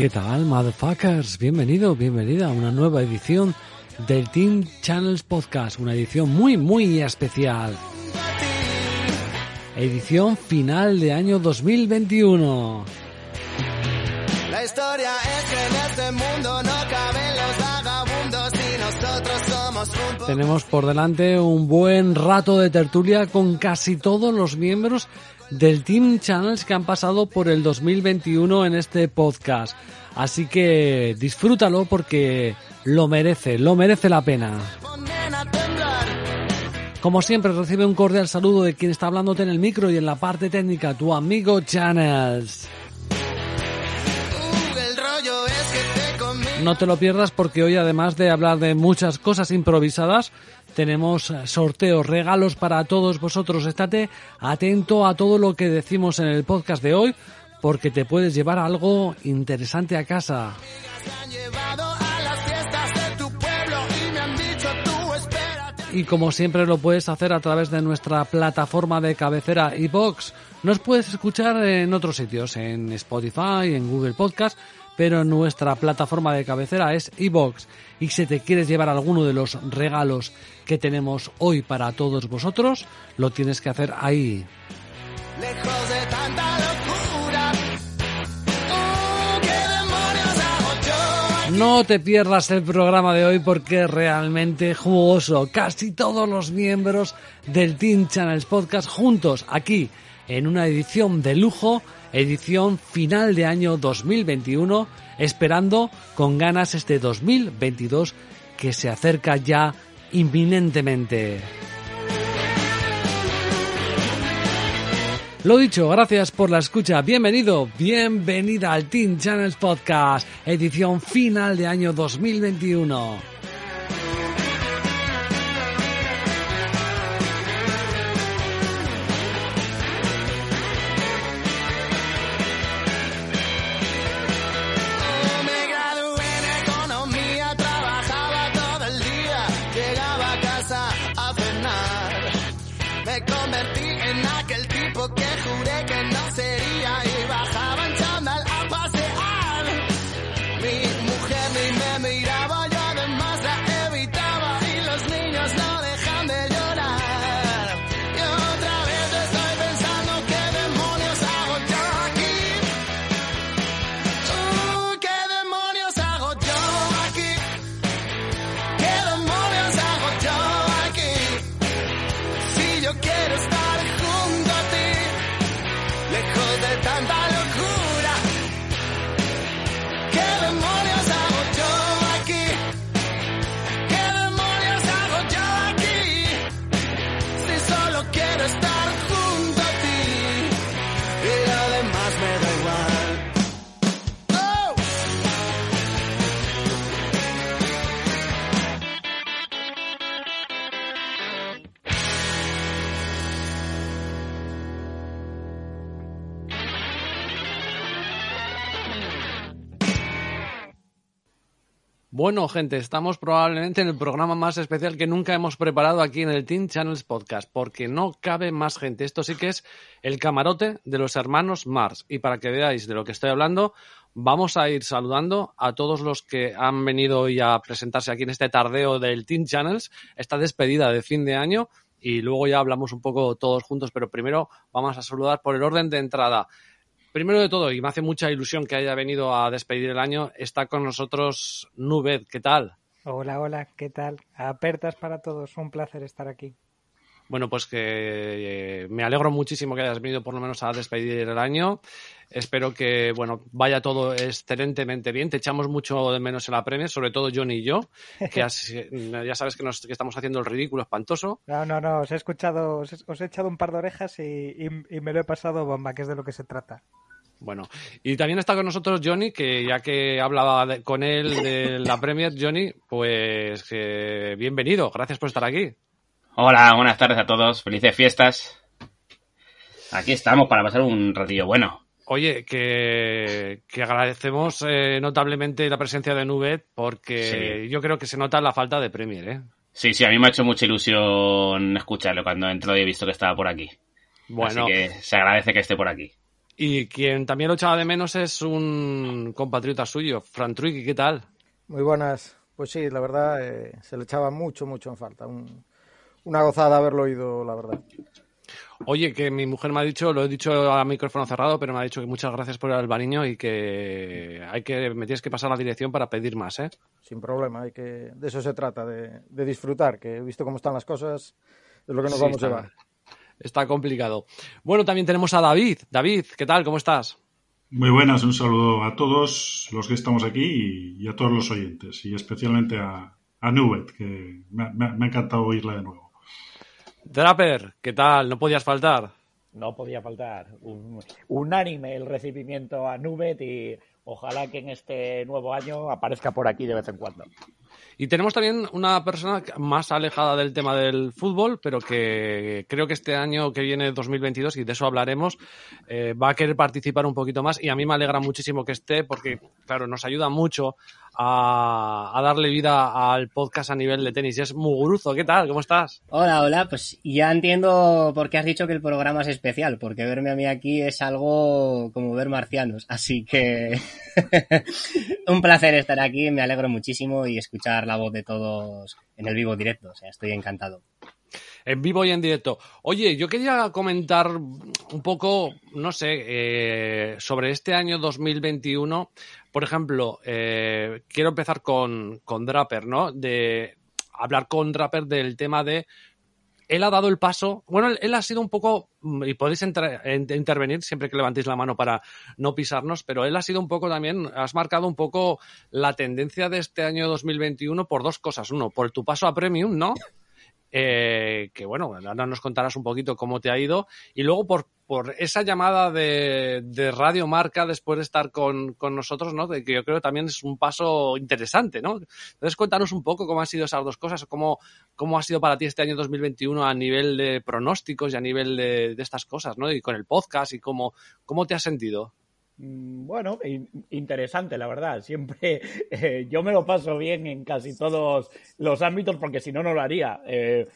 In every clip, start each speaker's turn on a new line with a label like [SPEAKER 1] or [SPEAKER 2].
[SPEAKER 1] ¿Qué tal, motherfuckers? Bienvenido, bienvenida a una nueva edición del Team Channels Podcast, una edición muy, muy especial. Edición final de año 2021.
[SPEAKER 2] La historia es que en este mundo no caben los vagabundos y nosotros somos un
[SPEAKER 1] Tenemos por delante un buen rato de tertulia con casi todos los miembros del Team Channels que han pasado por el 2021 en este podcast. Así que disfrútalo porque lo merece, lo merece la pena. Como siempre, recibe un cordial saludo de quien está hablándote en el micro y en la parte técnica, tu amigo Channels. No te lo pierdas porque hoy, además de hablar de muchas cosas improvisadas, tenemos eh, sorteos, regalos para todos vosotros. Estate atento a todo lo que decimos en el podcast de hoy porque te puedes llevar algo interesante a casa.
[SPEAKER 2] Y
[SPEAKER 1] como siempre lo puedes hacer a través de nuestra plataforma de cabecera iBox. Nos puedes escuchar en otros sitios, en Spotify, en Google Podcast, pero nuestra plataforma de cabecera es iBox. Y si te quieres llevar alguno de los regalos que tenemos hoy para todos vosotros, lo tienes que hacer ahí.
[SPEAKER 2] Lejos de tanta locura.
[SPEAKER 1] No te pierdas el programa de hoy porque es realmente jugoso. Casi todos los miembros del Team Channels Podcast juntos aquí en una edición de lujo, edición final de año 2021, esperando con ganas este 2022 que se acerca ya inminentemente. Lo dicho, gracias por la escucha. Bienvenido, bienvenida al Team Channels Podcast, edición final de año 2021. Bueno, gente, estamos probablemente en el programa más especial que nunca hemos preparado aquí en el Team Channels Podcast, porque no cabe más gente. Esto sí que es el camarote de los hermanos Mars. Y para que veáis de lo que estoy hablando, vamos a ir saludando a todos los que han venido hoy a presentarse aquí en este tardeo del Team Channels, esta despedida de fin de año. Y luego ya hablamos un poco todos juntos, pero primero vamos a saludar por el orden de entrada. Primero de todo, y me hace mucha ilusión que haya venido a despedir el año, está con nosotros Nubed. ¿Qué tal?
[SPEAKER 3] Hola, hola, ¿qué tal? Apertas para todos, un placer estar aquí.
[SPEAKER 1] Bueno, pues que eh, me alegro muchísimo que hayas venido por lo menos a despedir el año. Espero que, bueno, vaya todo excelentemente bien. Te echamos mucho de menos en la premia, sobre todo Johnny y yo, que has- ya sabes que, nos, que estamos haciendo el ridículo espantoso.
[SPEAKER 3] No, no, no, os he escuchado, os he, os he echado un par de orejas y, y- y me lo he pasado bomba, que es de lo que se trata.
[SPEAKER 1] Bueno, y también está con nosotros Johnny, que ya que hablaba de- con él de la Premier, Johnny, pues que bienvenido, gracias por estar aquí.
[SPEAKER 4] Hola, buenas tardes a todos, felices fiestas. Aquí estamos para pasar un ratillo bueno.
[SPEAKER 1] Oye, que, que agradecemos eh, notablemente la presencia de Nubet porque
[SPEAKER 4] Sí.
[SPEAKER 1] yo creo que se nota la falta de Premier, ¿eh?
[SPEAKER 4] Sí, sí, a mí me ha hecho mucha ilusión escucharlo cuando he entrado y he visto que estaba por aquí.
[SPEAKER 1] Bueno,
[SPEAKER 4] Así que se agradece que esté por aquí.
[SPEAKER 1] Y quien también lo echaba de menos es un compatriota suyo, Fran ¿qué tal?
[SPEAKER 5] Muy buenas. Pues sí, la verdad, eh, se le echaba mucho, mucho en falta. Un- una gozada haberlo oído, la verdad.
[SPEAKER 1] Oye, que mi mujer me ha dicho, lo he dicho a micrófono cerrado, pero me ha dicho que muchas gracias por el albariño y que hay que me tienes que pasar la dirección para pedir más, ¿eh?
[SPEAKER 5] Sin problema, hay que, de eso se trata, de, de disfrutar, que he visto cómo están las cosas, es lo que nos
[SPEAKER 1] Sí,
[SPEAKER 5] vamos
[SPEAKER 1] está,
[SPEAKER 5] a llevar.
[SPEAKER 1] está complicado. Bueno, también tenemos a David. David, ¿qué tal? ¿Cómo estás?
[SPEAKER 6] Muy buenas, un saludo a todos los que estamos aquí y, y a todos los oyentes, y especialmente a, a Nubet, que me, me- me ha encantado oírla de nuevo.
[SPEAKER 1] Draper, ¿qué tal? No podías faltar.
[SPEAKER 7] No podía faltar. Un, unánime el recibimiento a Nubet y ojalá que en este nuevo año aparezca por aquí de vez en cuando.
[SPEAKER 1] Y tenemos también una persona más alejada del tema del fútbol, pero que creo que este año que viene, 2022, y de eso hablaremos, eh, va a querer participar un poquito más. Y a mí me alegra muchísimo que esté, porque, claro, nos ayuda mucho a, a darle vida al podcast a nivel de tenis. Y es Muguruzo, ¿qué tal? ¿Cómo estás?
[SPEAKER 8] Hola, hola, pues ya entiendo por qué has dicho que el programa es especial, porque verme a mí aquí es algo como ver marcianos, así que un placer estar aquí, me alegro muchísimo y escuchar la voz de todos en el vivo directo, o sea, estoy encantado.
[SPEAKER 1] En vivo y en directo. Oye, yo quería comentar un poco, no sé, eh, sobre este año 2021. Por ejemplo, eh, quiero empezar con, con Draper, ¿no? De hablar con Draper del tema de. Él ha dado el paso. Bueno, él, ha sido un poco. mm, Y podéis intervenir siempre que levantéis la mano para no pisarnos, pero él ha sido un poco también. Has marcado un poco la tendencia de este año 2021 por dos cosas. Uno, por tu paso a Premium, ¿no? Eh, que bueno, ahora nos contarás un poquito cómo te ha ido, y luego por, por esa llamada de, de Radio Marca después de estar con, con nosotros, ¿no? De que yo creo que también es un paso interesante, ¿no? Entonces cuéntanos un poco cómo han sido esas dos cosas, cómo, cómo ha sido para ti este año 2021 a nivel de pronósticos y a nivel de, de estas cosas, ¿no? Y con el podcast y cómo, cómo te has sentido.
[SPEAKER 7] Mm, Bueno, in- interesante, la verdad. Siempre eh, yo me lo paso bien en casi todos los ámbitos porque si no, no lo haría. Eh,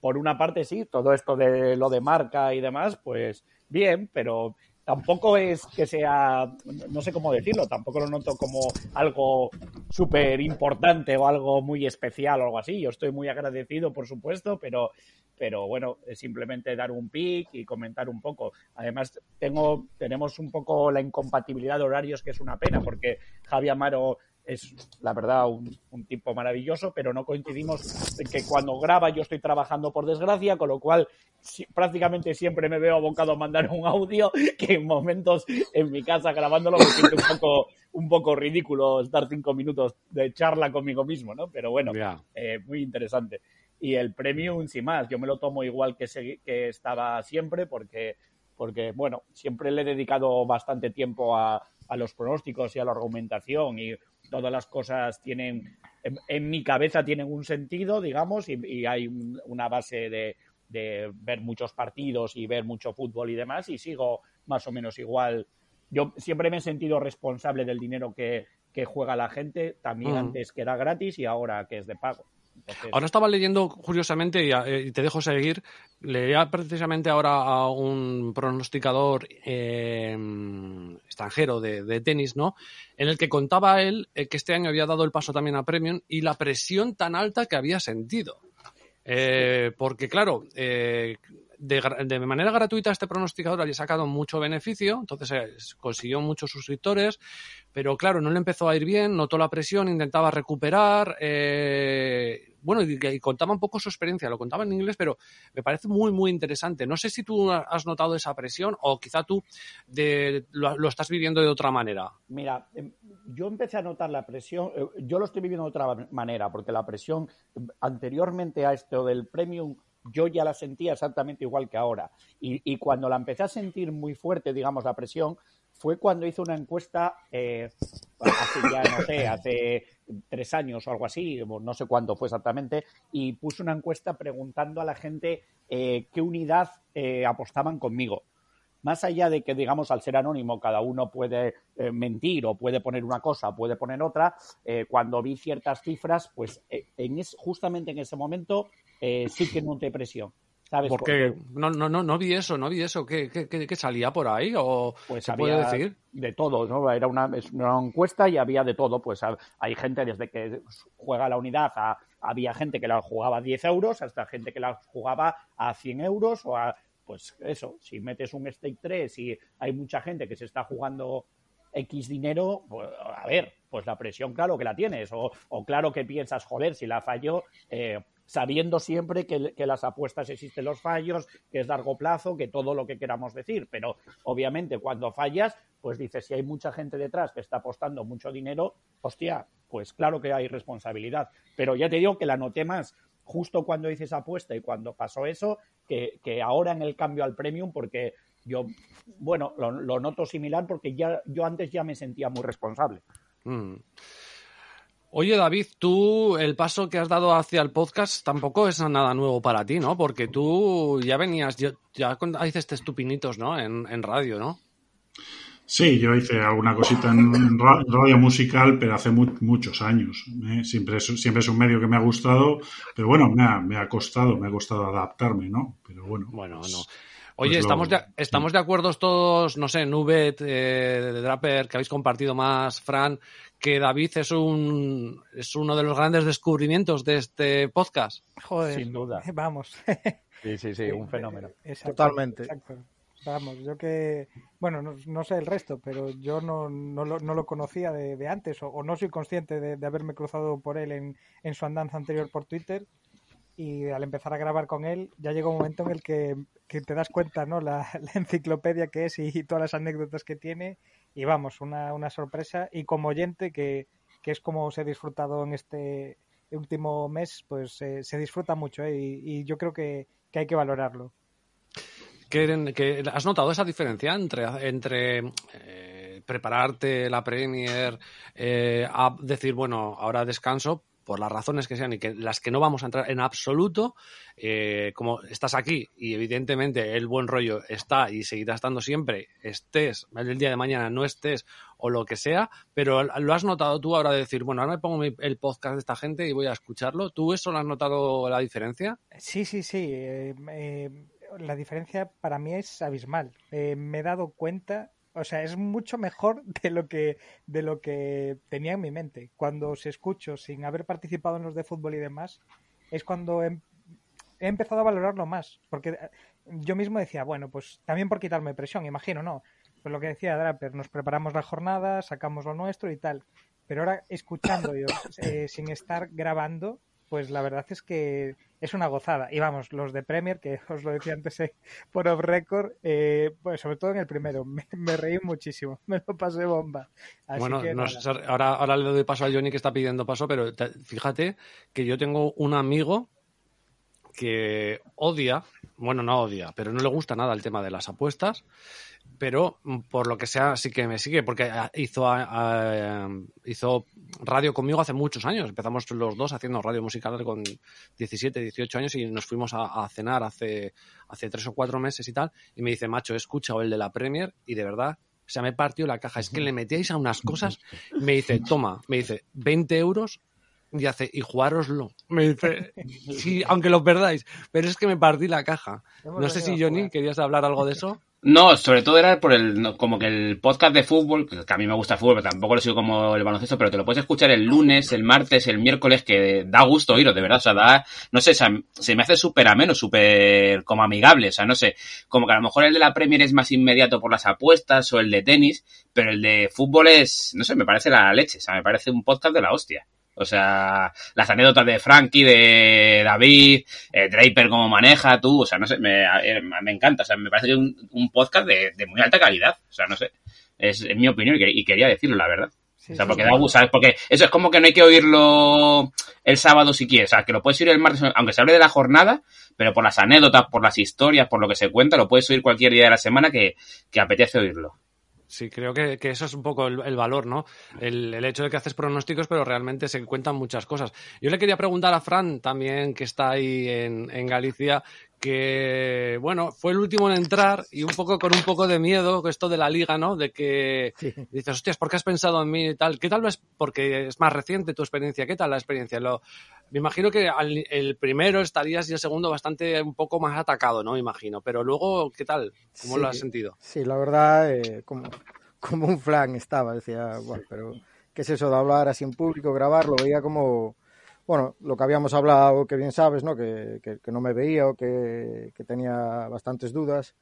[SPEAKER 7] por una parte, sí, todo esto de lo de marca y demás, pues bien, pero tampoco es que sea, no sé cómo decirlo, tampoco lo noto como algo súper importante o algo muy especial o algo así. Yo estoy muy agradecido, por supuesto, pero, pero bueno, simplemente dar un pic y comentar un poco. Además, tengo, tenemos un poco la incompatibilidad de horarios, que es una pena, porque Javi Amaro es, la verdad, un, un tipo maravilloso, pero no coincidimos en que cuando graba yo estoy trabajando por desgracia, con lo cual si- prácticamente siempre me veo abocado a mandar un audio que en momentos en mi casa grabándolo me siento un poco, un poco ridículo estar cinco minutos de charla conmigo mismo, ¿no? Pero bueno, eh, muy interesante. Y el premium, sin más, yo me lo tomo igual que, segui- que estaba siempre porque, porque, bueno, siempre le he dedicado bastante tiempo a, a los pronósticos y a la argumentación y todas las cosas tienen, en, en mi cabeza tienen un sentido, digamos, y, y hay un- una base de, de ver muchos partidos y ver mucho fútbol y demás y sigo más o menos igual. Yo siempre me he sentido responsable del dinero que, que juega la gente, también antes que era gratis y ahora que es de pago.
[SPEAKER 1] Ahora estaba leyendo, curiosamente, y, eh, y te dejo seguir, leía precisamente ahora a un pronosticador eh, extranjero de, de tenis, ¿no? En el que contaba él eh, que este año había dado el paso también a Premium y la presión tan alta que había sentido. Eh, porque, claro, eh, de, de manera gratuita este pronosticador había sacado mucho beneficio, entonces eh, consiguió muchos suscriptores, pero claro, no le empezó a ir bien, notó la presión, intentaba recuperar. eh, bueno, y, contaba un poco su experiencia, lo contaba en inglés, pero me parece muy, muy interesante. No sé si tú has notado esa presión o quizá tú lo, lo estás viviendo de otra manera.
[SPEAKER 7] Mira, em, yo empecé a notar la presión, eh, yo lo estoy viviendo de otra manera, porque la presión eh, anteriormente a esto del premium, yo ya la sentía exactamente igual que ahora. Y, y cuando la empecé a sentir muy fuerte, digamos, la presión, fue cuando hice una encuesta eh, hace ya, no sé, hace tres años o algo así, no sé cuánto fue exactamente, y puse una encuesta preguntando a la gente eh, qué unidad eh, apostaban conmigo más allá de que, digamos, al ser anónimo, cada uno puede mentir o puede poner una cosa puede poner otra, cuando vi ciertas cifras, pues en es, justamente en ese momento eh, sí que noté presión. ¿Sabes?
[SPEAKER 1] Porque no, no, no, no vi eso, no vi eso. ¿Qué, qué, qué- salía por ahí? ¿O
[SPEAKER 7] pues
[SPEAKER 1] se
[SPEAKER 7] había
[SPEAKER 1] puede decir?
[SPEAKER 7] de todo, ¿no? Era una, una encuesta y había de todo. Pues ha- hay gente desde que juega la unidad, a- había gente que la jugaba a 10 euros, hasta gente que la jugaba a 100 euros o a, pues eso, si metes un stake 3 y hay mucha gente que se está jugando X dinero, pues, a ver, pues la presión claro que la tienes, o, o claro que piensas, joder, si la fallo, eh, sabiendo siempre que, las apuestas existen los fallos, que es largo plazo, que todo lo que queramos decir, pero obviamente cuando fallas, pues dices, si hay mucha gente detrás que está apostando mucho dinero, hostia, pues claro que hay responsabilidad. Pero ya te digo que la noté más justo cuando hice esa apuesta y cuando pasó eso, que, que ahora en el cambio al premium, porque yo, bueno, lo, lo noto similar porque ya yo antes ya me sentía muy responsable.
[SPEAKER 1] Mm. Oye, David, tú el paso que has dado hacia el podcast tampoco es nada nuevo para ti, ¿no? Porque tú ya venías, ya, ya hiciste estupinitos, ¿no? En, en radio, ¿no?
[SPEAKER 6] Sí, yo hice alguna cosita en ra- radio musical, pero hace mu- muchos años. ¿eh? Siempre, es, siempre es un medio que me ha gustado, pero bueno, me ha, me ha costado, me ha costado adaptarme, ¿no? Pero bueno.
[SPEAKER 1] Bueno,
[SPEAKER 6] pues-
[SPEAKER 1] no.
[SPEAKER 6] Pues
[SPEAKER 1] Oye,
[SPEAKER 6] lo-
[SPEAKER 1] estamos, de, estamos de acuerdo todos, no sé, Nubet, eh, de Draper, que habéis compartido más, Fran, que David es un es uno de los grandes descubrimientos de este podcast.
[SPEAKER 3] Joder,
[SPEAKER 7] Sin duda.
[SPEAKER 3] Vamos.
[SPEAKER 7] Sí, sí, sí, un fenómeno.
[SPEAKER 3] Exacto,
[SPEAKER 5] Totalmente.
[SPEAKER 3] exacto. Vamos, yo que, bueno, no, no sé el resto, pero yo no, no, lo, no lo conocía de, de antes o, o no soy consciente de, de haberme cruzado por él en, en su andanza anterior por Twitter y al empezar a grabar con él ya llegó un momento en el que, que te das cuenta, ¿no? La, enciclopedia que es y, todas las anécdotas que tiene y vamos, una, una sorpresa y como oyente que, que es como os he disfrutado en este último mes, pues eh, se disfruta mucho ¿eh? y, yo creo que, que hay que valorarlo.
[SPEAKER 1] que, has notado esa diferencia entre, entre eh, prepararte la Premier a decir, bueno, ahora descanso por las razones que sean y que las que no vamos a entrar en absoluto, eh, como estás aquí y evidentemente el buen rollo está y seguirá estando siempre, estés el día de mañana, no estés o lo que sea, pero lo has notado tú ahora de decir, bueno, ahora me pongo el podcast de esta gente y voy a escucharlo. ¿Tú eso lo has notado la diferencia?
[SPEAKER 3] Sí, sí, sí. eh, la diferencia para mí es abismal. Eh, me he dado cuenta, o sea, es mucho mejor de lo que de lo que tenía en mi mente. Cuando os escucho sin haber participado en los de fútbol y demás, es cuando he, he empezado a valorarlo más. Porque eh, yo mismo decía, bueno, pues también por quitarme presión, imagino, ¿no? Pues lo que decía Draper, nos preparamos la jornada, sacamos lo nuestro y tal. Pero ahora escuchando yo, eh, sin estar grabando, pues la verdad es que es una gozada. Y vamos, los de Premier, que os lo decía antes eh, por off record, eh, pues sobre todo en el primero, me, me reí muchísimo, me lo pasé bomba. Así
[SPEAKER 1] bueno,
[SPEAKER 3] que
[SPEAKER 1] no ahora, ahora le doy paso a Johnny que está pidiendo paso, pero te- fíjate que yo tengo un amigo que odia, bueno, no odia, pero no le gusta nada el tema de las apuestas, pero por lo que sea sí que me sigue, porque ah, hizo, ah, ah, hizo radio conmigo hace muchos años. Empezamos los dos haciendo radio musical con 17, 18 años y nos fuimos a, a cenar hace, hace tres o cuatro meses y tal. Y me dice, macho, he escuchado el de la Premier y de verdad, o sea, me partió la caja. Es que le metíais a unas cosas. Me dice, toma, me dice, 20 euros y hace, y jugároslo. Me dice, sí, aunque lo perdáis, pero es que me partí la caja. No sé si Johnny querías hablar algo de eso.
[SPEAKER 4] No, sobre todo era por el, como que el podcast de fútbol, que a mí me gusta el fútbol, pero tampoco lo sigo como el baloncesto, pero te lo puedes escuchar el lunes, el martes, el miércoles, que da gusto oíros, de verdad, o sea, da, no sé, o sea, se me hace súper ameno, súper como amigable, o sea, no sé, como que a lo mejor el de la Premier es más inmediato por las apuestas o el de tenis, pero el de fútbol es, no sé, me parece la leche, o sea, me parece un podcast de la hostia. O sea, las anécdotas de Frankie, de David, eh, Draper cómo maneja, tú, o sea, no sé, me, eh, me encanta, o sea, me parece que es un, un podcast de, de muy alta calidad, o sea, no sé, es, es mi opinión y, que- y quería decirlo, la verdad.
[SPEAKER 3] Sí,
[SPEAKER 4] O sea, porque da gusto, ¿sabes? Porque eso es como que no hay que oírlo el sábado si quieres, o sea, que lo puedes oír el martes, aunque se hable de la jornada, pero por las anécdotas, por las historias, por lo que se cuenta, lo puedes oír cualquier día de la semana que, que apetece oírlo.
[SPEAKER 1] Sí, creo que, que eso es un poco el, el valor, ¿no? El, el hecho de que haces pronósticos, pero realmente se cuentan muchas cosas. Yo le quería preguntar a Fran, también que está ahí en, en Galicia, que, bueno, fue el último en entrar y un poco con un poco de miedo esto de la liga, ¿no? De que
[SPEAKER 5] Sí.
[SPEAKER 1] dices, hostias, ¿por qué has pensado en mí y tal? ¿Qué tal es? Porque es más reciente tu experiencia. ¿Qué tal la experiencia? Lo, me imagino que al- el primero estarías y el segundo bastante un poco más atacado, ¿no? Me imagino. Pero luego, ¿qué tal? ¿Cómo
[SPEAKER 5] Sí.
[SPEAKER 1] lo has sentido?
[SPEAKER 5] Sí, la verdad, eh, como, como un flan estaba. Decía, bueno, pero ¿qué es eso de hablar así en público, grabar? Lo veía como, bueno, lo que habíamos hablado, que bien sabes, ¿no? Que, que- que no me veía o que, que tenía bastantes dudas.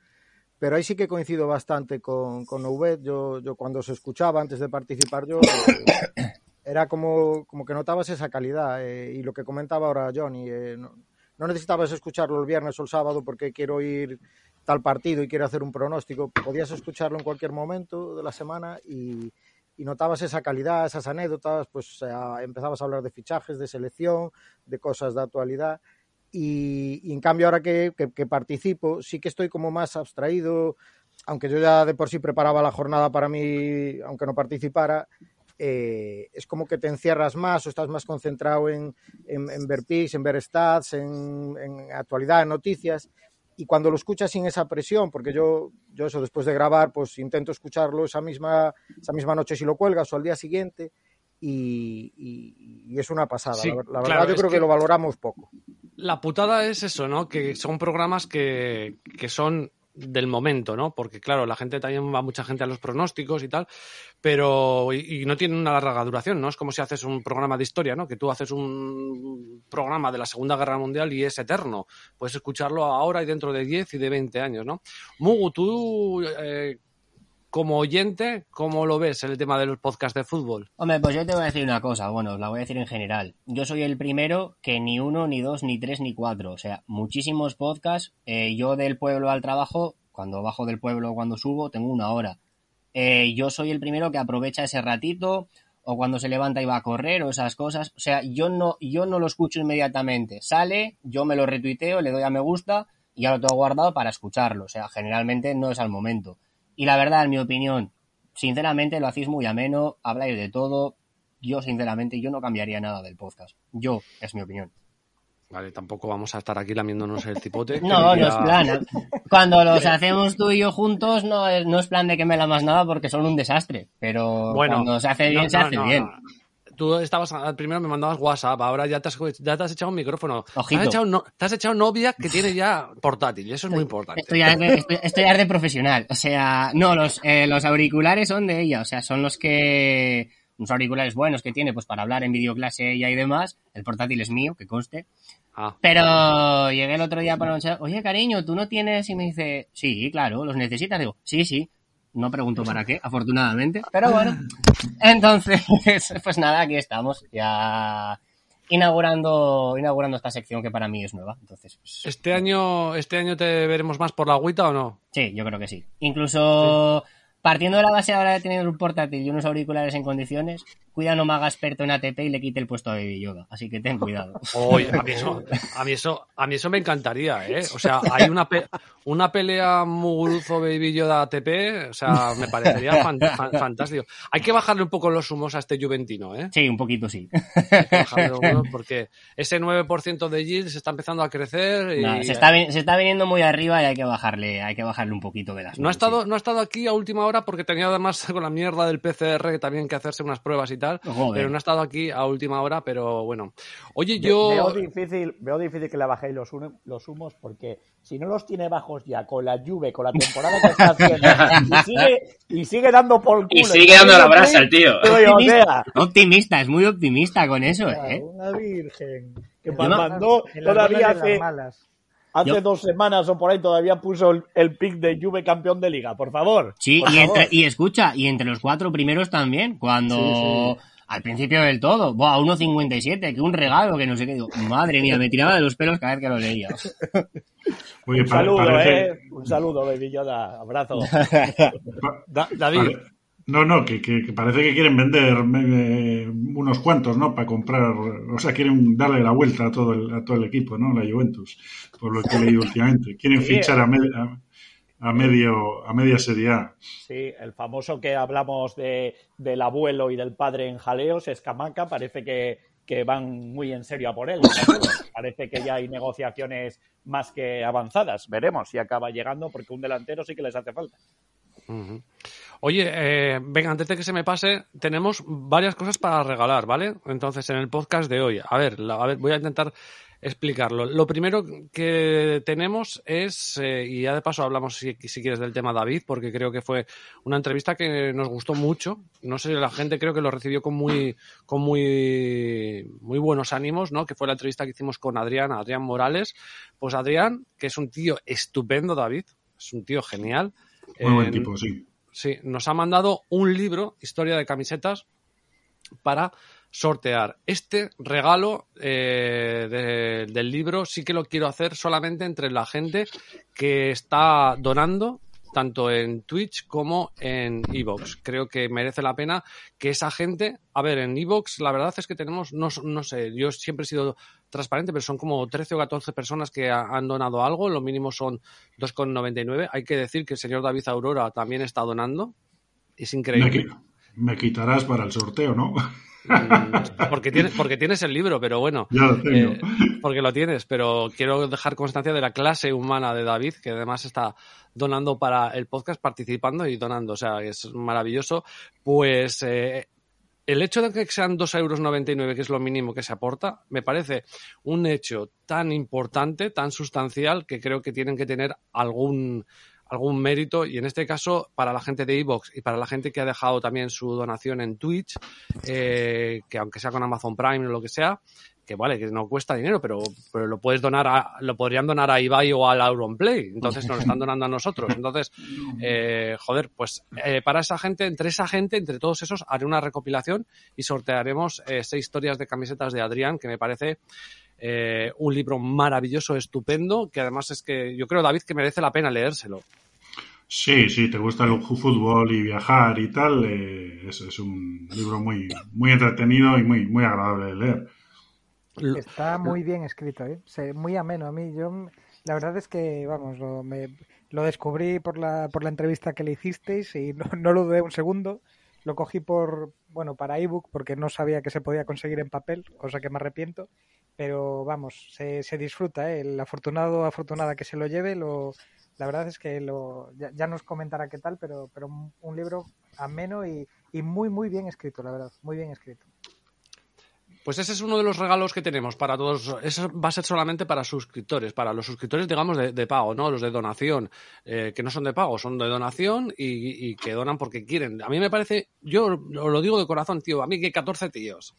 [SPEAKER 5] Pero ahí sí que coincido bastante con, con Ubed. Yo, yo cuando se escuchaba antes de participar, yo eh, era como, como que notabas esa calidad. eh, y lo que comentaba ahora Johnny, eh, no, necesitabas escucharlo el viernes o el sábado porque quiero ir tal partido y quiero hacer un pronóstico. Podías escucharlo en cualquier momento de la semana y, y notabas esa calidad, esas anécdotas, pues empezabas a hablar de fichajes, de selección, de cosas de actualidad. Y, en cambio ahora que- que participo, sí que estoy como más abstraído, aunque yo ya de por sí preparaba la jornada para mí, aunque no participara, eh, es como que te encierras más o estás más concentrado en, en, en ver picks, en ver stats, en, en actualidad, en noticias. Y cuando lo escuchas sin esa presión, porque yo, yo eso después de grabar, pues intento escucharlo esa misma, esa misma noche si lo cuelgas o al día siguiente, y, y- y es una pasada.
[SPEAKER 1] Sí,
[SPEAKER 5] la, ver- la
[SPEAKER 1] claro,
[SPEAKER 5] verdad, yo creo que...
[SPEAKER 1] que-
[SPEAKER 5] lo valoramos poco.
[SPEAKER 1] La putada es eso, ¿no? Que son programas que, que son del momento, ¿no? Porque claro, la gente también va mucha gente a los pronósticos y tal, pero y, y no tienen una larga duración, ¿no? Es como si haces un programa de historia, ¿no? Que tú haces un programa de la Segunda Guerra Mundial y es eterno. Puedes escucharlo ahora y dentro de 10 y de 20 años, ¿no? Mugu, tú eh, como oyente, ¿cómo lo ves el tema de los podcasts de fútbol?
[SPEAKER 8] Hombre, pues yo te voy a decir una cosa, bueno, os la voy a decir en general. Yo soy el primero que ni uno, ni dos, ni tres, ni cuatro. O sea, muchísimos podcasts. Eh, yo del pueblo al trabajo, cuando bajo del pueblo o cuando subo, tengo una hora. Eh, yo soy el primero que aprovecha ese ratito, o cuando se levanta y va a correr, o esas cosas. O sea, yo no, yo no lo escucho inmediatamente. Sale, yo me lo retuiteo, le doy a me gusta y ya lo tengo guardado para escucharlo. O sea, generalmente no es al momento. Y la verdad, en mi opinión, sinceramente lo hacéis muy ameno, habláis de todo. Yo, sinceramente, yo no cambiaría nada del podcast. Yo, es mi opinión.
[SPEAKER 1] Vale, tampoco vamos a estar aquí lamiéndonos el tipote.
[SPEAKER 8] No, no es plan. Cuando los hacemos tú y yo juntos, no es, no es plan de que me la más nada porque son un desastre. Pero
[SPEAKER 1] Bueno,
[SPEAKER 8] cuando se hace bien,
[SPEAKER 1] no,
[SPEAKER 8] se
[SPEAKER 1] no,
[SPEAKER 8] hace
[SPEAKER 1] no,
[SPEAKER 8] bien.
[SPEAKER 1] No. Tú estabas, al primero me mandabas WhatsApp, ahora ya te has, ya te has echado un micrófono. Te
[SPEAKER 8] Ojito.
[SPEAKER 1] has, echado, no- te has echado novia que tiene ya portátil, y eso es muy importante.
[SPEAKER 8] Esto ya, es de, esto- esto ya es de profesional. O sea, no, los, eh, los auriculares son de ella. O sea, son los que. Unos auriculares buenos que tiene, pues para hablar en videoclase ella y demás. El portátil es mío, que conste.
[SPEAKER 1] Ah,
[SPEAKER 8] Pero llegué el otro día para anunciar, oye cariño, ¿tú no tienes? Y me dice, sí, claro, los necesitas. Digo, sí, sí. No pregunto para qué, afortunadamente. Pero bueno. Entonces, pues nada, aquí estamos. Ya inaugurando, inaugurando esta sección que para mí es nueva. Entonces, pues,
[SPEAKER 1] ¿Este año, ¿Este año te veremos más por la agüita o no?
[SPEAKER 8] sí, yo creo que sí. Incluso partiendo de la base ahora de tener un portátil y unos auriculares en condiciones, cuida no me haga experto en ATP y le quite el puesto a Baby Yoda. Así que ten cuidado.
[SPEAKER 1] Oye, a mí eso, a mí eso, a mí eso me encantaría, ¿eh? O sea, hay una, pe- una pelea Muguruzo Baby Yoda ATP, o sea, me parecería fan- fan- fantástico. Hay que bajarle un poco los humos a este Juventino, ¿eh?
[SPEAKER 8] Sí, un poquito sí.
[SPEAKER 1] Hay que bajarle los humos porque ese 9% de yield se está empezando a crecer y
[SPEAKER 8] No, se, está, se está viniendo muy arriba y hay que bajarle, hay que bajarle un poquito de las
[SPEAKER 1] no ha estado,
[SPEAKER 8] sí.
[SPEAKER 1] no ha estado aquí a última hora porque tenía además con la mierda del PCR que también que hacerse unas pruebas y tal,
[SPEAKER 8] Joder.
[SPEAKER 1] pero no ha estado aquí a última hora, pero bueno. Oye, yo
[SPEAKER 7] Veo difícil, veo difícil que le bajéis los, los humos porque si no los tiene bajos ya con la lluvia, con la temporada que está haciendo y sigue, y sigue dando por culo.
[SPEAKER 4] Y sigue dando la brasa el tío.
[SPEAKER 8] Optimista, optimista, es muy optimista con eso, ¿eh?
[SPEAKER 3] Una virgen.
[SPEAKER 7] que mandó todavía hace,
[SPEAKER 3] malas.
[SPEAKER 7] hace
[SPEAKER 8] Yo-
[SPEAKER 7] dos semanas o por ahí todavía puso el, el pick de Juve campeón de liga, por favor.
[SPEAKER 8] Sí,
[SPEAKER 7] por
[SPEAKER 8] y,
[SPEAKER 7] favor.
[SPEAKER 8] entre, y escucha, y entre los cuatro primeros también, cuando
[SPEAKER 7] Sí,
[SPEAKER 8] al principio del todo, buah, 1.57, que un regalo, que no sé qué, digo, madre mía, me tiraba de los pelos cada vez que lo leía.
[SPEAKER 6] Oye,
[SPEAKER 7] Un
[SPEAKER 6] pa-
[SPEAKER 7] saludo,
[SPEAKER 6] parece,
[SPEAKER 7] eh. Un saludo, Baby Yoda. Abrazo.
[SPEAKER 1] Da- David.
[SPEAKER 6] No, no, que, que- que parece que quieren vender eh, unos cuantos, ¿no? Para comprar, o sea, quieren darle la vuelta a todo el, a todo el equipo, ¿no? La Juventus, por lo que he leído últimamente. Quieren
[SPEAKER 7] Sí.
[SPEAKER 6] fichar a, me- a, a medio, a media Serie A.
[SPEAKER 7] Sí, el famoso que hablamos de, del abuelo y del padre en jaleos, Escamaca, parece que, que van muy en serio a por él. Parece que ya hay negociaciones más que avanzadas. Veremos si acaba llegando, porque un delantero sí que les hace falta.
[SPEAKER 1] Oye, eh, venga, antes de que se me pase, tenemos varias cosas para regalar, ¿vale? Entonces, en el podcast de hoy, a ver, la- a ver voy a intentar explicarlo. Lo primero que tenemos es, eh, y ya de paso hablamos si, si quieres del tema David, porque creo que fue una entrevista que nos gustó mucho. No sé, la gente creo que lo recibió con muy, con muy, muy buenos ánimos, ¿no? Que fue la entrevista que hicimos con Adrián, Adrián Morales. Pues Adrián, que es un tío estupendo, David, es un tío genial.
[SPEAKER 6] Muy buen tipo, sí.
[SPEAKER 1] Sí, nos ha mandado un libro, Historia de camisetas, para sortear. Este regalo eh, de- del libro sí que lo quiero hacer solamente entre la gente que está donando tanto en Twitch como en Evox. Creo que merece la pena que esa gente, a ver, en Evox la verdad es que tenemos, no, no sé, yo siempre he sido transparente, pero son como 13 o 14 personas que ha- han donado algo, lo mínimo son 2,99. Hay que decir que el señor David Aurora también está donando. Es increíble.
[SPEAKER 6] Me quitarás para el sorteo, ¿no?
[SPEAKER 1] Mm, porque, tienes, porque tienes el libro, pero bueno,
[SPEAKER 6] ya lo tengo.
[SPEAKER 1] eh, porque lo tienes, pero quiero dejar constancia de la clase humana de David, que además está donando para el podcast, participando y donando, o sea, es maravilloso. Pues eh, el hecho de que sean 2,99 euros, que es lo mínimo que se aporta, me parece un hecho tan importante, tan sustancial, que creo que tienen que tener algún algún mérito y en este caso para la gente de Evox y para la gente que ha dejado también su donación en Twitch, eh, que aunque sea con Amazon Prime o lo que sea, que vale, que no cuesta dinero, pero, pero lo puedes donar a, lo podrían donar a Ibai o al Auronplay, entonces nos lo están donando a nosotros. Entonces, eh, joder, pues eh, para esa gente, entre esa gente, entre todos esos, haré una recopilación y sortearemos eh, seis historias de camisetas de Adrián, que me parece un libro maravilloso, estupendo, que además es que yo creo, David, que merece la pena leérselo.
[SPEAKER 6] Sí, sí, te gusta el fútbol y viajar y tal, es, es un libro muy, muy entretenido y muy, muy agradable de leer.
[SPEAKER 3] Está muy bien escrito, ¿eh? Muy ameno a mí. Yo, la verdad es que, vamos, lo, me- lo descubrí por la, por la entrevista que le hicisteis y no, no lo dudé un segundo. Lo cogí por, bueno, para ebook porque no sabía que se podía conseguir en papel, cosa que me arrepiento. Pero vamos, se, se disfruta, ¿eh? El afortunado o afortunada que se lo lleve, lo, la verdad es que lo, ya, ya nos comentará qué tal, pero, pero un, un libro ameno y, y muy, muy bien escrito, la verdad, muy bien escrito.
[SPEAKER 1] Pues ese es uno de los regalos que tenemos para todos. Eso va a ser solamente para suscriptores, para los suscriptores, digamos, de, pago, ¿no? Los de donación, eh, que no son de pago, son de donación y, y que donan porque quieren. A mí me parece, yo lo digo de corazón, tío, a mí que 14 tíos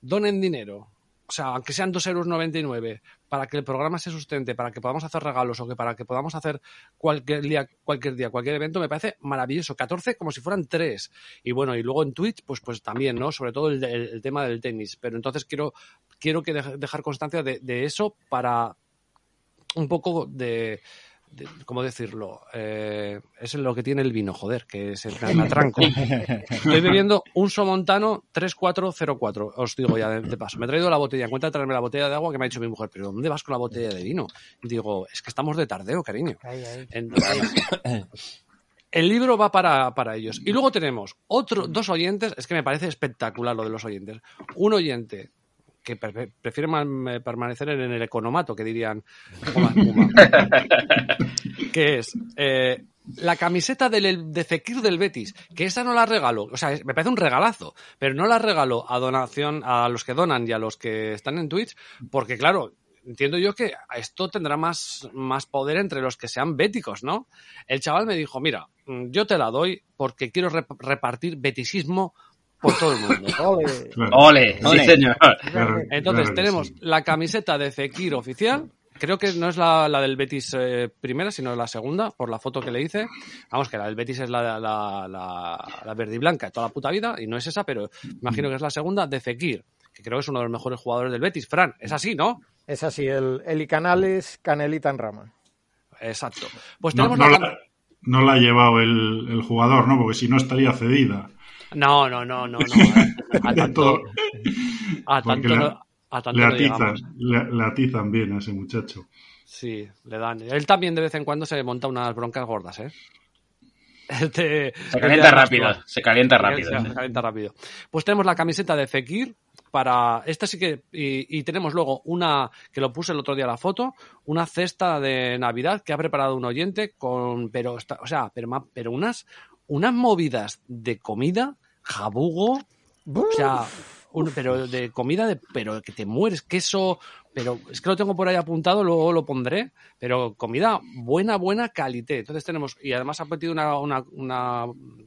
[SPEAKER 1] donen dinero, o sea, aunque sean 2,99 euros, para que el programa se sustente, para que podamos hacer regalos o que para que podamos hacer cualquier día, cualquier día, cualquier evento, me parece maravilloso. 14 como si fueran 3. Y bueno, y luego en Twitch, pues, pues también, ¿no? Sobre todo el, el- el tema del tenis. Pero entonces quiero, quiero que dej- dejar constancia de eso para un poco de, de- ¿cómo decirlo? Eh, es lo que tiene el vino, joder, que es el me atranco. Estoy bebiendo un Somontano 3404, os digo ya de, de paso. Me he traído la botella, en cuenta de traerme la botella de agua que me ha dicho mi mujer, pero ¿dónde vas con la botella de vino? Digo, es que estamos de tardeo, cariño.
[SPEAKER 3] Ahí, ahí.
[SPEAKER 1] Entonces, el libro va para, para ellos. Y luego tenemos otro, dos oyentes, es que me parece espectacular lo de los oyentes. Un oyente que pre- prefiere man- eh, permanecer en el economato, que dirían que es eh, la camiseta del, de Fekir del Betis, que esa no la regalo, o sea, me parece un regalazo, pero no la regalo a donación a los que donan y a los que están en Twitch, porque claro, entiendo yo que esto tendrá más, más poder entre los que sean béticos, ¿no? El chaval me dijo, mira, mm, yo te la doy porque quiero rep- repartir betisismo por todo el mundo.
[SPEAKER 5] Ole.
[SPEAKER 4] Ole,
[SPEAKER 8] Ole.
[SPEAKER 4] sí señor.
[SPEAKER 1] Entonces tenemos
[SPEAKER 6] sí.
[SPEAKER 1] la camiseta de Fekir oficial. Creo que no es la, la del Betis eh, primera, sino la segunda, por la foto que le hice. Vamos, que la del Betis es la, la, la, la verde y blanca de toda la puta vida, y no es esa, pero imagino que es la segunda de Fekir, que creo que es uno de los mejores jugadores del Betis. Fran, es así, ¿no?
[SPEAKER 5] Es así, el, el Icanales Canelita en rama.
[SPEAKER 1] Exacto. Pues
[SPEAKER 6] No,
[SPEAKER 1] tenemos
[SPEAKER 6] no
[SPEAKER 1] la,
[SPEAKER 6] la, no la ha llevado el, el jugador, ¿no? Porque si no estaría cedida.
[SPEAKER 1] No, no, no, no, no. eh, A tanto, a tanto,
[SPEAKER 6] le-
[SPEAKER 1] a tanto
[SPEAKER 6] Le atizan, le, le atizan bien a ese muchacho.
[SPEAKER 1] Sí, le dan. Él también de vez en cuando se monta unas broncas gordas, ¿eh? El de-
[SPEAKER 4] Se calienta
[SPEAKER 1] de
[SPEAKER 4] rápido, se calienta
[SPEAKER 1] Se
[SPEAKER 4] rápido.
[SPEAKER 1] calienta rápido. Pues tenemos la camiseta de Fekir para. Esta sí que. Y, y tenemos luego una. Que lo puse el otro día la foto. Una cesta de Navidad que ha preparado un oyente con. Pero, está, o sea, pero, pero unas. Unas movidas de comida. Jabugo. O sea. un- pero de comida de. Pero que te mueres. Queso. Pero es que lo tengo por ahí apuntado, luego lo pondré. Pero comida buena, buena calité. Entonces tenemos. Y además ha metido una, una, una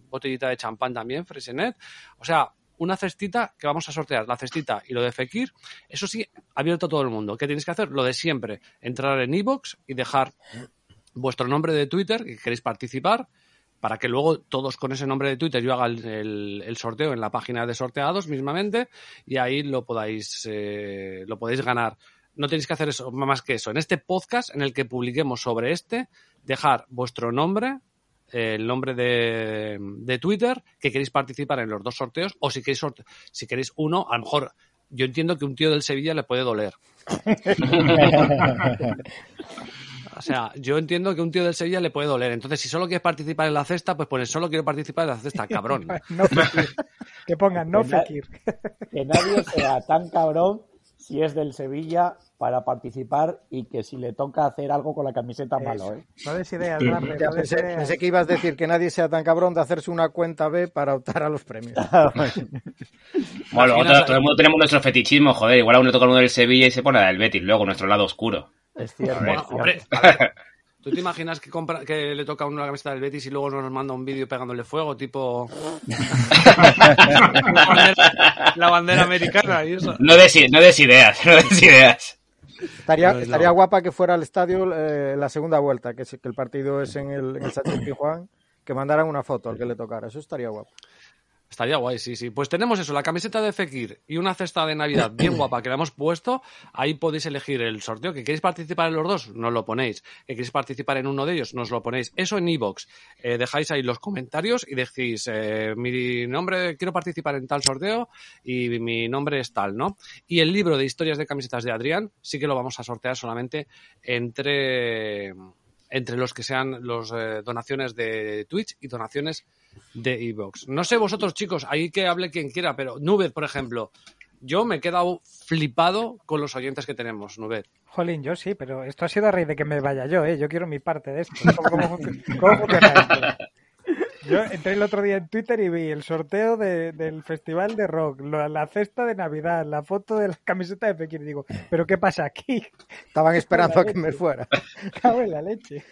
[SPEAKER 1] botellita de champán también, Fresenet. O sea, una cestita que vamos a sortear, la cestita y lo de Fekir, eso sí, abierto a todo el mundo. ¿Qué tenéis que hacer? Lo de siempre, entrar en iBox y dejar vuestro nombre de Twitter, que queréis participar, para que luego todos con ese nombre de Twitter yo haga el, el- sorteo en la página de sorteados mismamente y ahí lo podáis, eh, lo podéis ganar. No tenéis que hacer eso, más que eso. En este podcast en el que publiquemos sobre este, dejar vuestro nombre, el nombre de, de Twitter, que queréis participar en los dos sorteos, o si queréis, si queréis uno, a lo mejor yo entiendo que un tío del Sevilla le puede doler. O sea, yo entiendo que un tío del Sevilla le puede doler. Entonces, si solo quieres participar en la cesta, pues pones solo quiero participar en la cesta, cabrón.
[SPEAKER 3] No. Que pongan no
[SPEAKER 7] Que
[SPEAKER 3] Fekir.
[SPEAKER 7] Que nadie sea tan cabrón si es del Sevilla para participar y que si le toca hacer algo con la camiseta malo, ¿eh?
[SPEAKER 3] No des ideas,
[SPEAKER 5] Ya
[SPEAKER 3] no des
[SPEAKER 5] pensé,
[SPEAKER 3] ideas.
[SPEAKER 5] pensé que ibas a decir que nadie sea tan cabrón de hacerse una cuenta B para optar a los premios.
[SPEAKER 4] Bueno, luego
[SPEAKER 1] Imaginas-
[SPEAKER 4] todo, todo el mundo tenemos nuestro fetichismo, joder. Igual a uno le toca uno del Sevilla y se pone la del Betis, luego nuestro lado oscuro.
[SPEAKER 7] Es cierto. Cierto.
[SPEAKER 1] hombre, a ver, ¿tú te imaginas que, compra, que le toca a uno la camiseta del Betis y luego nos manda un vídeo pegándole fuego, tipo la, bandera, la bandera americana y eso?
[SPEAKER 4] No des, i- no des ideas, no des ideas.
[SPEAKER 5] Estaría,
[SPEAKER 1] No es
[SPEAKER 5] estaría guapa que fuera al estadio eh, la segunda vuelta, que, que el partido es en el, en el Sánchez que mandaran una foto al que le tocara. Eso estaría guapo.
[SPEAKER 1] Estaría guay, sí, sí. Pues tenemos eso, la camiseta de Fekir y una cesta de Navidad bien guapa que la hemos puesto. Ahí podéis elegir el sorteo. ¿Que queréis participar en los dos? Nos lo ponéis. ¿Que queréis participar en uno de ellos? Nos lo ponéis. Eso en iVoox. Eh, dejáis ahí los comentarios y decís, eh, mi nombre, quiero participar en tal sorteo y mi nombre es tal, ¿no? Y el libro de historias de camisetas de Adrián sí que lo vamos a sortear solamente entre entre los que sean los eh, donaciones de Twitch y donaciones de Evox. No sé vosotros, chicos, ahí que hable quien quiera, pero Nubet, por ejemplo, yo me he quedado flipado con los oyentes que tenemos, Nubet.
[SPEAKER 3] Jolín, yo sí, pero esto ha sido a raíz de que me vaya yo, ¿eh? Yo quiero mi parte de esto. ¿Cómo, cómo func- cómo funciona esto? Yo entré el otro día en Twitter y vi el sorteo de- del festival de rock, la cesta de Navidad, la foto de la camiseta de Pekín. Y digo, ¿pero qué pasa aquí?
[SPEAKER 5] Estaban esperando a que me fuera.
[SPEAKER 3] Cago en la leche.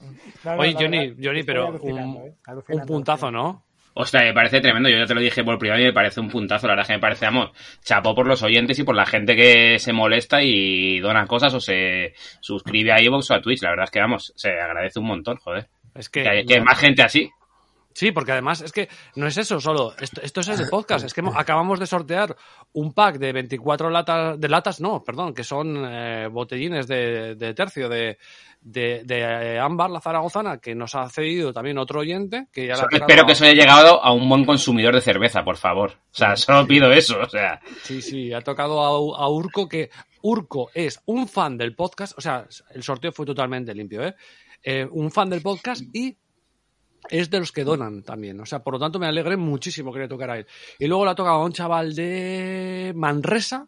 [SPEAKER 3] No, no,
[SPEAKER 1] Oye, Johnny,
[SPEAKER 3] verdad,
[SPEAKER 1] Johnny, pero un,
[SPEAKER 3] ¿eh?
[SPEAKER 1] un puntazo, ¿no?
[SPEAKER 4] Hostia, me parece tremendo. Yo ya te lo dije por privado y me parece un puntazo. La verdad es que me parece, vamos, chapó por los oyentes y por la gente que se molesta y dona cosas o se suscribe a iVoox o a Twitch. La verdad es que, vamos, se agradece un montón, joder.
[SPEAKER 1] Es que,
[SPEAKER 4] Que, hay- que hay más gente así.
[SPEAKER 1] Sí, porque además es que no es eso solo, esto, esto es el podcast, es que acabamos de sortear un pack de 24 latas, de latas, no, perdón, que son eh, botellines de, de tercio de, de, de, eh, Ámbar, la zaragozana, que nos ha cedido también otro oyente, que ya
[SPEAKER 4] espero
[SPEAKER 1] a-
[SPEAKER 4] que eso haya llegado a un buen consumidor de cerveza, por favor. O sea, solo pido eso. O sea,
[SPEAKER 1] Sí, sí, ha tocado a, a Urco, que Urco es un fan del podcast, o sea, el sorteo fue totalmente limpio, ¿eh? Eh, un fan del podcast y es de los que donan también. O sea, por lo tanto me alegré muchísimo que le tocara a él. Y luego le ha tocado a un chaval de Manresa,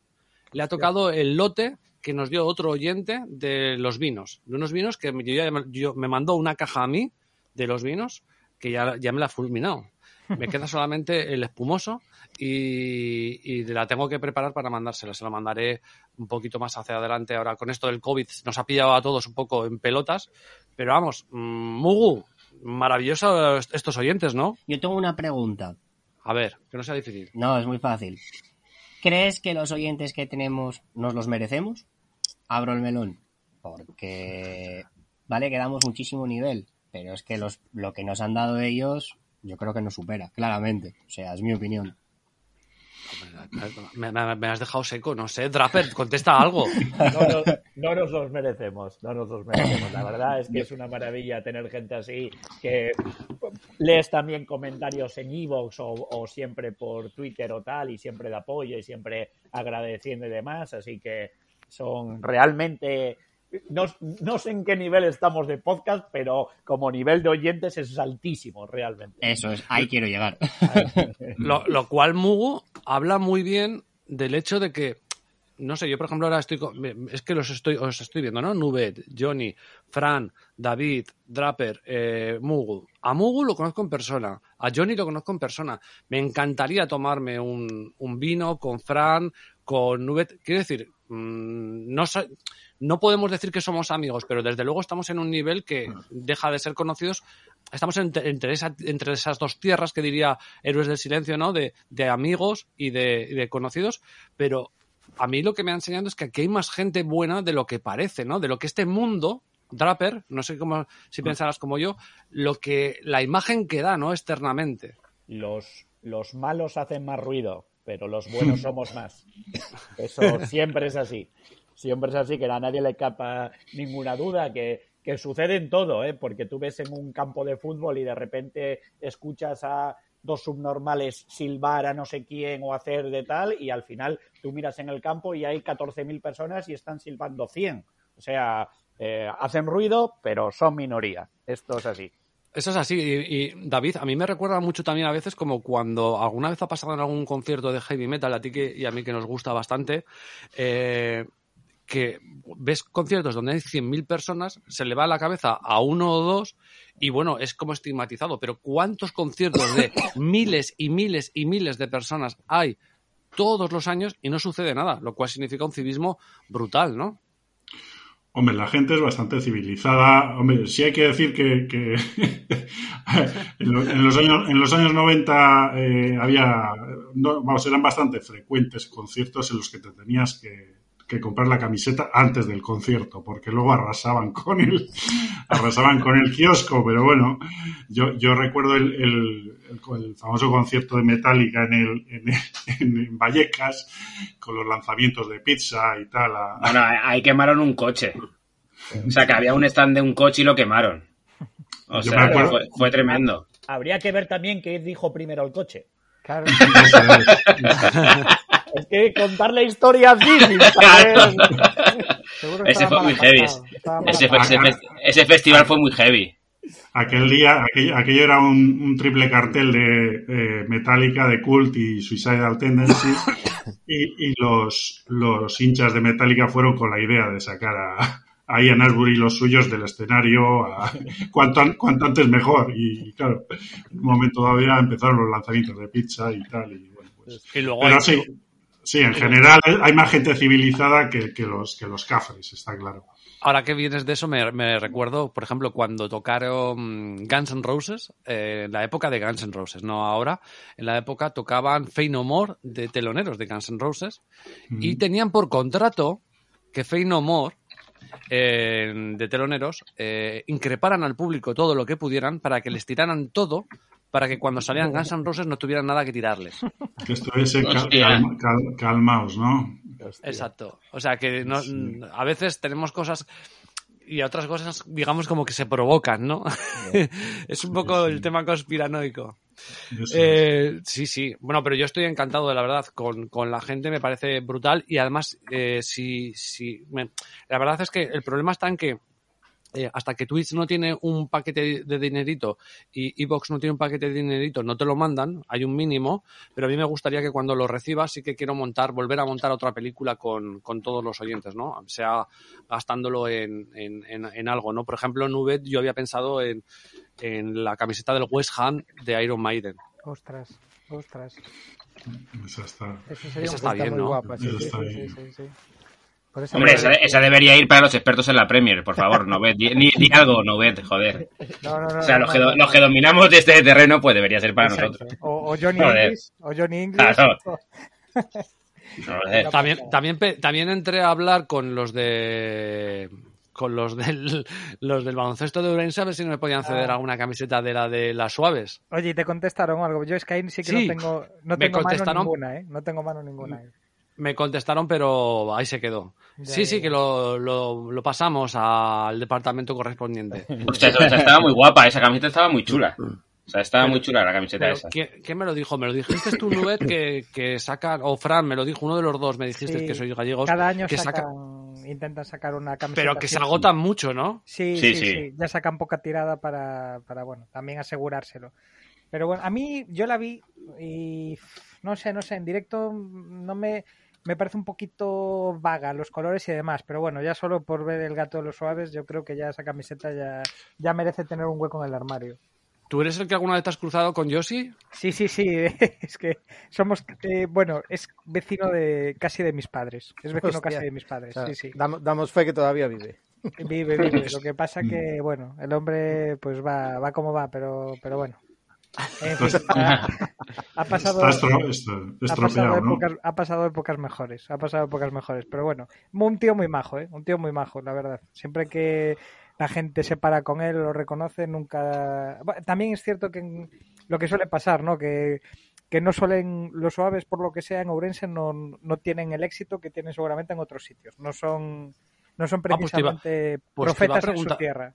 [SPEAKER 1] le ha tocado el lote que nos dio otro oyente de los vinos. De unos vinos que yo ya- me mandó una caja a mí de los vinos que ya, ya me la ha fulminado. Me queda solamente el espumoso y, y la tengo que preparar para mandársela. Se la mandaré un poquito más hacia adelante ahora. Con esto del COVID nos ha pillado a todos un poco en pelotas. Pero vamos, mm, Mugu, maravilloso estos oyentes, ¿no?
[SPEAKER 8] Yo tengo una pregunta.
[SPEAKER 1] A ver, que no sea difícil.
[SPEAKER 8] No, es muy fácil. ¿Crees que los oyentes que tenemos nos los merecemos? Abro el melón. Porque, vale, que damos muchísimo nivel, pero es que los, lo que nos han dado ellos, yo creo que nos supera, claramente. O sea, es mi opinión.
[SPEAKER 1] Me, has dejado seco, no sé. Draper, contesta algo.
[SPEAKER 7] No nos los merecemos, no nos los merecemos. La verdad es que es una maravilla tener gente así que lees también comentarios en Evox o, o siempre por Twitter o tal y siempre de apoyo y siempre agradeciendo y demás. Así que son realmente... No, no sé en qué nivel estamos de podcast, pero como nivel de oyentes es altísimo, realmente.
[SPEAKER 8] Eso es, ahí quiero llegar.
[SPEAKER 1] Lo, lo cual Mugu habla muy bien del hecho de que, no sé, yo por ejemplo ahora estoy, con- me- es que los estoy, os estoy viendo, ¿no? Nubet, Johnny, Fran, David, Draper, eh, Mugu. A Mugu lo conozco en persona, a Johnny lo conozco en persona. Me encantaría tomarme un, un vino con Fran, con Nubet. Quiero decir, no, sa- no podemos decir que somos amigos, pero desde luego estamos en un nivel que deja de ser conocidos. Estamos entre, entre, esa- entre esas dos tierras que diría Héroes del Silencio, ¿no? De, de amigos y de, y de conocidos, pero a mí lo que me ha enseñado es que aquí hay más gente buena de lo que parece, ¿no? De lo que este mundo, Draper, no sé cómo, si pensarás como yo, lo que, la imagen que da, ¿no? Externamente.
[SPEAKER 7] Los, los malos hacen más ruido, pero los buenos somos más. Eso siempre es así. Siempre es así, que a nadie le capa ninguna duda, que, que sucede en todo, ¿eh? porque tú ves en un campo de fútbol y de repente escuchas a dos subnormales silbar a no sé quién o hacer de tal, y al final tú miras en el campo y hay 14.000 personas y están silbando 100. O sea, eh, hacen ruido, pero son minoría. Esto es así.
[SPEAKER 1] Eso es así. Y, y, David, a mí me recuerda mucho también a veces como cuando alguna vez ha pasado en algún concierto de heavy metal, a ti que, y a mí que nos gusta bastante, eh, que ves conciertos donde hay 100.000 personas, se le va la cabeza a uno o dos y bueno, es como estigmatizado. Pero ¿cuántos conciertos de miles y miles y miles de personas hay todos los años y no sucede nada? Lo cual significa un civismo brutal, ¿no?
[SPEAKER 6] Hombre, la gente es bastante civilizada. Hombre, sí hay que decir que, que en, lo- en los años, en los años 90 eh, había, no, vamos, eran bastante frecuentes conciertos en los que te tenías que, que comprar la camiseta antes del concierto, porque luego arrasaban con el, arrasaban con el kiosco. Pero bueno, yo, yo recuerdo el, el- el- el famoso concierto de Metallica en, el, en, el- en Vallecas, con los lanzamientos de pizza y tal. a-
[SPEAKER 4] Bueno, ahí quemaron un coche. O sea, que había un stand de un coche y lo quemaron. O
[SPEAKER 6] Yo
[SPEAKER 4] sea, fue, fue tremendo.
[SPEAKER 7] Habría que ver también qué dijo primero el coche.
[SPEAKER 3] Claro.
[SPEAKER 6] Es.
[SPEAKER 7] Que contar la historia así, sin saber-
[SPEAKER 4] Ese fue muy heavy. Ese, festival fue muy heavy.
[SPEAKER 6] Aquel día, aquello, aquello era un, un triple cartel de eh, Metallica, de Cult y Suicidal Tendency. Y, y los, los hinchas de Metallica fueron con la idea de sacar a, a Ian Ashbury y los suyos del escenario a- cuanto, an- cuanto antes mejor. Y, claro, en un momento ya empezaron los lanzamientos de pizza y tal. Y, bueno, pues,
[SPEAKER 1] Y luego
[SPEAKER 6] pero
[SPEAKER 1] hay-
[SPEAKER 6] sí, sí, en general hay más gente civilizada que, que los, que los cafres, está claro.
[SPEAKER 1] Ahora que vienes de eso, me, recuerdo, por ejemplo, cuando tocaron Guns N' Roses, eh, en la época de Guns N' Roses, no ahora, en la época tocaban Fey No More de teloneros de Guns N' Roses y tenían por contrato que Fey No More eh, de teloneros eh, increparan al público todo lo que pudieran para que les tiraran todo para que cuando salían Guns N' Roses no tuvieran nada que tirarles.
[SPEAKER 6] Que esto es el cal-
[SPEAKER 4] Hostia.
[SPEAKER 6] calma- cal- calmaos, ¿no?
[SPEAKER 1] Exacto. O sea que no- a veces tenemos cosas y otras cosas, digamos, como que se provocan, ¿no? es un poco el tema conspiranoico. Eh, sí, sí. Bueno, pero yo estoy encantado, de la verdad, con, con la gente, me parece brutal. Y además, eh, si, si me- la verdad es que el problema está en que eh, hasta que Twitch no tiene un paquete de dinerito y Evox no tiene un paquete de dinerito, no te lo mandan, hay un mínimo, pero a mí me gustaría que cuando lo recibas sí que quiero montar, volver a montar otra película con, con todos los oyentes, ¿no? Sea gastándolo en, en, en, en algo, ¿no? Por ejemplo, en Nubet yo había pensado en, en la camiseta del West Ham de Iron Maiden.
[SPEAKER 3] Ostras, ostras.
[SPEAKER 6] Esa está.
[SPEAKER 3] Eso sería
[SPEAKER 1] Esa
[SPEAKER 3] un
[SPEAKER 1] está bien,
[SPEAKER 5] muy
[SPEAKER 1] ¿no?
[SPEAKER 5] guapa, sí,
[SPEAKER 6] Eso
[SPEAKER 5] sí,
[SPEAKER 6] está
[SPEAKER 5] sí.
[SPEAKER 6] bien.
[SPEAKER 3] Sí, sí, sí. Por eso
[SPEAKER 4] Hombre, esa, esa debería ir para los expertos en la Premier, por favor, Novet. Di, di- di algo, Novet, joder.
[SPEAKER 3] No, no, no,
[SPEAKER 4] O sea,
[SPEAKER 3] no,
[SPEAKER 4] los
[SPEAKER 3] no,
[SPEAKER 4] que, do-
[SPEAKER 3] no.
[SPEAKER 4] los que dominamos de este terreno, pues debería ser para
[SPEAKER 3] Exacto.
[SPEAKER 4] nosotros.
[SPEAKER 3] O, o Johnny
[SPEAKER 4] Joder.
[SPEAKER 3] English, o Johnny English.
[SPEAKER 4] Claro.
[SPEAKER 3] o-.
[SPEAKER 1] También, también, también entré a hablar con los de con los del los del baloncesto de Urense a ver si no me podían ceder
[SPEAKER 3] Ah.
[SPEAKER 1] alguna camiseta de la de las suaves.
[SPEAKER 3] Oye, ¿y te contestaron algo? Yo es que ahí sí que
[SPEAKER 1] Sí,
[SPEAKER 3] no tengo, no tengo mano ninguna, ¿eh? No tengo mano ninguna. ¿eh?
[SPEAKER 1] Me contestaron, pero ahí se quedó.
[SPEAKER 3] Ya,
[SPEAKER 1] sí,
[SPEAKER 3] ya,
[SPEAKER 1] sí,
[SPEAKER 3] ya.
[SPEAKER 1] que lo, lo, lo pasamos al departamento correspondiente.
[SPEAKER 4] Hostia, esa, esa estaba muy guapa, esa camiseta estaba muy chula. O sea, estaba muy chula la camiseta
[SPEAKER 1] Pero,
[SPEAKER 4] esa.
[SPEAKER 1] ¿quién, quién me lo dijo? ¿Me lo dijiste tú, Nubet, que, que sacan, o Fran, me lo dijo, uno de los dos, me dijiste
[SPEAKER 3] Sí,
[SPEAKER 1] que sois gallegos,
[SPEAKER 3] Cada año
[SPEAKER 1] que saca-
[SPEAKER 3] sacan, intentan sacar una camiseta.
[SPEAKER 1] pero que se agotan mucho, ¿no?
[SPEAKER 3] Sí,
[SPEAKER 4] Sí,
[SPEAKER 3] sí, sí,
[SPEAKER 4] sí.
[SPEAKER 3] Ya sacan poca tirada para, para, bueno, también asegurárselo. Pero bueno, a mí yo la vi y No sé, no sé, en directo no me, me parece un poquito vaga los colores y demás, pero bueno, ya solo por ver el gato de los suaves, yo creo que ya esa camiseta ya, ya merece tener un hueco en el armario.
[SPEAKER 1] ¿Tú eres el que alguna vez te has cruzado con Yoshi?
[SPEAKER 3] Sí, sí, sí, es que somos, eh, bueno, es vecino de casi de mis padres, es vecino
[SPEAKER 5] Hostia.
[SPEAKER 3] casi de mis padres,
[SPEAKER 5] O sea,
[SPEAKER 3] sí, sí.
[SPEAKER 5] dam- damos fe que todavía vive.
[SPEAKER 3] Vive, vive. Lo que pasa que, bueno, el hombre pues va, va como va, pero, pero bueno. En fin, ha, ha pasado,
[SPEAKER 6] Está estro- está
[SPEAKER 3] ha pasado épocas, ha pasado épocas mejores, ha pasado épocas mejores, pero bueno, un tío muy majo, ¿eh? Un tío muy majo, la verdad. Siempre que la gente se para con él, lo reconoce, nunca... Bueno, También es cierto que en- lo que suele pasar, ¿no? Que, que no suelen, los suaves, por lo que sea, en Ourense no, no tienen el éxito que tienen seguramente en otros sitios. No son, no son
[SPEAKER 1] Ah, pues iba-
[SPEAKER 3] precisamente
[SPEAKER 1] pues
[SPEAKER 3] profetas en su tierra.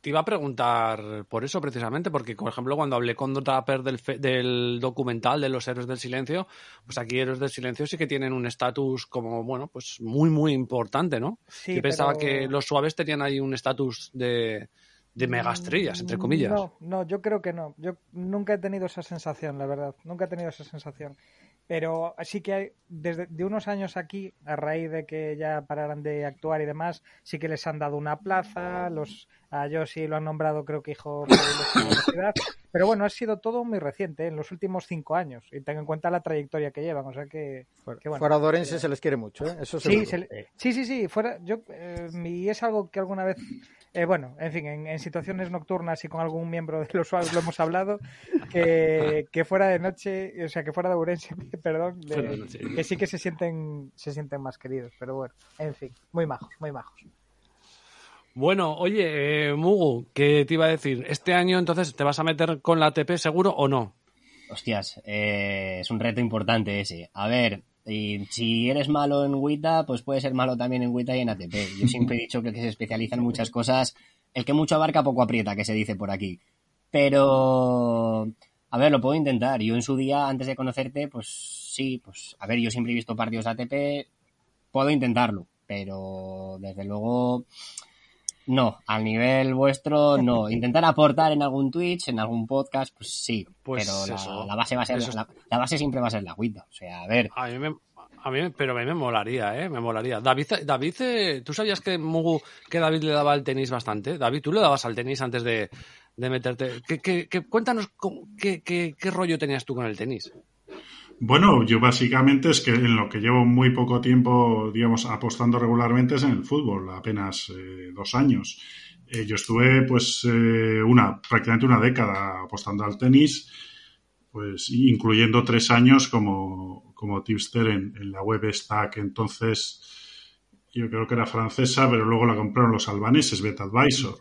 [SPEAKER 1] Te iba a preguntar por eso precisamente, porque por ejemplo cuando hablé con Draper del, del documental de los héroes del silencio, pues aquí héroes del silencio sí que tienen un estatus como, bueno, pues muy, muy importante, ¿no?
[SPEAKER 3] Sí,
[SPEAKER 1] Yo pensaba
[SPEAKER 3] pero-
[SPEAKER 1] que los suaves tenían ahí un estatus de, de megaestrellas, entre comillas.
[SPEAKER 3] No, no, yo creo que no. Yo nunca he tenido esa sensación, la verdad. Nunca he tenido esa sensación. Pero sí que hay, desde de unos años aquí, a raíz de que ya pararan de actuar y demás, sí que les han dado una plaza, los a Yoshi lo han nombrado creo que hijo de la universidad, pero bueno, ha sido todo muy reciente, en los últimos cinco años, y ten en cuenta la trayectoria que llevan, o sea que, que bueno.
[SPEAKER 5] Fuera de Orense se les quiere mucho, ¿eh? Eso
[SPEAKER 3] Sí, se le- sí, sí, sí, fuera, yo, eh, y es algo que alguna vez, eh, bueno, en fin, en, en situaciones nocturnas y con algún miembro de los suaves lo hemos hablado, que, que fuera de noche, o sea, que fuera de Urense, perdón, de- que sí que se sienten, se sienten más queridos, pero bueno, en fin, muy majos, muy majos.
[SPEAKER 1] Bueno, oye, eh, Mugu, ¿qué te iba a decir? ¿Este año entonces te vas a meter con la ATP seguro o no?
[SPEAKER 8] Hostias, eh, es un reto importante ese. A ver, y si eres malo en WITA, pues puedes ser malo también en WITA y en ATP. Yo siempre he dicho que que se especializa en muchas cosas, el que mucho abarca poco aprieta, que se dice por aquí. Pero, a ver, lo puedo intentar. Yo en su día, antes de conocerte, pues sí, pues a ver, yo siempre he visto partidos ATP, puedo intentarlo, pero desde luego no, al nivel vuestro no. Intentar aportar en algún Twitch, en algún podcast, pues sí,
[SPEAKER 1] Pues
[SPEAKER 8] pero la,
[SPEAKER 1] eso.
[SPEAKER 8] la base va a ser la, la base siempre va a ser la agüita. O sea, a ver,
[SPEAKER 1] A mí me, a mí, pero a mí me molaría, ¿eh? Me molaría. David, David eh, ¿tú sabías que Mugu, que David le daba al tenis bastante? David, ¿tú le dabas al tenis antes de, de meterte? ¿Qué, qué- qué- cuéntanos cómo- qué, qué- qué rollo tenías tú con el tenis.
[SPEAKER 6] Bueno, yo básicamente es que en lo que llevo muy poco tiempo, digamos, apostando regularmente es en el fútbol, apenas eh, dos años. Eh, yo estuve, pues, eh, una, prácticamente una década apostando al tenis, pues, incluyendo tres años como, como tipster en, en la web esta que entonces yo creo que era francesa, pero luego la compraron los albaneses, BetAdvisor.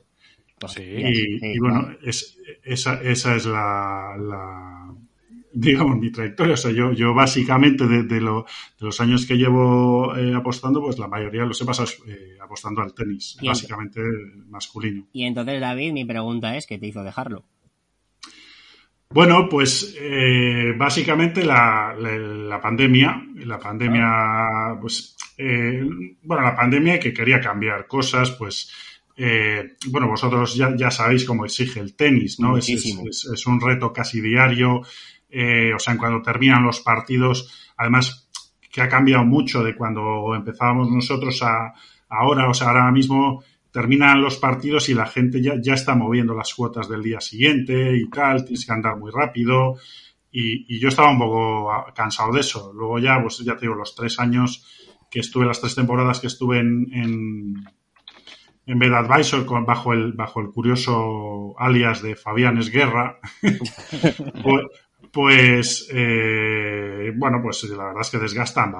[SPEAKER 1] Sí.
[SPEAKER 6] Y,
[SPEAKER 8] sí,
[SPEAKER 6] y bueno, es, esa, esa es la, la, digamos, mi trayectoria. O sea, yo, yo básicamente de, de, lo, de los años que llevo eh, apostando, pues la mayoría los he pasado eh, apostando al tenis, básicamente masculino.
[SPEAKER 8] y entonces David, mi pregunta es, ¿qué te hizo dejarlo?
[SPEAKER 6] Bueno, pues eh, básicamente la, la, la pandemia, la pandemia, pues, bueno, la pandemia que quería cambiar cosas, pues, eh, bueno, vosotros ya, ya sabéis cómo exige el tenis, ¿no? Es un reto casi diario, eh, o sea, en cuando terminan los partidos, además que ha cambiado mucho de cuando empezábamos nosotros a ahora, o sea, ahora mismo terminan los partidos y la gente ya, ya está moviendo las cuotas del día siguiente y tal, tienes que andar muy rápido. Y, yo estaba un poco cansado de eso. Luego ya, pues ya te digo, los tres años que estuve, las tres temporadas que estuve en, en, en Bed Advisor bajo, el, bajo el curioso alias de Fabián Esguerra, pues, eh, bueno, pues la verdad es que desgastan,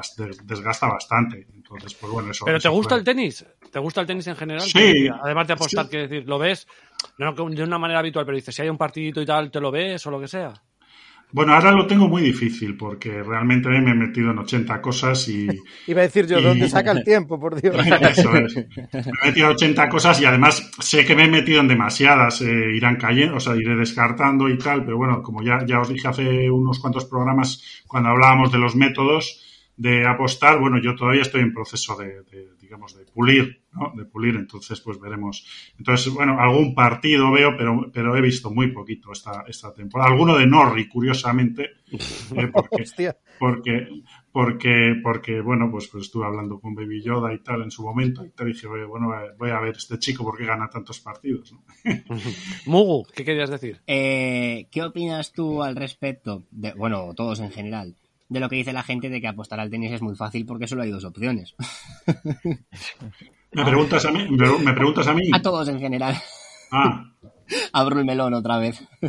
[SPEAKER 6] desgasta bastante. Entonces, pues bueno, eso.
[SPEAKER 1] ¿Pero te gusta
[SPEAKER 6] fue-
[SPEAKER 1] el tenis? ¿Te gusta el tenis en general?
[SPEAKER 6] Sí.
[SPEAKER 1] Además de apostar,
[SPEAKER 6] Sí.
[SPEAKER 1] quiero decir, ¿lo ves? No de una manera habitual, pero dices, si hay un partidito y tal, ¿te lo ves o lo que sea?
[SPEAKER 6] Bueno, ahora lo tengo muy difícil porque realmente me he metido en 80 cosas y
[SPEAKER 5] Iba a decir yo,
[SPEAKER 6] Y-
[SPEAKER 5] ¿dónde saca el tiempo, por Dios?
[SPEAKER 6] eso es. Me he metido en 80 cosas y además sé que me he metido en demasiadas. eh, irán cayendo, o sea, iré descartando y tal, pero bueno, como ya, ya os dije hace unos cuantos programas cuando hablábamos de los métodos, de apostar, bueno, yo todavía estoy en proceso de, de, digamos, de pulir, ¿no? De pulir, entonces pues veremos. Entonces, bueno, algún partido veo, pero, pero he visto muy poquito esta, esta temporada. Alguno de Norri, curiosamente, eh, porque,
[SPEAKER 5] Hostia.
[SPEAKER 6] porque, porque, porque, bueno, pues, pues estuve hablando con Baby Yoda y tal en su momento y te dije, oye, bueno, voy a ver este chico porque gana tantos partidos, ¿no?
[SPEAKER 1] Mugu, ¿qué querías decir?
[SPEAKER 8] Eh, ¿Qué opinas tú al respecto? De, bueno, todos en general. De lo que dice la gente de que apostar al tenis es muy fácil porque solo hay dos opciones.
[SPEAKER 6] ¿Me preguntas a mí? ¿Me preguntas a mí?
[SPEAKER 8] A todos en general.
[SPEAKER 6] Ah,
[SPEAKER 8] Abro el melón otra vez.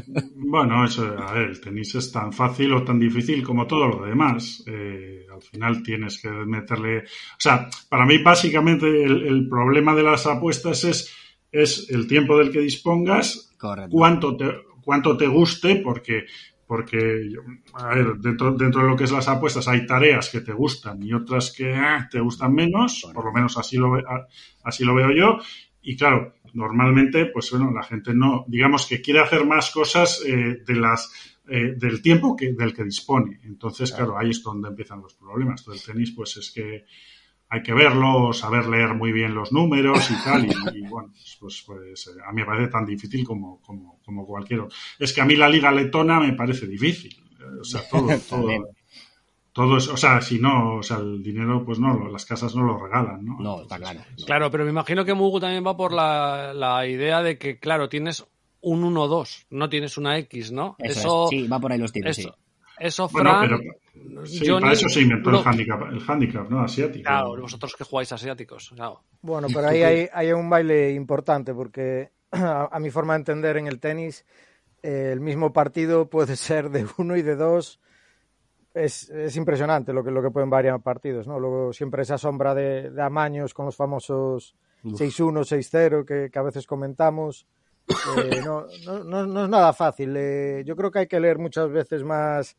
[SPEAKER 6] Bueno, eso, a ver, el tenis es tan fácil o tan difícil como todo lo demás. Eh, al final tienes que meterle. O sea, para mí, básicamente, el, el problema de las apuestas es, es el tiempo del que dispongas,
[SPEAKER 8] Correcto.
[SPEAKER 6] cuánto te, cuánto te guste, porque. Porque, a ver, dentro, dentro de lo que es las apuestas hay tareas que te gustan y otras que ah, te gustan menos, por lo menos así lo, así lo veo yo. Y claro, normalmente, pues bueno, la gente no, digamos que quiere hacer más cosas eh, de las eh, del tiempo que, del que dispone. Entonces, claro, ahí es donde empiezan los problemas. Todo el tenis, pues es que hay que verlo, saber leer muy bien los números y tal. Y, y, bueno, pues, pues eh, a mí me parece tan difícil como, como, como cualquier otro. Es que a mí la liga letona me parece difícil. Eh, O sea, todo, todo, todo es, o sea, si no, o sea, el dinero, pues no, las casas no lo regalan, ¿no?
[SPEAKER 8] No, está claro.
[SPEAKER 1] Claro, pero me imagino que Mugu también va por la, la idea de que, claro, tienes un 1-2, no tienes una X, ¿no?
[SPEAKER 8] Eso, es. Sí, va por ahí los tiros,
[SPEAKER 1] eso,
[SPEAKER 8] sí.
[SPEAKER 1] Eso,
[SPEAKER 6] Bueno,
[SPEAKER 1] Fran,
[SPEAKER 6] pero sí,
[SPEAKER 1] Johnny,
[SPEAKER 6] para eso se inventó
[SPEAKER 1] lo-
[SPEAKER 6] el handicap, el handicap, ¿no? Asiático.
[SPEAKER 1] Claro, vosotros que jugáis asiáticos, claro.
[SPEAKER 5] Bueno, pero ahí hay, hay un baile importante porque a, a mi forma de entender en el tenis eh, el mismo partido puede ser de uno y de dos. Es, es impresionante lo que, lo que pueden variar partidos, ¿no? Luego siempre esa sombra de, de amaños con los famosos 6-1, 6-0 que, que a veces comentamos. Eh, no, no, no- no es nada fácil. Eh, yo creo que hay que leer muchas veces más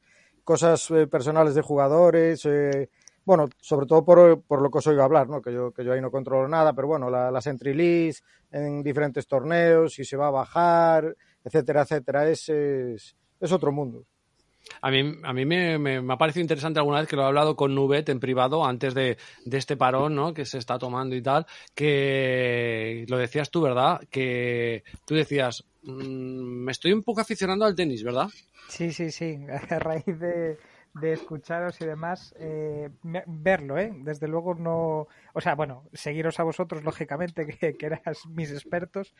[SPEAKER 5] cosas eh, personales de jugadores. eh, bueno, sobre todo por, por lo que os oigo hablar, ¿no? Que yo, que yo ahí no controlo nada, pero bueno, la- las entry list en diferentes torneos, si se va a bajar, etcétera, etcétera, es, es, es otro mundo.
[SPEAKER 1] A mí, a mí me, me- me ha parecido interesante alguna vez que lo he hablado con Nubet en privado antes de, de este parón ¿no? que se está tomando y tal, que lo decías tú, ¿verdad? Que tú decías, "Mm, me estoy un poco aficionando al tenis, ¿verdad?
[SPEAKER 3] Sí, sí, sí. A raíz de, de escucharos y demás, eh, verlo, ¿eh? Desde luego no. O sea, bueno, seguiros a vosotros, lógicamente, que, que eras mis expertos,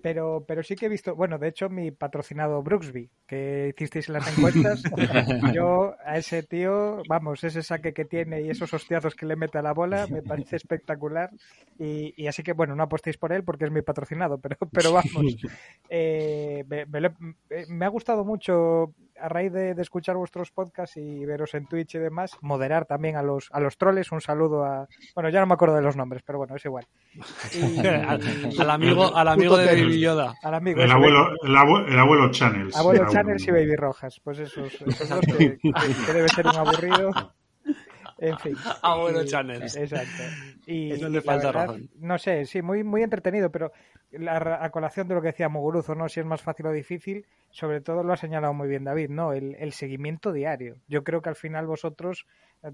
[SPEAKER 3] pero, pero sí que he visto. Bueno, de hecho, mi patrocinado Brooksby, que hicisteis en las encuestas, yo a ese tío, vamos, ese saque que tiene y esos hostiazos que le mete a la bola, me parece espectacular. Y, y así que, bueno, no apostéis por él porque es mi patrocinado, pero, pero vamos. Eh, me, me lo- eh, me ha gustado mucho a raíz de, de escuchar vuestros podcasts y veros en Twitch y demás, moderar también a los, a los troles. Un saludo a. Bueno, ya no me acuerdo de los nombres, pero bueno, es igual. Y-
[SPEAKER 1] al, al amigo, al amigo de Baby Yoda.
[SPEAKER 3] al amigo.
[SPEAKER 6] El abuelo, el abuelo, el abuelo Channels.
[SPEAKER 3] Abuelo
[SPEAKER 6] Era
[SPEAKER 3] Channels y Baby Rojas. Pues esos, esos dos que, que debe ser un aburrido. En fin.
[SPEAKER 1] Abuelo
[SPEAKER 3] Y-
[SPEAKER 1] Channels.
[SPEAKER 3] Exacto. Y,
[SPEAKER 1] Eso le falta
[SPEAKER 3] verdad,
[SPEAKER 1] razón.
[SPEAKER 3] No sé, sí, muy, muy entretenido, pero la, a colación de lo que decía Muguruzo, ¿no? Si es más fácil o difícil, sobre todo lo ha señalado muy bien David, ¿no? El, el seguimiento diario. Yo creo que al final vosotros,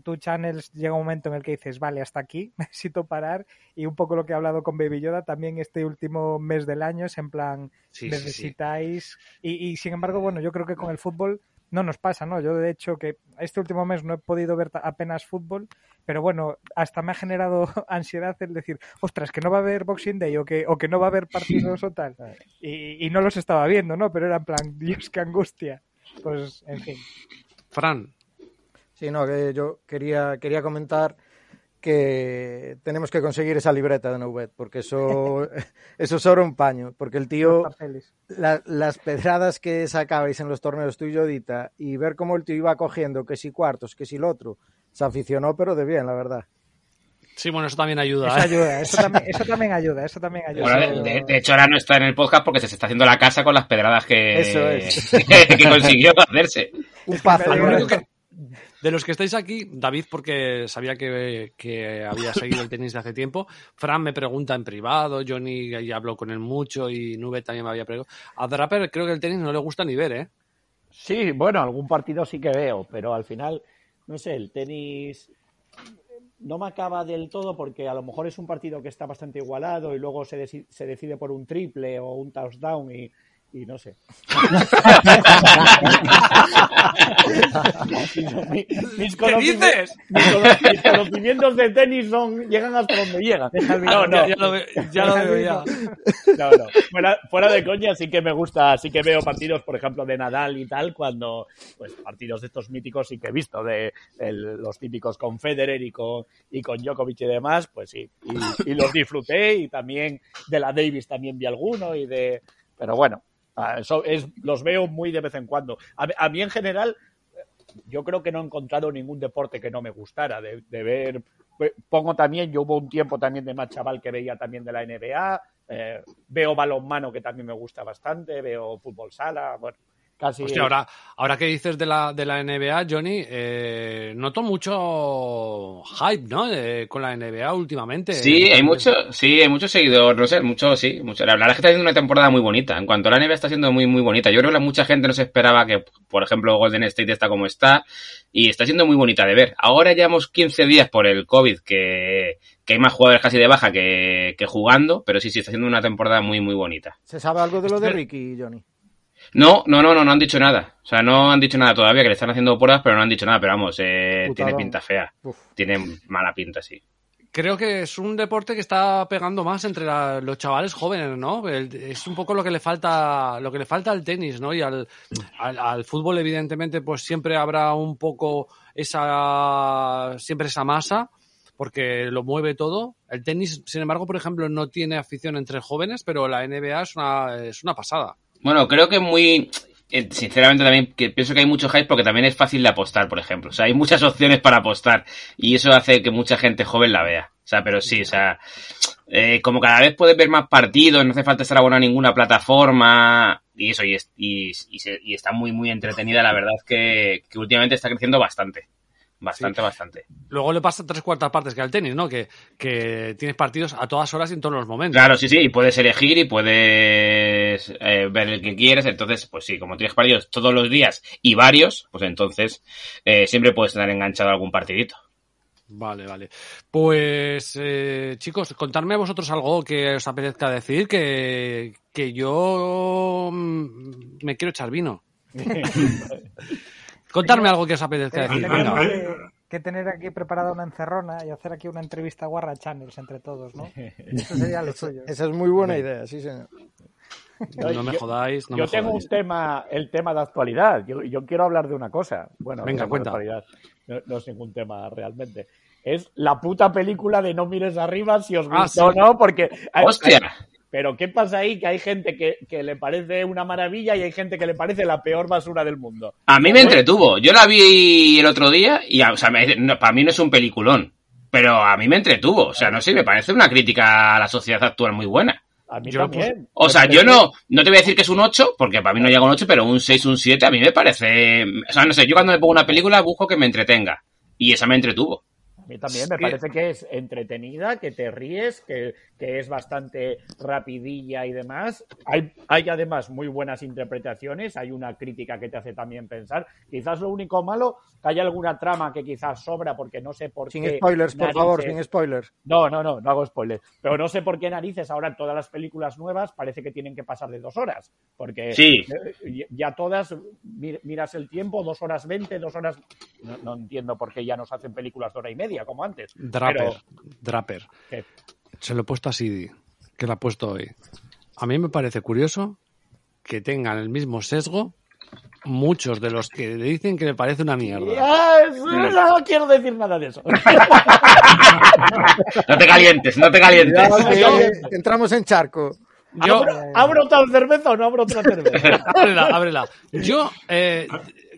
[SPEAKER 3] tú Channels, llega un momento en el que dices, vale, hasta aquí, necesito parar, y un poco lo que he hablado con Baby Yoda, también este último mes del año es en plan,
[SPEAKER 1] Sí, sí, sí.
[SPEAKER 3] necesitáis, Y, y sin embargo, bueno, yo creo que con el fútbol no nos pasa, ¿no? Yo de hecho que este último mes no he podido ver apenas fútbol, pero bueno, hasta me ha generado ansiedad el decir, ostras, que no va a haber Boxing Day o que, o que no va a haber partidos o tal. Y, y no los estaba viendo, ¿no? Pero era en plan, Dios, qué angustia. Pues, en fin.
[SPEAKER 1] Fran,
[SPEAKER 5] Sí, no, que yo quería, quería comentar que tenemos que conseguir esa libreta de Noubet, porque eso, eso es oro en paño, porque el tío, la- las pedradas que sacabais en los torneos tú y yo, Dita, y ver cómo el tío iba cogiendo, que si cuartos, que si el otro, se aficionó, pero de bien, la verdad.
[SPEAKER 1] sí, bueno, eso también ayuda.
[SPEAKER 3] Eso
[SPEAKER 1] ¿eh?
[SPEAKER 3] ayuda, eso también, eso también ayuda, eso también ayuda.
[SPEAKER 4] Bueno, de, de hecho, ahora no está en el podcast porque se está haciendo la casa con las pedradas que,
[SPEAKER 5] Eso es.
[SPEAKER 4] que consiguió hacerse.
[SPEAKER 5] Un pazo,
[SPEAKER 3] alegro
[SPEAKER 5] ¿no?
[SPEAKER 1] Lo único que- de los que estáis aquí, David, porque sabía que, que había seguido el tenis de hace tiempo, Fran me pregunta en privado, Johnny ya habló con él mucho y Nube también me había preguntado. A Draper creo que el tenis no le gusta ni ver, ¿eh?
[SPEAKER 7] Sí, bueno, algún partido sí que veo, pero al final, no sé, el tenis no me acaba del todo porque a lo mejor es un partido que está bastante igualado y luego se, se decide por un triple o un touchdown y, y no sé. Mi- mis,
[SPEAKER 1] ¿Qué dices?
[SPEAKER 7] mis cono- mis conocimientos de tenis son, llegan hasta donde llegan. No, no,
[SPEAKER 1] Ya, lo, ya lo veo ya.
[SPEAKER 7] no, no. Fuera, fuera de coña, sí que me gusta, sí que veo partidos, por ejemplo, de Nadal y tal, cuando, pues, partidos de estos míticos sí que he visto, de el- los típicos con Federer y con, y con Djokovic y demás, pues sí, y, y los disfruté y también de la Davis también vi alguno y de, pero bueno, ah, eso es, los veo muy de vez en cuando. A, mí- en general, yo creo que no he encontrado ningún deporte que no me gustara de, de ver. pues, Pongo también, yo hubo un tiempo también de más chaval que veía también de la NBA, eh, veo balonmano que también me gusta bastante, veo fútbol sala, bueno, casi.
[SPEAKER 1] Hostia, ahora, ahora que dices de la, de la NBA, Johnny, eh, noto mucho hype, ¿no? Eh, con la NBA últimamente.
[SPEAKER 4] Sí, hay mucho, sí, hay muchos seguidores, no sé, mucho, sí, mucho. La verdad es que está siendo una temporada muy bonita. En cuanto a la NBA está siendo muy, muy bonita. Yo creo que mucha gente no se esperaba que, por ejemplo, Golden State está como está y está siendo muy bonita de ver. Ahora llevamos 15 días por el COVID que, que hay más jugadores casi de baja que, que jugando, pero sí, sí, está siendo una temporada muy, muy bonita.
[SPEAKER 5] ¿Se sabe algo de lo de
[SPEAKER 1] Espera.
[SPEAKER 5] Ricky, Johnny?
[SPEAKER 4] No, no, no, no, no han dicho nada. O sea, no han dicho nada todavía, que le están haciendo pruebas, pero no han dicho nada. Pero vamos, eh, tiene pinta fea.
[SPEAKER 5] Uf.
[SPEAKER 4] Tiene mala pinta, sí.
[SPEAKER 1] Creo que es un deporte que está pegando más entre la- los chavales jóvenes, ¿no? El- es un poco lo que le falta, lo que le falta al tenis, ¿no? Y al, al, al fútbol, evidentemente, pues siempre habrá un poco esa, siempre esa masa, porque lo mueve todo. El tenis, sin embargo, por ejemplo, no tiene afición entre jóvenes, pero la NBA es una, es una pasada.
[SPEAKER 4] Bueno, creo que muy. eh, Sinceramente también que pienso que hay mucho hype porque también es fácil de apostar, por ejemplo. O sea, hay muchas opciones para apostar y eso hace que mucha gente joven la vea. O sea, pero sí, o sea, eh, como cada vez puedes ver más partidos, no hace falta estar abonado a ninguna plataforma y eso, y, y, se- y está muy, muy entretenida. La verdad que últimamente está creciendo bastante. Bastante, bastante.
[SPEAKER 1] Luego le pasa tres cuartas partes que al tenis, ¿no? Que, que tienes partidos a todas horas y en todos los momentos.
[SPEAKER 4] Claro, sí, sí, y puedes elegir y puedes eh, ver el que quieres. Entonces, pues sí, como tienes partidos todos los días y varios, pues entonces eh, siempre puedes estar enganchado a algún partidito.
[SPEAKER 1] Vale, vale. Pues, eh, chicos, contadme vosotros algo que os apetezca decir, que, que yo mm, me quiero echar vino. Contadme algo que os apetezca decir. Venga.
[SPEAKER 3] que, que tener aquí preparada una encerrona y hacer aquí una entrevista guarra channels entre todos, ¿no? Eso sería lo suyo.
[SPEAKER 5] Esa es muy buena idea, sí, señor.
[SPEAKER 1] No me jodáis, no
[SPEAKER 7] yo
[SPEAKER 1] me
[SPEAKER 7] tengo
[SPEAKER 1] jodáis.
[SPEAKER 7] un tema, el tema de actualidad. Yo, yo quiero hablar de una cosa. Bueno,
[SPEAKER 1] Venga, cuenta.
[SPEAKER 7] actualidad. No, no es ningún tema realmente. Es la puta película de No mires arriba si os
[SPEAKER 1] Ah,
[SPEAKER 7] gustó o no, porque...
[SPEAKER 4] ¡Hostia!
[SPEAKER 7] Pero ¿qué pasa ahí? Que hay gente que, que le parece una maravilla y hay gente que le parece la peor basura del mundo.
[SPEAKER 4] A mí me entretuvo. Yo la vi el otro día y, o sea, me- no, para mí no es un peliculón. Pero a mí me entretuvo. O sea, no sé, me parece una crítica a la sociedad actual muy buena.
[SPEAKER 7] A mí
[SPEAKER 1] Yo,
[SPEAKER 7] también.
[SPEAKER 4] O sea, yo no, no te voy a decir que es un 8, porque para mí no llega a un 8, pero un 6, un 7, a mí me parece... O sea, no sé, yo cuando me pongo una película busco que me entretenga. Y esa me entretuvo.
[SPEAKER 7] A mí también me parece que es entretenida, que te ríes, que, que es bastante rapidilla y demás. Hay, hay además muy buenas interpretaciones, hay una crítica que te hace también pensar. Quizás lo único malo, que haya alguna trama que quizás sobra porque no sé por
[SPEAKER 5] Sin
[SPEAKER 7] qué.
[SPEAKER 5] spoilers, por favor, sin spoilers.
[SPEAKER 7] No, no, no, no hago spoilers. Pero no sé por qué narices ahora en todas las películas nuevas parece que tienen que pasar de dos horas. Porque
[SPEAKER 4] Sí.
[SPEAKER 7] eh, ya todas, mi- miras el tiempo, dos horas veinte, dos horas... No, no entiendo por qué ya nos hacen películas de hora y media, como antes.
[SPEAKER 1] Draper,
[SPEAKER 7] Pero-
[SPEAKER 1] Draper.
[SPEAKER 7] ¿Qué?
[SPEAKER 1] Se lo he puesto a Sidi, que lo ha puesto hoy. A mí me parece curioso que tengan el mismo sesgo muchos de los que le dicen que le parece una mierda.
[SPEAKER 7] No quiero decir nada de eso.
[SPEAKER 4] No te calientes, no te calientes.
[SPEAKER 5] Ya, entramos en charco.
[SPEAKER 1] Yo,
[SPEAKER 7] ¿Abro, ¿abro otra cerveza o no abro otra cerveza?
[SPEAKER 1] ábrela, ábrela. Yo, eh,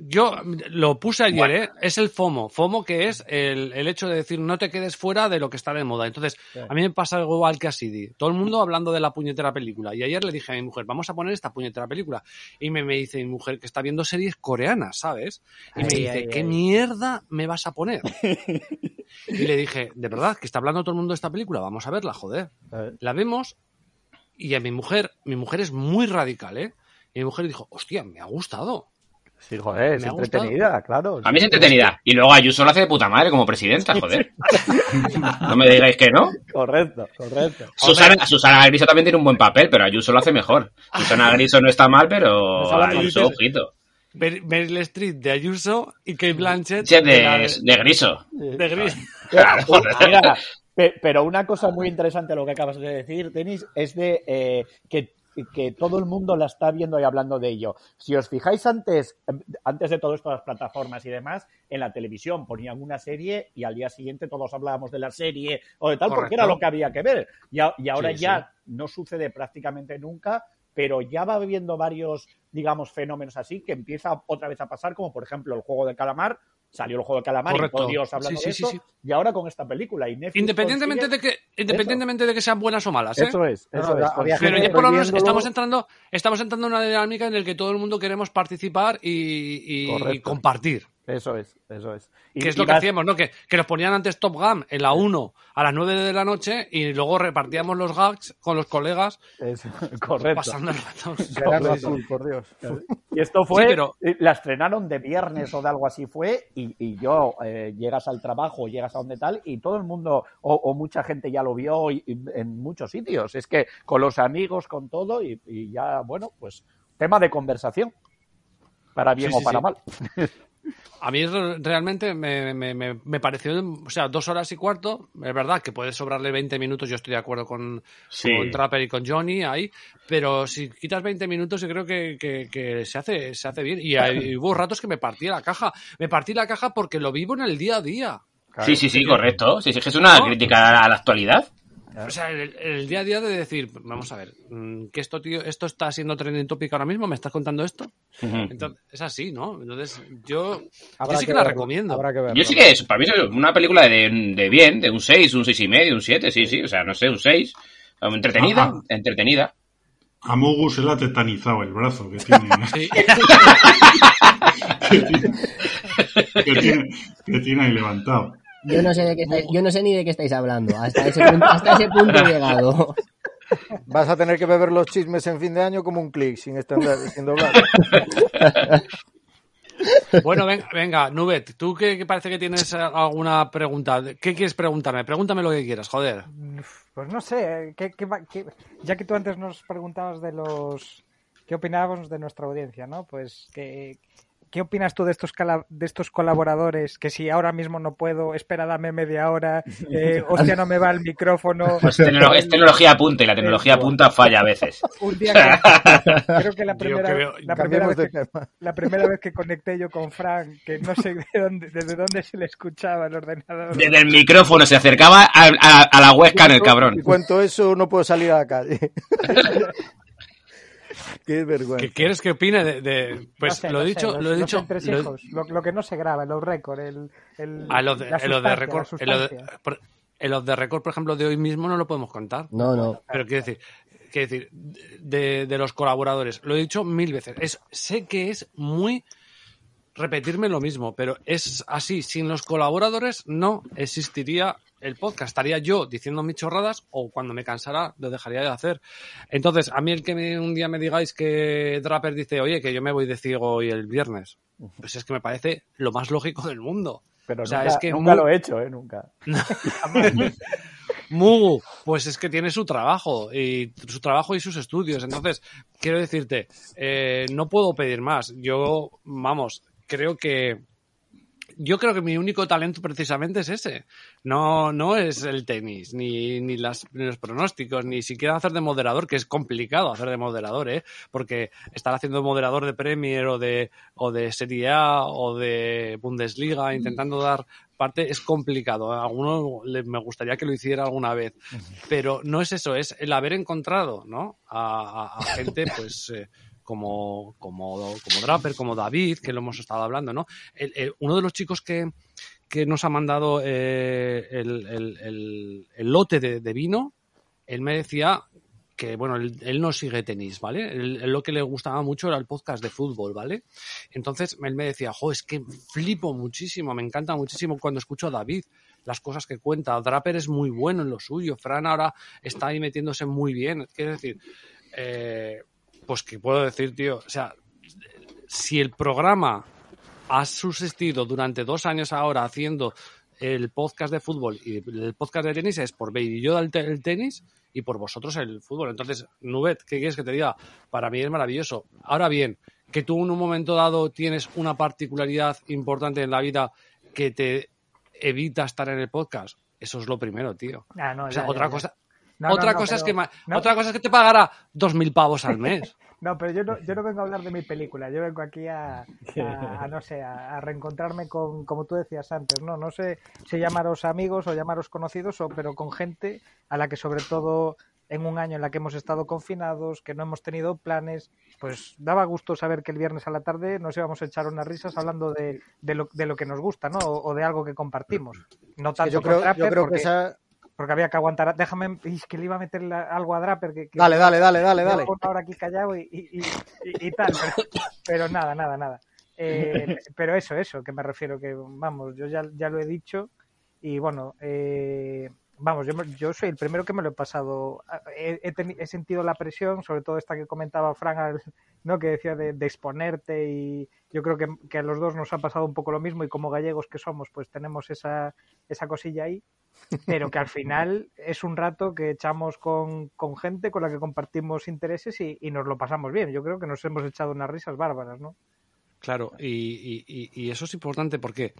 [SPEAKER 1] yo lo puse ayer, ¿eh? Es el FOMO. FOMO que es el, el hecho de decir no te quedes fuera de lo que está de moda. Entonces, a mí me pasa algo igual que a Sidi. Todo el mundo hablando de la puñetera película. Y ayer le dije a mi mujer, vamos a poner esta puñetera película. Y me, me dice mi mujer que está viendo series coreanas, ¿sabes? Y me dice,
[SPEAKER 7] ay,
[SPEAKER 1] ¿qué
[SPEAKER 7] ay.
[SPEAKER 1] mierda me vas a poner? y le dije, ¿de verdad que está hablando todo el mundo de esta película? Vamos a verla, joder. La vemos y a mi mujer, mi mujer es muy radical, ¿eh? Y mi mujer dijo, hostia, me ha gustado.
[SPEAKER 7] Sí, joder, es entretenida, claro.
[SPEAKER 4] A mí es entretenida. Y luego Ayuso lo hace de puta madre como presidenta, joder. No me digáis que no.
[SPEAKER 7] Correcto, correcto.
[SPEAKER 4] Susana, Susana Griso también tiene un buen papel, pero Ayuso lo hace mejor. Susana Griso no está mal, pero Ayuso, ojito.
[SPEAKER 1] Mer- Meryl Streep de Ayuso y Kate Blanchett
[SPEAKER 4] Sí,
[SPEAKER 1] de, la
[SPEAKER 4] de,
[SPEAKER 1] de-
[SPEAKER 4] de Griso.
[SPEAKER 1] de Gris.
[SPEAKER 4] Claro, joder.
[SPEAKER 7] Mira, pero una cosa muy interesante lo que acabas de decir, Denis, es de eh, que, que todo el mundo la está viendo y hablando de ello. Si os fijáis antes, antes de todo esto, las plataformas y demás, en la televisión ponían una serie y al día siguiente todos hablábamos de la serie o de tal, porque era lo que había que ver. Y, a- y ahora
[SPEAKER 1] Sí,
[SPEAKER 7] ya no sucede prácticamente nunca, pero ya va habiendo varios, digamos, fenómenos así que empieza otra vez a pasar, como por ejemplo el juego de calamar. Salió el juego de calamar
[SPEAKER 1] Correcto.
[SPEAKER 7] y todo Dios hablando
[SPEAKER 1] Sí,
[SPEAKER 7] de
[SPEAKER 1] sí,
[SPEAKER 7] esto,
[SPEAKER 1] sí, sí.
[SPEAKER 7] y ahora con esta película. Y Netflix
[SPEAKER 1] Independientemente
[SPEAKER 7] consigue-
[SPEAKER 1] de que independientemente de que sean buenas o malas, ¿eh?
[SPEAKER 7] Eso es, eso
[SPEAKER 5] no,
[SPEAKER 7] es.
[SPEAKER 1] Pero ya por lo menos estamos entrando, estamos entrando en una dinámica en la que todo el mundo queremos participar y, y compartir.
[SPEAKER 7] Eso es, eso es. Y-
[SPEAKER 1] Que es
[SPEAKER 7] y
[SPEAKER 1] lo que
[SPEAKER 7] vas-
[SPEAKER 1] hacíamos, ¿no? Que, que nos ponían antes Top Gun en la 1 a las 9 de la noche y luego repartíamos los gags con los colegas
[SPEAKER 7] es- correcto.
[SPEAKER 1] pasando el
[SPEAKER 5] azul, por Dios.
[SPEAKER 7] Y esto fue,
[SPEAKER 1] Sí, pero-
[SPEAKER 7] eh, la estrenaron de viernes o de algo así fue, y, y yo, eh, llegas al trabajo, llegas a donde tal, y todo el mundo, o, o mucha gente ya lo vio y- y en muchos sitios. Es que con los amigos, con todo, y, y ya, bueno, pues tema de conversación. Para bien
[SPEAKER 1] Sí,
[SPEAKER 7] o
[SPEAKER 1] sí,
[SPEAKER 7] para
[SPEAKER 1] sí.
[SPEAKER 7] mal.
[SPEAKER 1] A mí re- realmente me, me- me- me pareció, o sea, dos horas y cuarto. Es verdad que puede sobrarle 20 minutos, yo estoy de acuerdo con,
[SPEAKER 4] Sí.
[SPEAKER 1] con Trapper y con Johnny ahí, pero si quitas 20 minutos yo creo que, que- que se, hace, se hace bien. Y, hay- hubo ratos que me partí la caja. Me partí la caja porque lo vivo en el día a día.
[SPEAKER 4] Sí, sí, sí, correcto. Sí, sí, que es una
[SPEAKER 1] ¿No?
[SPEAKER 4] crítica a la actualidad.
[SPEAKER 1] O sea, el, el día a día de decir, vamos a ver, mm, que esto, tío, esto está siendo trending topic ahora mismo, ¿me estás contando esto? Entonces, es así, ¿no? Entonces, yo, yo sí que, la
[SPEAKER 5] verlo,
[SPEAKER 1] recomiendo.
[SPEAKER 5] Habrá que verlo.
[SPEAKER 4] Yo sí que es, para mí es una película de, de bien, de un 6, un 6 y medio, un 7, sí, sí, o sea, no sé, un 6. Entretenida,
[SPEAKER 6] Ajá.
[SPEAKER 4] entretenida.
[SPEAKER 6] A Mugu se le ha tetanizado el brazo que tiene,
[SPEAKER 1] Sí.
[SPEAKER 6] que tiene, que tiene, que tiene ahí levantado.
[SPEAKER 8] Yo no sé de qué estáis, yo no sé ni de qué estáis hablando. Hasta ese punto, hasta ese punto he llegado.
[SPEAKER 5] Vas a tener que beber los chismes en fin de año como un clic, sin extender, sin doblar.
[SPEAKER 1] Bueno, venga, venga, Nubet, tú que, que parece que tienes alguna pregunta. ¿Qué quieres preguntarme? Pregúntame lo que quieras, joder.
[SPEAKER 3] Pues no sé, ¿qué, qué va- qué- ya que tú antes nos preguntabas de los... ¿Qué opinábamos de nuestra audiencia, no? Pues, ¿qué, qué opinas tú de estos, de estos colaboradores? Que si ahora mismo no puedo, espera, dame media hora, eh, hostia, no me va el micrófono.
[SPEAKER 4] Pues tecno- es tecnología apunta y la tecnología punta falla a veces.
[SPEAKER 3] Un día que, creo que la primera,
[SPEAKER 1] creo-
[SPEAKER 3] la, primera vez que, la primera vez que conecté yo con Frank, que no sé de dónde, desde dónde se le escuchaba el ordenador.
[SPEAKER 4] Desde el micrófono se acercaba a, a- a la webcam el cabrón.
[SPEAKER 5] Y cuento eso, no puedo salir a la calle. Qué vergüenza.
[SPEAKER 1] ¿Qué quieres que opine de...? de- pues
[SPEAKER 3] No sé,
[SPEAKER 1] lo he
[SPEAKER 3] no sé,
[SPEAKER 1] dicho,
[SPEAKER 3] los-
[SPEAKER 1] lo he dicho...
[SPEAKER 3] lo, lo que no se graba, los récords, el, el,
[SPEAKER 1] a los de,
[SPEAKER 3] la
[SPEAKER 1] por- en los de récord, por ejemplo, de hoy mismo no lo podemos contar.
[SPEAKER 8] No, no.
[SPEAKER 1] Pero quiero decir, quiero decir de, de los colaboradores, lo he dicho mil veces. Es, sé que es muy repetirme lo mismo, pero es así. Sin los colaboradores no existiría el podcast. Estaría yo diciendo mis chorradas o cuando me cansara lo dejaría de hacer. Entonces, a mí el que me- un día me digáis que Draper dice, oye, que yo me voy de ciego hoy el viernes, pues es que me parece lo más lógico del mundo.
[SPEAKER 7] Pero
[SPEAKER 1] O sea,
[SPEAKER 7] nunca,
[SPEAKER 1] es que
[SPEAKER 7] nunca
[SPEAKER 1] muy-
[SPEAKER 7] lo he hecho, ¿eh? Nunca.
[SPEAKER 1] Mugu, pues es que tiene su trabajo y su trabajo y sus estudios. Entonces, quiero decirte, eh, no puedo pedir más. Yo, vamos, creo que yo creo que mi único talento precisamente es ese. No, no es el tenis, ni, ni, las, ni los pronósticos, ni siquiera hacer de moderador, que es complicado hacer de moderador, ¿eh? Porque estar haciendo de moderador de Premier o de, o de Serie A o de Bundesliga, intentando dar parte, es complicado. A alguno le- me gustaría que lo hiciera alguna vez. Pero no es eso, es el haber encontrado, ¿no? A, a- a gente, pues. eh, como, como, como Draper, como David, que lo hemos estado hablando, ¿no? Uno de los chicos que, que nos ha mandado eh, el, el- lote de, vino, él me decía que, bueno, él, no sigue tenis, ¿vale? Lo que le gustaba mucho era el podcast de fútbol, ¿vale? Entonces él me decía, jo, es que flipo muchísimo, me encanta muchísimo cuando escucho a David, las cosas que cuenta. Draper es muy bueno en lo suyo, Fran ahora está ahí metiéndose muy bien. Quiero decir, eh, pues que puedo decir, tío, o sea, si el programa ha subsistido durante dos años ahora haciendo el podcast de fútbol y el podcast de tenis es por Baby Yoda el, el tenis y por vosotros el fútbol. Entonces, Nubet, ¿qué quieres que te diga? Para mí es maravilloso. Ahora bien, que tú en un momento dado tienes una particularidad importante en la vida que te evita estar en el podcast, eso es lo primero, tío.
[SPEAKER 3] Ah, no,
[SPEAKER 1] O sea,
[SPEAKER 3] ya,
[SPEAKER 1] otra
[SPEAKER 3] ya, ya.
[SPEAKER 1] cosa,
[SPEAKER 3] No,
[SPEAKER 1] otra
[SPEAKER 3] no,
[SPEAKER 1] cosa es
[SPEAKER 3] pero-
[SPEAKER 1] que ma-
[SPEAKER 3] no.
[SPEAKER 1] otra cosa es que te pagará dos mil pavos al mes.
[SPEAKER 3] No, pero yo no, yo no vengo a hablar de mi película, yo vengo aquí a, a- a, no sé, a, a reencontrarme con, como tú decías antes, no, no sé si llamaros amigos o llamaros conocidos, o, pero con gente a la que sobre todo en un año en la que hemos estado confinados, que no hemos tenido planes, pues daba gusto saber que el viernes a la tarde nos íbamos a echar unas risas hablando de, de, lo, de lo que nos gusta, ¿no? O, o de algo que compartimos. No
[SPEAKER 5] Que
[SPEAKER 3] tanto
[SPEAKER 5] yo creo, yo creo
[SPEAKER 3] porque,
[SPEAKER 5] que esa...
[SPEAKER 3] porque había que aguantar. Déjame, es que le iba a meter la- algo a Draper. Que, que-
[SPEAKER 5] Dale, dale, dale, dale, dale.
[SPEAKER 3] Llevo una hora aquí callado y, y- y- y- y tal, pero, pero nada, nada, nada. Eh, pero eso, eso, que me refiero, que vamos, yo ya, ya lo he dicho y bueno, eh, vamos, yo, yo soy el primero que me lo he pasado, he, he he sentido la presión, sobre todo esta que comentaba Fran, ¿no? que decía de, de exponerte y yo creo que, que a los dos nos ha pasado un poco lo mismo y como gallegos que somos, pues tenemos esa, esa cosilla ahí pero que al final es un rato que echamos con, con gente con la que compartimos intereses y nos lo pasamos bien. Yo creo que nos hemos echado unas risas bárbaras, ¿no?
[SPEAKER 1] Claro, y, eso es importante porque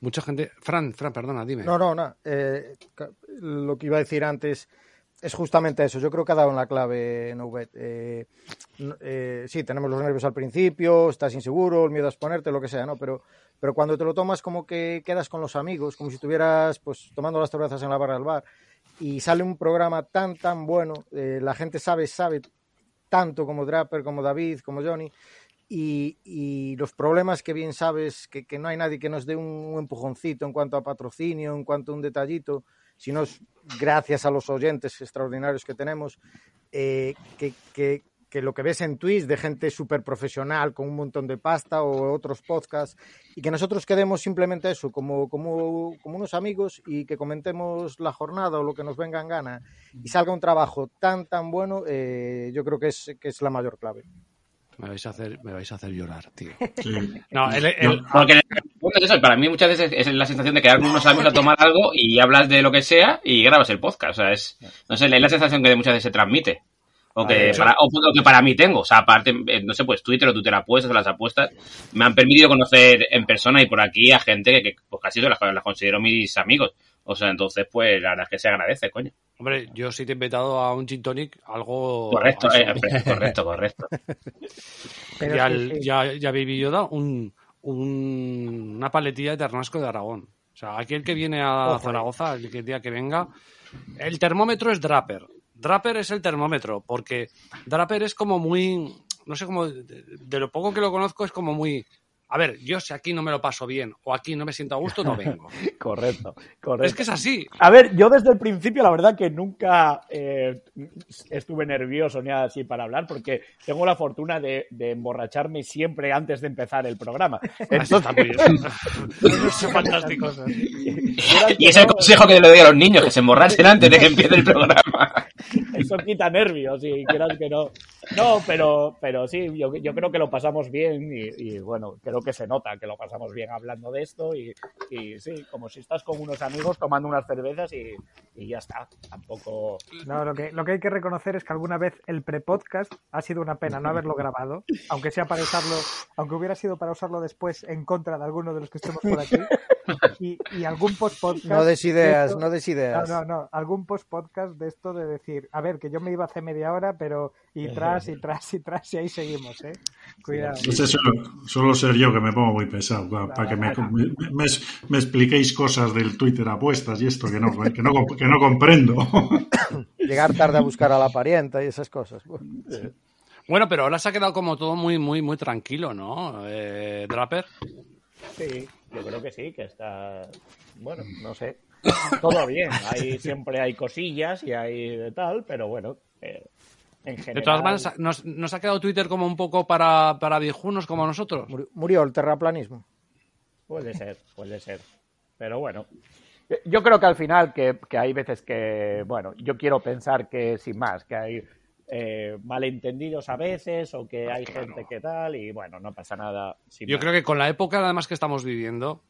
[SPEAKER 1] mucha gente. Fran, Fran, perdona, dime.
[SPEAKER 5] No, no, no. eh, lo que iba a decir antes es justamente eso. Yo creo que ha dado en la clave Noubet. Eh, eh, sí, tenemos los nervios al principio, estás inseguro, el miedo a exponerte, lo que sea, ¿no? Pero, pero cuando te lo tomas como que quedas con los amigos, como si estuvieras pues tomando las cervezas en la barra del bar y sale un programa tan, tan bueno, eh, la gente sabe, sabe tanto como Draper, como David, como Johnny, y, los problemas que bien sabes que, no hay nadie que nos dé un, empujoncito en cuanto a patrocinio, en cuanto a un detallito, sino es gracias a los oyentes extraordinarios que tenemos, eh, que, lo que ves en Twitch de gente súper profesional con un montón de pasta o otros podcasts y que nosotros quedemos simplemente eso, como, unos amigos y que comentemos la jornada o lo que nos venga en gana y salga un trabajo tan, tan bueno, eh, yo creo que es la mayor clave.
[SPEAKER 1] Me vais a hacer, me vais a hacer llorar, tío.
[SPEAKER 6] Sí.
[SPEAKER 1] No, el- el-
[SPEAKER 4] Porque eso, para mí muchas veces es la sensación de quedar con unos amigos a tomar algo y hablas de lo que sea y grabas el podcast. O sea, es, no sé, es la sensación que muchas veces se transmite. O que, para, o que para mí tengo. O sea, aparte, eh, no sé, pues Twitter o Twitter apuestas o las apuestas me han permitido conocer en persona y por aquí a gente que, que pues casi las, las considero mis amigos. O sea, entonces, pues la verdad es que se agradece, coño.
[SPEAKER 1] hombre, yo sí te he invitado a un gin tonic, algo.
[SPEAKER 4] Correcto, eh, correcto, correcto.
[SPEAKER 3] Pero
[SPEAKER 1] y
[SPEAKER 3] sí,
[SPEAKER 1] al,
[SPEAKER 3] sí.
[SPEAKER 1] ya, ya Baby Yoda un, un- una paletilla de Ternasco de Aragón. O sea, aquí el que viene a
[SPEAKER 5] Ojo, eh.
[SPEAKER 1] Zaragoza, el que el día que venga, el termómetro es Draper. Draper es el termómetro, porque Draper es como muy, no sé cómo, de, de lo poco que lo conozco es como muy, a ver, yo si aquí no me lo paso bien o aquí no me siento a gusto, no vengo.
[SPEAKER 7] Correcto, correcto.
[SPEAKER 1] es que es así.
[SPEAKER 7] A ver, yo desde el principio, la verdad que nunca eh, estuve nervioso ni nada así para hablar, porque tengo la fortuna de, de emborracharme siempre antes de empezar el programa.
[SPEAKER 1] Eso está muy bien. Eso es fantástico.
[SPEAKER 4] Y es el consejo que le doy a los niños, que se emborrachen antes de que empiece el programa.
[SPEAKER 7] Eso quita nervios, y quieras que no. No, pero, pero sí, yo, yo creo que lo pasamos bien y, bueno, creo que se nota que lo pasamos bien hablando de esto y, y sí, como si estás con unos amigos tomando unas cervezas y, y ya está. Tampoco.
[SPEAKER 3] No, lo que, lo que hay que reconocer es que alguna vez el pre-podcast ha sido una pena no haberlo grabado, aunque sea para usarlo, aunque hubiera sido para usarlo después en contra de alguno de los que estemos por aquí. Y, y algún post-podcast.
[SPEAKER 5] No des
[SPEAKER 3] de
[SPEAKER 5] ideas,
[SPEAKER 3] esto-
[SPEAKER 5] no des
[SPEAKER 3] No,
[SPEAKER 5] ideas.
[SPEAKER 3] no, no. Algún post-podcast de esto de decir, a ver, que yo me iba hace media hora, pero y tras, y tras, y tras, y ahí seguimos, ¿eh? Cuidado.
[SPEAKER 6] Ese suelo, suelo ser yo que me pongo muy pesado pa- para, que me, me- me- me expliquéis cosas del Twitter apuestas y esto que no, que no, que no comprendo.
[SPEAKER 5] Llegar tarde a buscar a la parienta y esas cosas.
[SPEAKER 1] Bueno, pero ahora se ha quedado como todo muy, muy, muy tranquilo, ¿no? Eh, Draper.
[SPEAKER 7] Sí, yo creo que sí, que está. Bueno, no sé. Todo bien. Hay, siempre hay cosillas y hay de tal, pero bueno. eh, en general.
[SPEAKER 1] De todas maneras, nos, nos ha quedado Twitter como un poco para, para viejunos como nosotros.
[SPEAKER 5] Murió, murió el terraplanismo.
[SPEAKER 7] Puede ser, puede ser. Pero bueno. Yo creo que al final que, que hay veces que, bueno, yo quiero pensar que sin más, que hay eh, malentendidos a veces o que hay gente que tal y bueno, no pasa nada. sin
[SPEAKER 1] Yo
[SPEAKER 7] más.
[SPEAKER 1] creo que con la época, además, que estamos viviendo,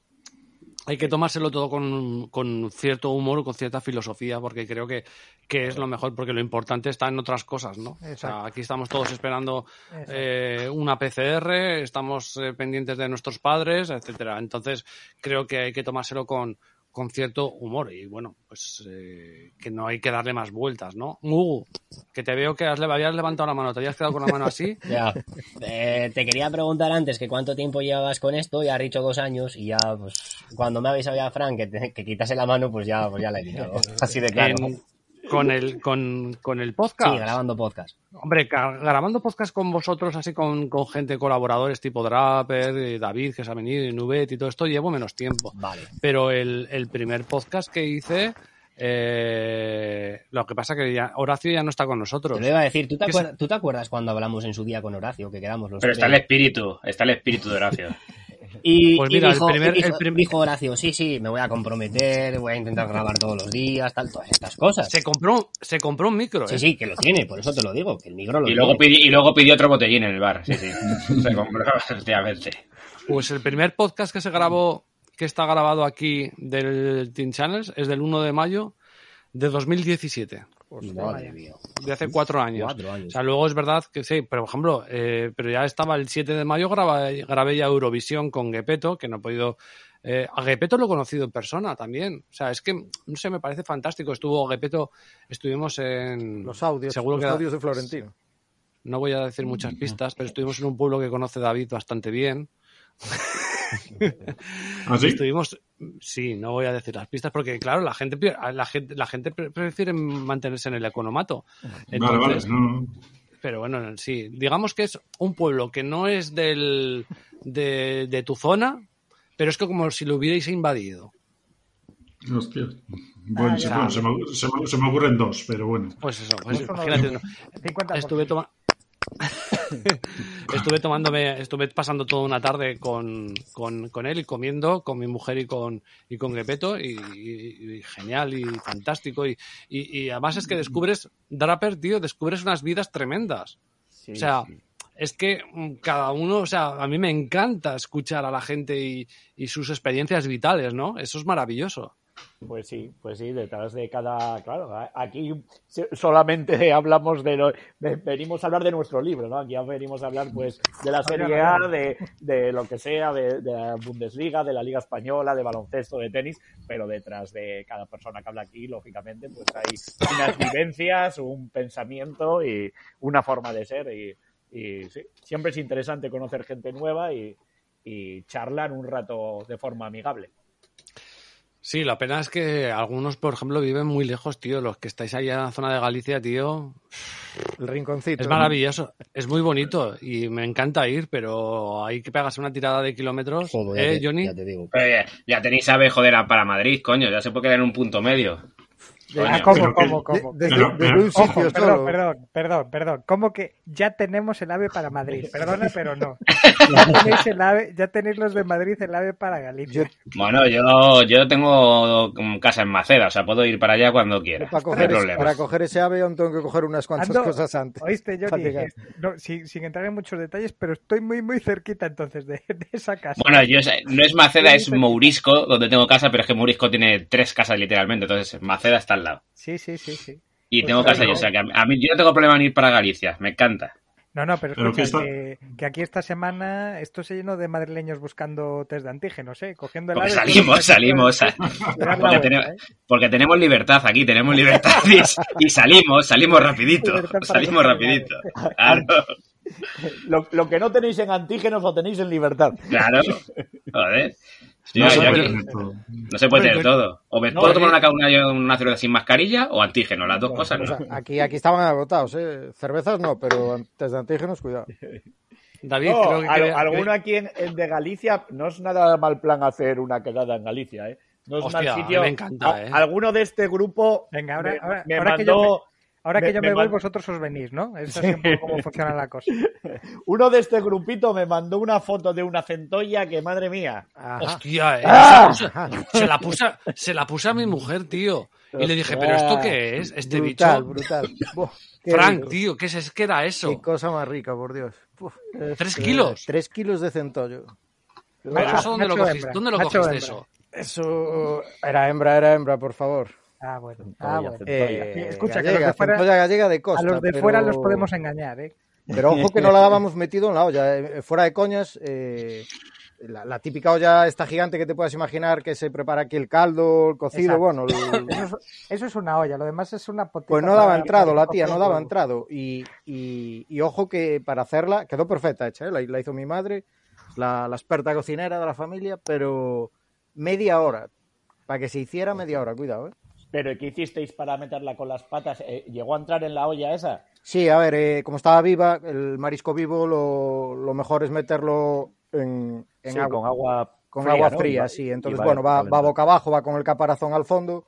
[SPEAKER 1] hay que tomárselo todo con, con cierto humor, con cierta filosofía, porque creo que, que es lo mejor, porque lo importante está en otras cosas, ¿no? O sea, aquí estamos todos esperando eh, una PCR, estamos eh, pendientes de nuestros padres, etcétera. Entonces, creo que hay que tomárselo con, con cierto humor y bueno, pues eh, que no hay que darle más vueltas, ¿no? Hugo, que te veo que has, habías levantado la mano, te habías quedado con la mano así.
[SPEAKER 8] Ya. Eh, te quería preguntar antes que cuánto tiempo llevabas con esto, ya has dicho dos años y ya, pues, cuando me avisado ya Frank que, te- que quitase la mano, pues ya, pues ya la he quitado. Así de claro.
[SPEAKER 1] En- con el con, con el podcast.
[SPEAKER 8] Sí, grabando podcast.
[SPEAKER 1] Hombre, grabando podcast con vosotros, así con, con gente, colaboradores tipo Draper, eh, David, que se ha venido, y Nubet y todo esto, llevo menos tiempo.
[SPEAKER 8] Vale.
[SPEAKER 1] Pero el, el primer podcast que hice, eh, lo que pasa que ya, Horacio ya no está con nosotros.
[SPEAKER 8] Te lo iba a decir, ¿tú te,
[SPEAKER 1] ¿Qué
[SPEAKER 8] acuerdas, ¿tú te acuerdas cuando hablamos en su día con Horacio, que quedamos los
[SPEAKER 4] Pero está el espíritu, está el espíritu de Horacio.
[SPEAKER 8] Y,
[SPEAKER 1] Pues
[SPEAKER 8] y
[SPEAKER 1] mira, el
[SPEAKER 8] dijo,
[SPEAKER 1] primer-
[SPEAKER 8] y dijo,
[SPEAKER 1] el prim-
[SPEAKER 8] dijo Horacio, sí, sí, me voy a comprometer, voy a intentar grabar todos los días, tal, todas estas cosas.
[SPEAKER 1] Se compró, se compró un micro,
[SPEAKER 8] Sí,
[SPEAKER 1] ¿eh?
[SPEAKER 8] sí, que lo tiene, por eso te lo digo, que el micro lo
[SPEAKER 4] Y
[SPEAKER 8] tiene.
[SPEAKER 4] luego, pidió, y luego pidió otro botellín en el bar. Sí, sí. Se compró, efectivamente.
[SPEAKER 1] Pues el primer podcast que se grabó, que está grabado aquí del Teen Channels, es del 1 de mayo de 2017.
[SPEAKER 8] Madre mía.
[SPEAKER 1] de hace cuatro años.
[SPEAKER 8] Cuatro años.
[SPEAKER 1] O sea, luego es verdad que sí, pero por ejemplo, eh, pero ya estaba el 7 de mayo, grabé, grabé ya Eurovisión con Gepetto, que no he podido... eh, a Gepetto lo he conocido en persona también. O sea, es que, no sé, me parece fantástico. Estuvo Gepetto, estuvimos en...
[SPEAKER 5] Los audios,
[SPEAKER 1] Seguro
[SPEAKER 5] los
[SPEAKER 1] que
[SPEAKER 5] audios de Florentino.
[SPEAKER 1] No voy a decir muchas pistas, pero estuvimos en un pueblo que conoce David bastante bien.
[SPEAKER 6] ¿Así?
[SPEAKER 1] Estuvimos, sí, no voy a decir las pistas porque, claro, la gente, la gente, la gente pre- prefiere mantenerse en el economato.
[SPEAKER 6] Vale, vale. No,
[SPEAKER 1] Pero bueno, sí, digamos que es un pueblo que no es del, de, de tu zona, pero es que como si lo hubierais invadido.
[SPEAKER 6] hostia. Bueno,
[SPEAKER 3] Ah,
[SPEAKER 6] se, bueno, se me, se me- se me ocurren dos, pero bueno.
[SPEAKER 1] Pues eso, pues imagínate.
[SPEAKER 3] lo-
[SPEAKER 1] ¿no?
[SPEAKER 3] 50%.
[SPEAKER 1] Estuve tomando. estuve tomándome, estuve pasando toda una tarde con, con, con él y comiendo con mi mujer y con y con Gepetto y, y- y genial y fantástico y, y, y además es que descubres Draper, tío, descubres unas vidas tremendas.
[SPEAKER 7] Sí,
[SPEAKER 1] O sea,
[SPEAKER 7] sí.
[SPEAKER 1] es que mm, cada uno, o sea, a mí me encanta escuchar a la gente y, y sus experiencias vitales, ¿no? Eso es maravilloso.
[SPEAKER 7] Pues sí, pues sí, detrás de cada, claro, aquí solamente hablamos de lo, venimos a hablar de nuestro libro, ¿no? Aquí venimos a hablar pues de la Serie A, de, de lo que sea, de, de la Bundesliga, de la Liga Española, de baloncesto, de tenis, pero detrás de cada persona que habla aquí, lógicamente, pues hay unas vivencias, un pensamiento y una forma de ser y, y sí, siempre es interesante conocer gente nueva y, y charlar un rato de forma amigable.
[SPEAKER 1] Sí, la pena es que algunos, por ejemplo, viven muy lejos, tío. Los que estáis allá en la zona de Galicia, tío,
[SPEAKER 5] El rinconcito.
[SPEAKER 1] es
[SPEAKER 5] ¿no?
[SPEAKER 1] maravilloso. Es muy bonito y me encanta ir, pero hay que pegarse una tirada de kilómetros.
[SPEAKER 8] Joder, ya
[SPEAKER 1] ¿Eh,
[SPEAKER 8] te-
[SPEAKER 1] Johnny?
[SPEAKER 8] ya te digo.
[SPEAKER 4] Pero ya, ya tenéis ave, joder, a- para Madrid, coño. Ya se puede quedar en un punto medio.
[SPEAKER 3] Ah, ¿Cómo, cómo, cómo?
[SPEAKER 6] Pero- pero-
[SPEAKER 5] sitio
[SPEAKER 3] Ojo,
[SPEAKER 5] solo.
[SPEAKER 3] perdón, perdón, perdón, perdón. ¿Cómo que ya tenemos el AVE para Madrid? Perdona, pero no. Ya tenéis, el AVE, ya tenéis los de Madrid el AVE para Galicia.
[SPEAKER 4] Bueno, yo, yo tengo casa en Maceda, o sea, puedo ir para allá cuando quiera.
[SPEAKER 5] Para
[SPEAKER 4] no hay
[SPEAKER 5] coger, ese-
[SPEAKER 4] problema.
[SPEAKER 5] para coger ese ave aún tengo que coger unas cuantas
[SPEAKER 3] Ando-
[SPEAKER 5] cosas antes.
[SPEAKER 3] Oíste, no, sin, sin entrar en muchos detalles, pero estoy muy, muy cerquita entonces de, de esa casa.
[SPEAKER 4] Bueno, yo no es Maceda, es Mourisco, donde tengo casa, pero es que Mourisco tiene tres casas literalmente, entonces Maceda está al lado.
[SPEAKER 3] Sí, sí, sí, sí.
[SPEAKER 4] Y
[SPEAKER 3] Pues
[SPEAKER 4] tengo casa yo, o sea que a mí, yo no tengo problema en ir para Galicia, me encanta.
[SPEAKER 3] No, no, pero
[SPEAKER 6] Pero
[SPEAKER 3] escucha,
[SPEAKER 6] que
[SPEAKER 3] que, que aquí esta semana esto se llenó de madrileños buscando test de antígenos, ¿eh? Cogiendo el
[SPEAKER 4] Porque salimos, salimos, porque, tenemos,
[SPEAKER 3] ¿eh?
[SPEAKER 4] porque tenemos libertad aquí, tenemos libertad y, y salimos, salimos rapidito, salimos rapidito. Claro,
[SPEAKER 7] Lo, lo que no tenéis en antígenos lo tenéis en libertad.
[SPEAKER 4] claro. Joder.
[SPEAKER 6] No se puede
[SPEAKER 4] aquí-
[SPEAKER 6] tener todo.
[SPEAKER 4] no se puede tener todo. O me
[SPEAKER 7] No,
[SPEAKER 4] puedo
[SPEAKER 7] eh.
[SPEAKER 4] tomar una, ca- una, una cerveza sin mascarilla o antígeno, las dos cosas.
[SPEAKER 5] O
[SPEAKER 4] ¿no?
[SPEAKER 5] sea, aquí, aquí estaban agotados, ¿eh? Cervezas no, pero antes de antígenos, cuidado.
[SPEAKER 1] David,
[SPEAKER 7] No,
[SPEAKER 1] creo que...
[SPEAKER 7] al-
[SPEAKER 1] que-
[SPEAKER 7] alguno aquí en, en de Galicia no es nada mal plan hacer una quedada en Galicia, ¿eh? No es
[SPEAKER 1] Hostia,
[SPEAKER 7] mal sitio.
[SPEAKER 1] me encanta, ¿eh?
[SPEAKER 7] Alguno de este grupo
[SPEAKER 3] Venga, ahora-
[SPEAKER 7] me,
[SPEAKER 3] ahora-
[SPEAKER 7] me
[SPEAKER 3] ahora que
[SPEAKER 7] mandó,
[SPEAKER 3] Ahora que yo
[SPEAKER 7] me
[SPEAKER 3] me voy, vosotros os venís, ¿no? Es así un poco cómo funciona la cosa.
[SPEAKER 7] Uno de este grupito me mandó una foto de una centolla que, madre mía.
[SPEAKER 5] Ajá.
[SPEAKER 1] Hostia, eh,
[SPEAKER 7] ¡Ah!
[SPEAKER 1] se, la puse, se la puse, a mi mujer, tío. Y le dije, ¿pero esto qué es? Este
[SPEAKER 5] brutal,
[SPEAKER 1] bicho.
[SPEAKER 5] brutal. Qué
[SPEAKER 1] Frank,
[SPEAKER 5] rico.
[SPEAKER 1] tío, ¿qué, es, ¿qué era
[SPEAKER 5] Qué
[SPEAKER 1] eso?
[SPEAKER 5] cosa más rica, por Dios. Uf.
[SPEAKER 1] ¿Tres kilos?
[SPEAKER 5] Tres kilos de centollo.
[SPEAKER 1] ¿Pero eso dónde lo cogiste? ¿Dónde lo cogiste eso?
[SPEAKER 5] Eso era hembra, era hembra, por favor.
[SPEAKER 3] Ah, bueno. Ah, bueno.
[SPEAKER 7] centolla.
[SPEAKER 5] Eh,
[SPEAKER 3] Escucha, que a los
[SPEAKER 5] gallega,
[SPEAKER 3] de fuera-
[SPEAKER 5] gallega de costa.
[SPEAKER 3] A los de
[SPEAKER 5] pero-
[SPEAKER 3] fuera los podemos engañar, ¿eh?
[SPEAKER 5] Pero ojo que no la dábamos metido en la olla. eh, Fuera de coñas, eh, la, la típica olla esta gigante que te puedas imaginar que se prepara aquí el caldo, el cocido,
[SPEAKER 3] Exacto.
[SPEAKER 5] bueno. el-
[SPEAKER 3] Eso es, eso es una olla, lo demás es una potita
[SPEAKER 5] pues no daba entrado la tía, no daba entrado. Y, y- y ojo que para hacerla quedó perfecta hecha, ¿eh? la, la hizo mi madre, la, la experta cocinera de la familia, pero media hora. Para que se hiciera media hora, cuidado, ¿eh?
[SPEAKER 7] Pero ¿qué hicisteis para meterla con las patas? Eh, ¿Llegó a entrar en la olla esa?
[SPEAKER 5] Sí, a ver, eh, como estaba viva, el marisco vivo lo, lo mejor es meterlo en, en
[SPEAKER 7] Sí,
[SPEAKER 5] agua,
[SPEAKER 7] con agua
[SPEAKER 5] con
[SPEAKER 7] fría,
[SPEAKER 5] agua
[SPEAKER 7] ¿no?
[SPEAKER 5] fría,
[SPEAKER 7] va-
[SPEAKER 5] sí. Entonces,
[SPEAKER 7] va
[SPEAKER 5] bueno, va, boca abajo, va con el caparazón al fondo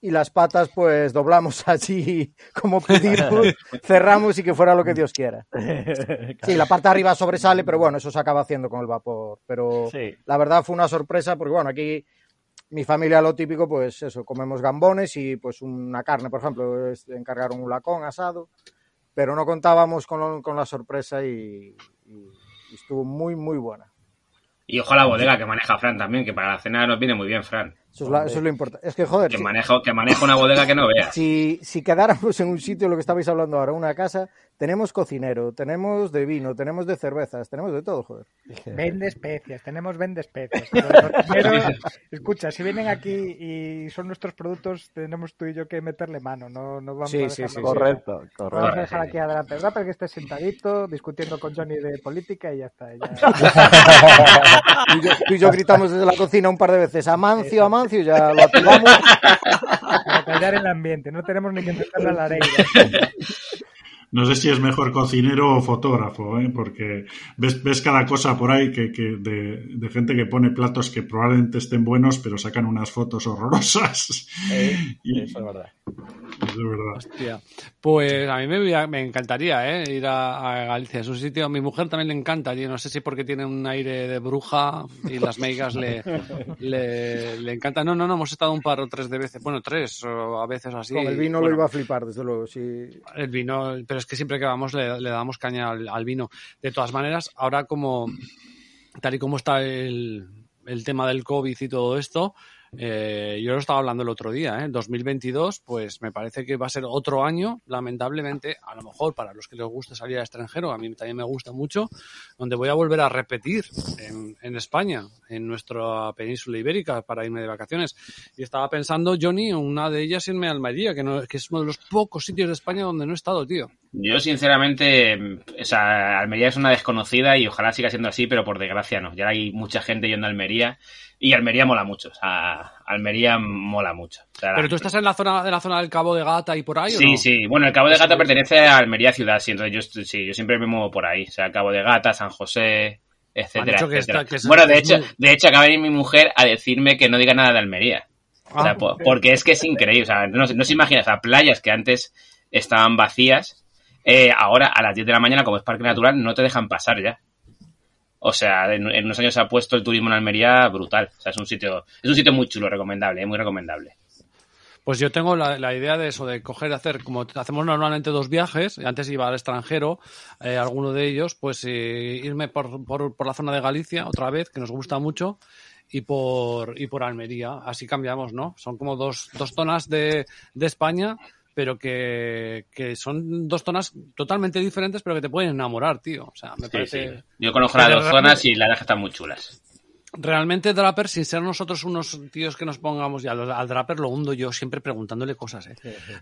[SPEAKER 5] y las patas, pues doblamos allí como pedimos, cerramos y que fuera lo que Dios quiera. Sí, la parte de arriba sobresale, pero bueno, eso se acaba haciendo con el vapor. Pero
[SPEAKER 7] Sí.
[SPEAKER 5] la verdad fue una sorpresa porque, bueno, aquí mi familia lo típico, pues eso, comemos gambones y pues una carne, por ejemplo, encargaron un lacón asado, pero no contábamos con, lo- con la sorpresa y, y- y estuvo muy, muy buena.
[SPEAKER 4] Y ojo a la bodega que maneja Fran también, que para la cena nos viene muy bien, Fran.
[SPEAKER 5] Eso es, la- eso es lo importante. Es que, joder,
[SPEAKER 4] Que
[SPEAKER 5] si-
[SPEAKER 4] maneja, que una bodega que no veas.
[SPEAKER 5] si, si quedáramos en un sitio, lo que estabais hablando ahora, una casa, tenemos cocinero, tenemos de vino, tenemos de cervezas, tenemos de todo, joder.
[SPEAKER 3] Vende especias, tenemos vende especias. Escucha, si vienen aquí y son nuestros productos, tenemos tú y yo que meterle mano, no, no vamos
[SPEAKER 5] Sí,
[SPEAKER 3] a
[SPEAKER 5] sí,
[SPEAKER 3] dejarlo
[SPEAKER 5] sí,
[SPEAKER 3] así.
[SPEAKER 7] Correcto,
[SPEAKER 3] Vamos a
[SPEAKER 7] correcto.
[SPEAKER 3] dejar aquí a Draper. Draper que esté sentadito, discutiendo con Johnny de política y ya está. ya.
[SPEAKER 5] Tú y, yo, tú y yo gritamos desde la cocina un par de veces, Amancio, Amancio, y ya lo activamos.
[SPEAKER 3] Para callar el ambiente, no tenemos ni que a la areia.
[SPEAKER 6] No sé si es mejor cocinero o fotógrafo, ¿eh? porque ves, ves cada cosa por ahí que, que de, de gente que pone platos que probablemente estén buenos, pero sacan unas fotos horrorosas.
[SPEAKER 7] Eh,
[SPEAKER 6] Y-
[SPEAKER 7] Eso es verdad.
[SPEAKER 6] Es de verdad.
[SPEAKER 1] Hostia. Pues a mí me, me encantaría ¿eh? ir a, a Galicia. Es un sitio, a mi mujer también le encanta. Yo no sé si porque tiene un aire de bruja y las meigas le, le, le encanta. No, no, no, hemos estado un par o tres de veces. Bueno, tres o a veces así.
[SPEAKER 5] Con el vino
[SPEAKER 1] Bueno,
[SPEAKER 5] lo iba a flipar, desde luego. Sí.
[SPEAKER 1] El vino, pero es que siempre que vamos le, le damos caña al, al vino. De todas maneras, ahora como tal y como está el, el tema del COVID y todo esto, eh, yo lo estaba hablando el otro día, ¿eh? 2022, pues me parece que va a ser otro año, lamentablemente, a lo mejor para los que les guste salir al extranjero, a mí también me gusta mucho, donde voy a volver a repetir en, España, en nuestra península ibérica, para irme de vacaciones. Y estaba pensando, Johnny, una de ellas irme a Almería, que, que es uno de los pocos sitios de España donde no he estado, tío.
[SPEAKER 4] Yo, sinceramente, o sea, Almería es una desconocida y ojalá siga siendo así, pero por desgracia no. Ya hay mucha gente yendo a Almería y Almería mola mucho. O sea, Almería mola mucho. O sea,
[SPEAKER 1] Pero tú estás en la zona de la zona del Cabo de Gata y por ahí, ¿o
[SPEAKER 4] Sí,
[SPEAKER 1] no?
[SPEAKER 4] sí. Bueno, el Cabo de Gata pertenece a Almería ciudad, sí. Entonces yo, sí, yo siempre me muevo por ahí. O sea, Cabo de Gata, San José, etcétera, etcétera.
[SPEAKER 1] está- que es-
[SPEAKER 4] bueno, de hecho, de hecho acaba de venir mi mujer a decirme que no diga nada de Almería. O sea,
[SPEAKER 1] Ah.
[SPEAKER 4] po- porque es que es increíble. O sea, no, se- no se imagina, o sea, playas que antes estaban vacías, eh, ahora a las 10 de la mañana, como es parque natural, no te dejan pasar ya. O sea, en, unos años se ha puesto el turismo en Almería brutal. O sea, es un sitio, es un sitio muy chulo, recomendable, eh, muy recomendable.
[SPEAKER 1] Pues yo tengo la, la idea de eso, de coger, hacer, como hacemos normalmente dos viajes, antes iba al extranjero, eh, alguno de ellos, pues eh, irme por, por, por la zona de Galicia otra vez, que nos gusta mucho, y por, y por Almería. Así cambiamos, ¿no? Son como dos, dos zonas de, de España, pero que, que son dos zonas totalmente diferentes, pero que te pueden enamorar, tío. O sea, me
[SPEAKER 4] Sí,
[SPEAKER 1] parece...
[SPEAKER 4] sí. Yo conozco las dos zonas y las verdad que están muy chulas.
[SPEAKER 1] Realmente Draper, sin ser nosotros unos tíos que nos pongamos, y al, Draper lo hundo yo siempre preguntándole cosas, ¿eh?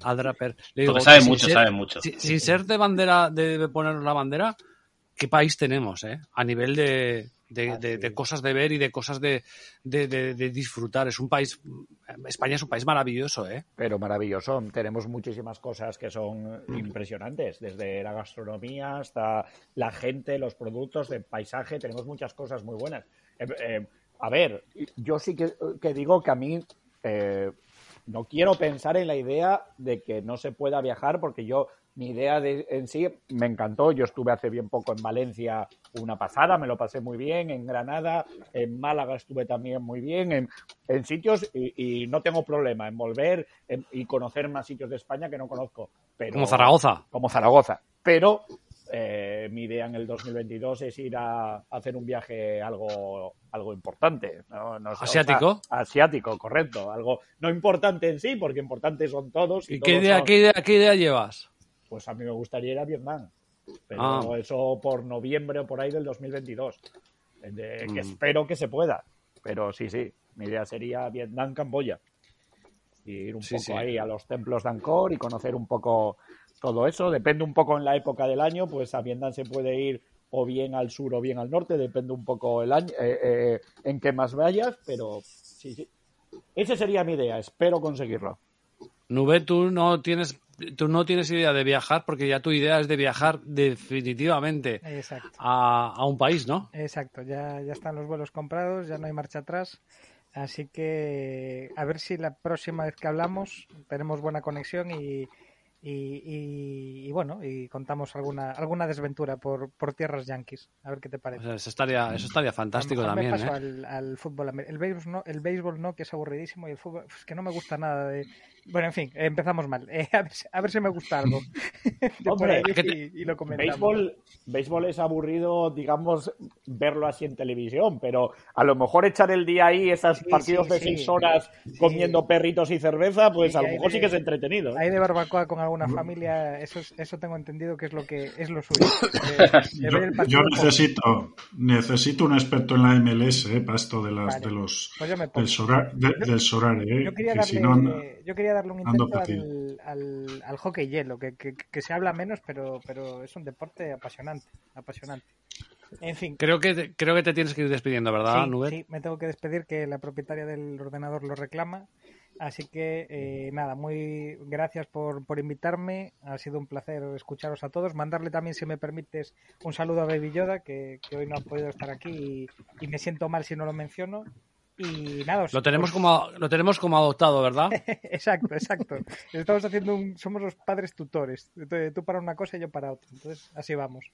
[SPEAKER 1] Al Draper. Le
[SPEAKER 4] Porque sabe
[SPEAKER 1] sin
[SPEAKER 4] mucho,
[SPEAKER 1] ser-
[SPEAKER 4] sabe mucho.
[SPEAKER 1] si- Sin ser de bandera, de ponernos la bandera, ¿qué país tenemos, eh? A nivel de, de, de- de cosas de ver y de cosas de, de, disfrutar. Es un país, España es un país maravilloso, ¿eh?
[SPEAKER 7] Pero maravilloso. Tenemos muchísimas cosas que son impresionantes, desde la gastronomía hasta la gente, los productos, de paisaje. Tenemos muchas cosas muy buenas. Eh, eh, a ver, yo sí que, que digo que a mí, eh, no quiero pensar en la idea de que no se pueda viajar porque yo mi idea de, en sí me encantó. Yo estuve hace bien poco en Valencia una pasada, me lo pasé muy bien, en Granada, en Málaga estuve también muy bien, en, en sitios y, y, no tengo problema en volver en, y conocer más sitios de España que no conozco. Pero,
[SPEAKER 1] como Zaragoza.
[SPEAKER 7] Como Zaragoza. Pero eh, mi idea en el 2022 es ir a, a hacer un viaje algo, algo importante. ¿no? No sé,
[SPEAKER 1] ¿Asiático?
[SPEAKER 7] O sea, asiático, correcto. Algo no importante en sí, porque importantes son todos.
[SPEAKER 1] ¿Y,
[SPEAKER 7] ¿Y
[SPEAKER 1] qué,
[SPEAKER 7] todos
[SPEAKER 1] idea,
[SPEAKER 7] son...
[SPEAKER 1] qué, idea, qué idea llevas?
[SPEAKER 7] Pues a mí me gustaría ir a Vietnam. Pero
[SPEAKER 1] Ah.
[SPEAKER 7] eso por noviembre o por ahí del 2022. De- que
[SPEAKER 1] Mm.
[SPEAKER 7] espero que se pueda. Pero sí, sí. Mi idea sería Vietnam, Camboya. Y ir un
[SPEAKER 1] Sí,
[SPEAKER 7] poco
[SPEAKER 1] sí.
[SPEAKER 7] ahí a los templos de Angkor y conocer un poco todo eso. Depende un poco en la época del año, pues a Vietnam se puede ir o bien al sur o bien al norte, depende un poco el año, eh, eh, en qué más vayas, pero sí, sí. Esa sería mi idea, espero conseguirlo.
[SPEAKER 1] Nube, tú no tienes tú no tienes idea de viajar porque ya tu idea es de viajar definitivamente
[SPEAKER 3] Exacto.
[SPEAKER 1] a, a un país, ¿no?
[SPEAKER 3] Exacto, ya, ya están los vuelos comprados, ya no hay marcha atrás. Así que a ver si la próxima vez que hablamos tenemos buena conexión y, y, y- y bueno, y contamos alguna alguna desventura por, por tierras yanquis. A ver qué te
[SPEAKER 1] O
[SPEAKER 3] parece.
[SPEAKER 1] sea, eso estaría, eso estaría fantástico también,
[SPEAKER 3] me paso
[SPEAKER 1] ¿eh?
[SPEAKER 3] al, al fútbol el béisbol no el béisbol no que es aburridísimo y el fútbol es que no me gusta nada de bueno en fin empezamos mal Eh, a, ver, si- a ver si me gusta algo
[SPEAKER 7] Hombre,
[SPEAKER 3] ahí
[SPEAKER 1] ¿qué te-
[SPEAKER 3] y, y lo comentamos
[SPEAKER 7] Béisbol, béisbol es aburrido, digamos, verlo así en televisión, pero a lo mejor echar el día ahí, esos
[SPEAKER 3] Sí,
[SPEAKER 7] partidos
[SPEAKER 3] sí,
[SPEAKER 7] de
[SPEAKER 3] sí.
[SPEAKER 7] seis horas
[SPEAKER 3] Sí.
[SPEAKER 7] comiendo perritos y cerveza, pues
[SPEAKER 3] Sí,
[SPEAKER 7] a lo
[SPEAKER 3] hay
[SPEAKER 7] mejor
[SPEAKER 3] de-
[SPEAKER 7] sí que es entretenido. ¿eh?
[SPEAKER 3] Ahí de barbacoa con alguna familia, eso, es- eso tengo entendido que es lo que es lo suyo. De- de
[SPEAKER 6] Yo,
[SPEAKER 3] con-
[SPEAKER 6] necesito, necesito un experto en la MLS eh, para esto de, las,
[SPEAKER 3] Vale.
[SPEAKER 6] de los
[SPEAKER 3] Pues
[SPEAKER 6] del, Sora- de-
[SPEAKER 3] Yo-
[SPEAKER 6] del Sorare. eh,
[SPEAKER 3] Yo quería
[SPEAKER 6] que
[SPEAKER 3] darle,
[SPEAKER 6] si no, no-
[SPEAKER 3] yo quería darle un intento al, al, al hockey hielo, que, que, que se habla menos, pero, pero es un deporte apasionante, apasionante. En fin,
[SPEAKER 1] Creo que te, creo que te tienes que ir despidiendo, ¿verdad,
[SPEAKER 3] sí,
[SPEAKER 1] Nube?
[SPEAKER 3] sí, me tengo que despedir que la propietaria del ordenador lo reclama. Así que eh, nada, muy gracias por, por invitarme. Ha sido un placer escucharos a todos. Mandarle también, si me permites, un saludo a Baby Yoda, que, que hoy no ha podido estar aquí y, y me siento mal si no lo menciono. Y nada, os-
[SPEAKER 1] Lo tenemos
[SPEAKER 3] os-
[SPEAKER 1] como lo tenemos como adoptado, ¿verdad?
[SPEAKER 3] exacto, exacto. Estamos haciendo un, somos los padres tutores. Entonces, Tú para una cosa y yo para otra. Entonces, así vamos.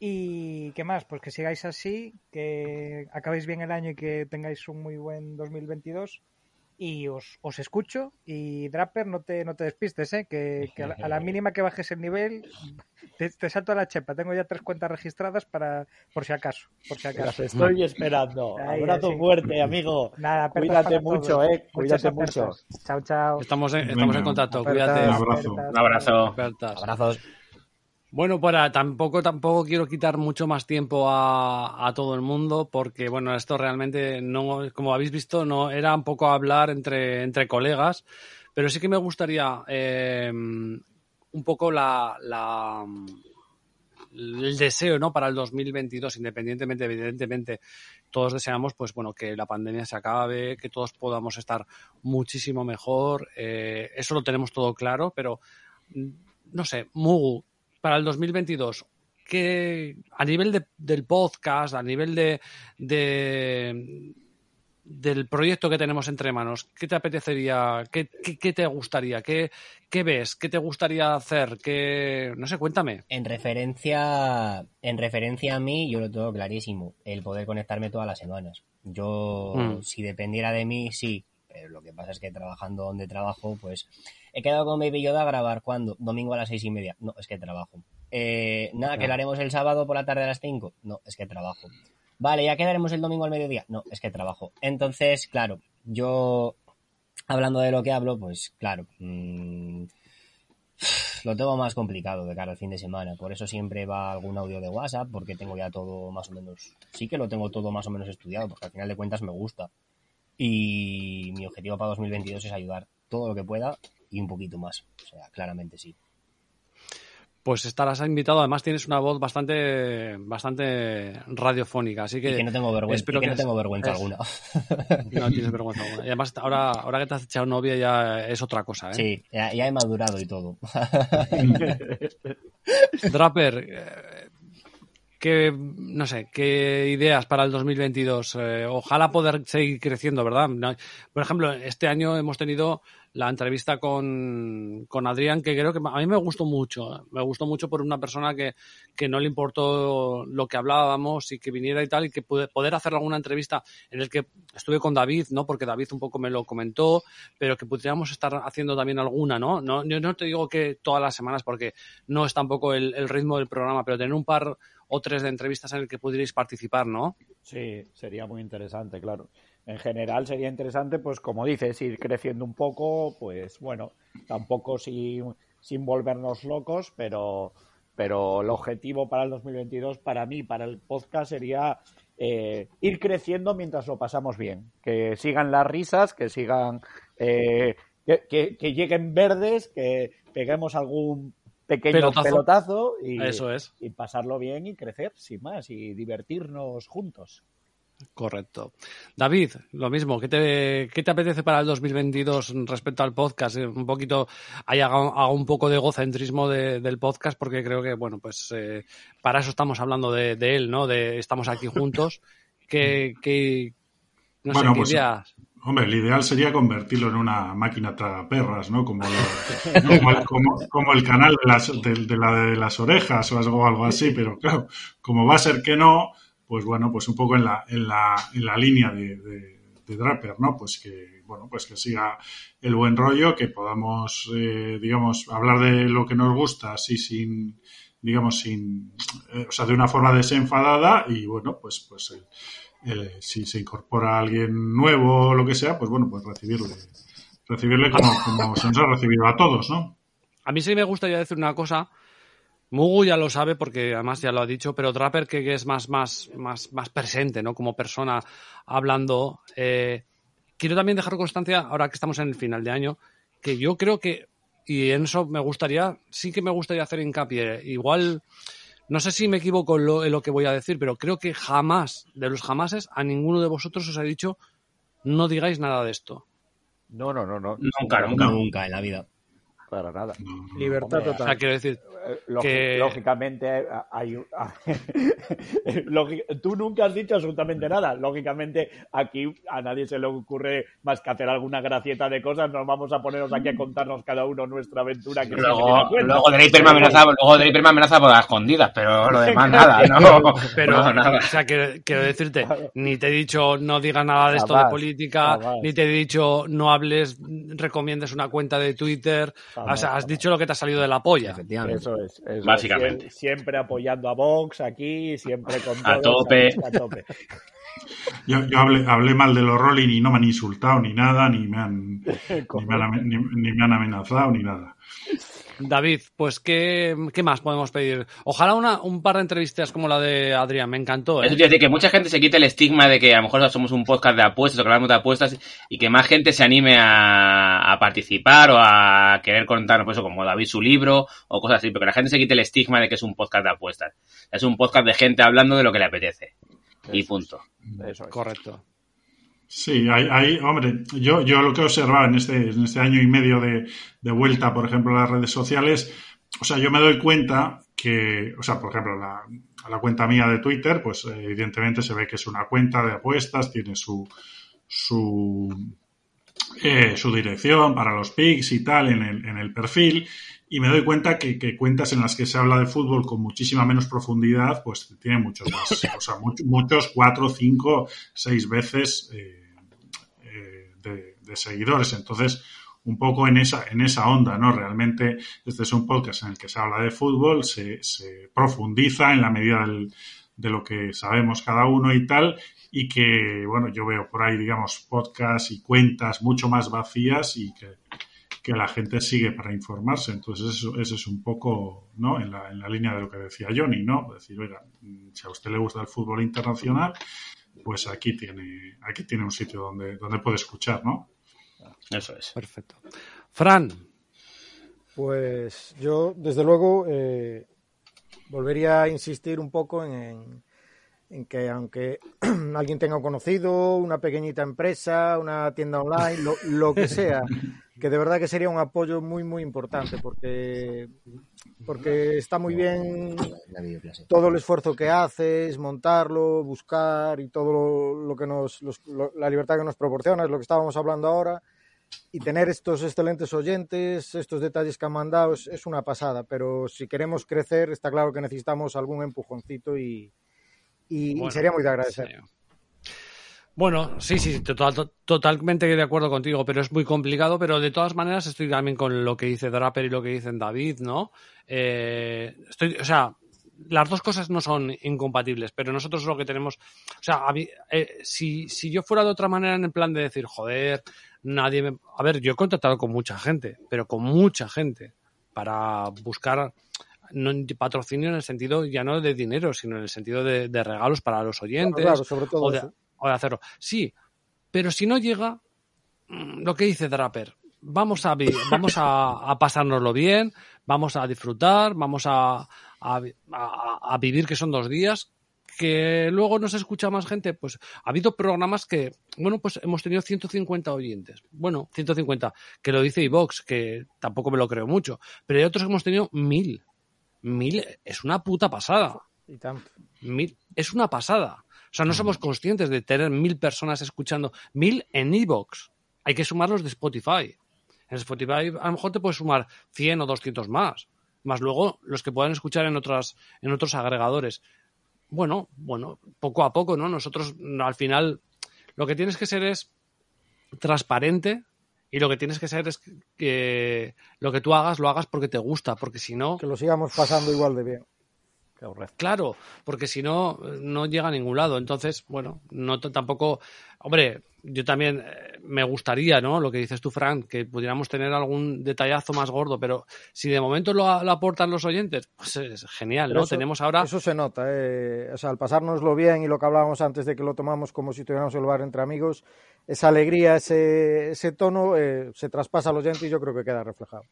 [SPEAKER 3] Y qué más, pues que sigáis así, que acabéis bien el año y que tengáis un muy buen 2022. Y os, os escucho. Y Draper, no te, no te despistes, ¿eh? que, que a, la, a la mínima que bajes el nivel, te, te salto a la chepa. Tengo ya tres cuentas registradas para por si acaso. Por si
[SPEAKER 7] Las
[SPEAKER 3] acaso.
[SPEAKER 7] estoy esperando.
[SPEAKER 3] Ahí,
[SPEAKER 7] Abrazo
[SPEAKER 3] así.
[SPEAKER 7] fuerte, amigo.
[SPEAKER 3] Nada, apertas
[SPEAKER 7] Cuídate mucho,
[SPEAKER 3] todos.
[SPEAKER 7] eh. Cuídate mucho.
[SPEAKER 3] Chao, chao.
[SPEAKER 1] Estamos en, estamos en contacto,
[SPEAKER 3] Apertas,
[SPEAKER 1] cuídate.
[SPEAKER 6] Un abrazo.
[SPEAKER 3] apertas.
[SPEAKER 4] Un abrazo.
[SPEAKER 1] Apertas.
[SPEAKER 8] Abrazos.
[SPEAKER 1] Bueno, para tampoco tampoco quiero quitar mucho más tiempo a, todo el mundo porque bueno esto realmente no como habéis visto no era un poco hablar entre entre colegas, pero sí que me gustaría eh, un poco la, la el deseo no para el 2022 independientemente evidentemente todos deseamos pues bueno que la pandemia se acabe que todos podamos estar muchísimo mejor eh, eso lo tenemos todo claro pero mm, no sé Mugu para el 2022 que a nivel de, del podcast a nivel de, de del proyecto que tenemos entre manos, ¿qué te apetecería? ¿Qué, qué, qué te gustaría? ¿Qué, ¿Qué ves? ¿Qué te gustaría hacer? ¿Qué... No sé, cuéntame.
[SPEAKER 8] En referencia, en referencia a mí, yo lo tengo clarísimo, el poder conectarme todas las semanas. Yo,
[SPEAKER 1] Mm.
[SPEAKER 8] si dependiera de mí, sí, pero lo que pasa es que trabajando donde trabajo, pues he quedado con Baby Yoda a grabar cuando, domingo a las seis y media, no, es que trabajo. Eh, nada, que lo haremos el sábado por la tarde a las cinco, no, es que trabajo. Vale, ya quedaremos el domingo al mediodía, no, es que trabajo. Entonces, claro, yo, hablando de lo que hablo, pues claro, mm, lo tengo más complicado de cara al fin de semana. Por eso siempre va algún audio de WhatsApp, porque tengo ya todo más o menos. Sí que lo tengo todo más o menos estudiado, porque al final de cuentas me gusta. Y mi objetivo para 2022 es ayudar todo lo que pueda y un poquito más. O sea, claramente sí.
[SPEAKER 1] Pues estarás invitado. Además, tienes una voz bastante, bastante radiofónica. Así que,
[SPEAKER 8] Y que no tengo vergüenza,
[SPEAKER 1] espero
[SPEAKER 8] que no
[SPEAKER 1] es-
[SPEAKER 8] tengo vergüenza
[SPEAKER 1] es-
[SPEAKER 8] alguna.
[SPEAKER 1] No tienes vergüenza alguna. Y además, ahora, ahora que te has echado novia ya es otra cosa. ¿eh?
[SPEAKER 8] Sí, ya, ya he madurado y todo.
[SPEAKER 1] Draper, eh, ¿qué, no sé, qué ideas para el 2022? Eh, ojalá poder seguir creciendo, ¿verdad? Por ejemplo, este año hemos tenido la entrevista con, con Adrián, que creo que a mí me gustó mucho. Me gustó mucho por una persona que, que no le importó lo que hablábamos y que viniera y tal, y que pude, poder hacer alguna entrevista en el que estuve con David, ¿no? Porque David un poco me lo comentó, pero que pudiéramos estar haciendo también alguna, ¿no? no no te digo que todas las semanas, porque no es tampoco el, el ritmo del programa, pero tener un par o tres de entrevistas en el que pudierais participar, ¿no?
[SPEAKER 7] Sí, sería muy interesante, claro. En general sería interesante, pues como dices, ir creciendo un poco, pues bueno, tampoco sin, sin volvernos locos, pero, pero el objetivo para el 2022, para mí, para el podcast, sería eh, ir creciendo mientras lo pasamos bien. Que sigan las risas, que sigan, eh, que, que, que lleguen verdes, que peguemos algún pequeño
[SPEAKER 1] Pelotazo.
[SPEAKER 7] pelotazo, y,
[SPEAKER 1] Eso es.
[SPEAKER 7] y pasarlo bien y crecer, sin más, y divertirnos juntos.
[SPEAKER 1] Correcto. David, lo mismo, ¿qué te, qué te apetece para el 2022 respecto al podcast? Eh, Un poquito, ahí haga, haga un poco de egocentrismo de- del podcast porque creo que, bueno, pues eh, para eso estamos hablando de, de él, ¿no? De estamos aquí juntos. Que, que no
[SPEAKER 6] Bueno,
[SPEAKER 1] sé, ¿qué
[SPEAKER 6] pues,
[SPEAKER 1] ideas?
[SPEAKER 6] Hombre, el ideal sería convertirlo en una máquina tragaperras, ¿no? Como, lo- como, el, canal de las, de, de la de las orejas o algo, así, pero claro, como va a ser que no, pues bueno, pues un poco en la, en la, en la línea de, de, Draper, ¿no? Pues que, bueno, pues que siga el buen rollo, que podamos, eh, digamos, hablar de lo que nos gusta así sin, digamos, sin, eh, o sea, de una forma desenfadada y bueno, pues, pues el- el- si se incorpora alguien nuevo o lo que sea, pues bueno, pues recibirle, recibirle como, como se nos ha recibido a todos, ¿no?
[SPEAKER 1] A mí sí me gustaría decir una cosa. Mugu ya lo sabe porque además ya lo ha dicho, pero Trapper que, que es más, más, más, más presente, ¿no? Como persona hablando. eh, quiero también dejar constancia, ahora que estamos en el final de año, que yo creo que, y en eso me gustaría, sí que me gustaría hacer hincapié. Igual, no sé si me equivoco en lo, en lo que voy a decir, pero creo que jamás, de los jamases, a ninguno de vosotros os he dicho, no digáis nada de esto.
[SPEAKER 7] No, no, no, no.
[SPEAKER 4] Nunca, nunca.
[SPEAKER 8] Nunca en la vida.
[SPEAKER 7] Para nada.
[SPEAKER 5] Libertad
[SPEAKER 7] Hombre,
[SPEAKER 1] O sea,
[SPEAKER 5] total.
[SPEAKER 1] quiero decir,
[SPEAKER 7] Eh, lógi-
[SPEAKER 1] Que-
[SPEAKER 7] Lógicamente, eh, hay. Tú nunca has dicho absolutamente nada. Lógicamente, aquí a nadie se le ocurre más que hacer alguna gracieta de cosas. Nos vamos a ponernos aquí a contarnos cada uno nuestra aventura. Que
[SPEAKER 4] Luego, luego Draper me amenaza, luego Draper me amenaza por las escondidas, pero lo demás nada, ¿no?
[SPEAKER 1] Pero,
[SPEAKER 4] No, nada.
[SPEAKER 1] o sea, quiero, quiero decirte, ni te he dicho no digas nada de esto
[SPEAKER 7] Jamás,
[SPEAKER 1] de política,
[SPEAKER 7] jamás.
[SPEAKER 1] ni te he dicho no hables, recomiendes una cuenta de Twitter.
[SPEAKER 7] Jamás,
[SPEAKER 1] o sea, has
[SPEAKER 7] jamás.
[SPEAKER 1] dicho lo que te ha salido de la polla.
[SPEAKER 8] Efectivamente.
[SPEAKER 7] Eso es. eso es.
[SPEAKER 4] Básicamente.
[SPEAKER 7] Siem- Siempre apoyando a Vox aquí, siempre con
[SPEAKER 4] A tope.
[SPEAKER 7] A tope.
[SPEAKER 6] Yo, yo hablé, hablé mal de los Rolling y no me han insultado ni nada, ni me han, ni me han, ame- ni- ni me han amenazado, ni nada.
[SPEAKER 1] David, pues ¿qué, qué más podemos pedir? Ojalá una, un par de entrevistas como la de Adrián, me encantó. ¿eh?
[SPEAKER 4] Eso quiere decir que mucha gente se quite el estigma de que a lo mejor somos un podcast de apuestas o que hablamos de apuestas y que más gente se anime a, a participar o a querer contarnos, pues eso, como David su libro o cosas así, porque la gente se quite el estigma de que es un podcast de apuestas. Es un podcast de gente hablando de lo que le apetece. Y punto.
[SPEAKER 7] Eso es.
[SPEAKER 1] Correcto.
[SPEAKER 6] Sí, hay, hay- hombre, yo, yo lo que he observado en este, en este año y medio de, de vuelta, por ejemplo, a las redes sociales, o sea, yo me doy cuenta que, o sea, por ejemplo, la, la cuenta mía de Twitter, pues eh, evidentemente se ve que es una cuenta de apuestas, tiene su, su, eh, su dirección para los pics y tal en el, en el perfil, y me doy cuenta que, cuentas en las que se habla de fútbol con muchísima menos profundidad, pues tienen muchos más, o sea, much- muchos, cuatro, cinco, seis veces eh, eh, de, de seguidores. Entonces, un poco en esa, en esa onda, ¿no? Realmente, este es un podcast en el que se habla de fútbol, se, se profundiza en la medida del- de lo que sabemos cada uno y tal, y que, bueno, yo veo por ahí, digamos, podcasts y cuentas mucho más vacías y que, que la gente sigue para informarse. Entonces, eso, eso es un poco, ¿no? En la, en la línea de lo que decía Johnny, ¿no? Decir, oiga, mm, si a usted le gusta el fútbol internacional, pues aquí tiene, aquí tiene un sitio donde, donde puede escuchar, ¿no?
[SPEAKER 4] Eso es.
[SPEAKER 1] Perfecto. Fran,
[SPEAKER 5] Pues yo, desde luego, eh, volvería a insistir un poco en, en- en que aunque alguien tenga un conocido, una pequeñita empresa, una tienda online, lo, lo que sea, que de verdad que sería un apoyo muy, muy importante, porque, porque está muy bien todo el esfuerzo que haces, montarlo, buscar y todo lo, lo que nos, los- lo- la libertad que nos proporciona, es lo que estábamos hablando ahora. y tener estos excelentes oyentes, estos detalles que han mandado, es, es, una pasada. Pero si queremos crecer, está claro que necesitamos algún empujoncito y, y, bueno, y sería muy de agradecer.
[SPEAKER 1] Bueno, sí, sí, total, to, totalmente de acuerdo contigo, pero es muy complicado. Pero de todas maneras, estoy también con lo que dice Draper y lo que dicen David, ¿no? Eh, estoy, o sea, las dos cosas no son incompatibles, pero nosotros lo que tenemos, o sea, a mí, eh, si, si yo fuera de otra manera en el plan de decir, joder, nadie me... A ver, yo he contactado con mucha gente, pero con mucha gente, para buscar no, patrocinio en el sentido ya no de dinero, sino en el sentido de, de regalos para los oyentes.
[SPEAKER 5] Claro, sobre todo
[SPEAKER 1] o, de,
[SPEAKER 5] eso.
[SPEAKER 1] O de hacerlo. Sí, pero si no llega, mm, lo que dice Draper, vamos a, vamos a, a pasárnoslo bien, vamos a disfrutar, vamos a, a, vivir que son dos días, que luego no se escucha más gente, pues ha habido programas que, bueno, pues hemos tenido 150 oyentes. Bueno, 150, que lo dice iVox, que tampoco me lo creo mucho, pero hay otros que hemos tenido mil. Mil es una puta pasada.
[SPEAKER 5] Y tanto.
[SPEAKER 1] Mil es una pasada. O sea, no somos conscientes de tener mil personas escuchando. Mil en iVox. Hay que sumarlos de Spotify. En Spotify a lo mejor te puedes sumar 100 o 200 más. Más luego los que puedan escuchar en, otras, en otros agregadores. Bueno, bueno, poco a poco, ¿no? Nosotros al final lo que tienes que ser es transparente y lo que tienes que ser es que lo que tú hagas lo hagas porque te gusta, porque si no...
[SPEAKER 5] Que lo sigamos pasando igual de bien.
[SPEAKER 1] Claro, porque si no, no llega a ningún lado. Entonces, bueno, no tampoco. Hombre, yo también eh, me gustaría, ¿no? Lo que dices tú, Frank, que pudiéramos tener algún detallazo más gordo, pero si de momento lo, lo aportan los oyentes, pues es genial,
[SPEAKER 5] Pero
[SPEAKER 1] ¿no?
[SPEAKER 5] eso-
[SPEAKER 1] Tenemos ahora.
[SPEAKER 5] Eso se nota, eh. O sea, al pasárnoslo bien y lo que hablábamos antes de que lo tomamos como si tuviéramos el bar entre amigos, esa alegría, ese, ese tono eh, se traspasa al oyente y yo creo que queda reflejado.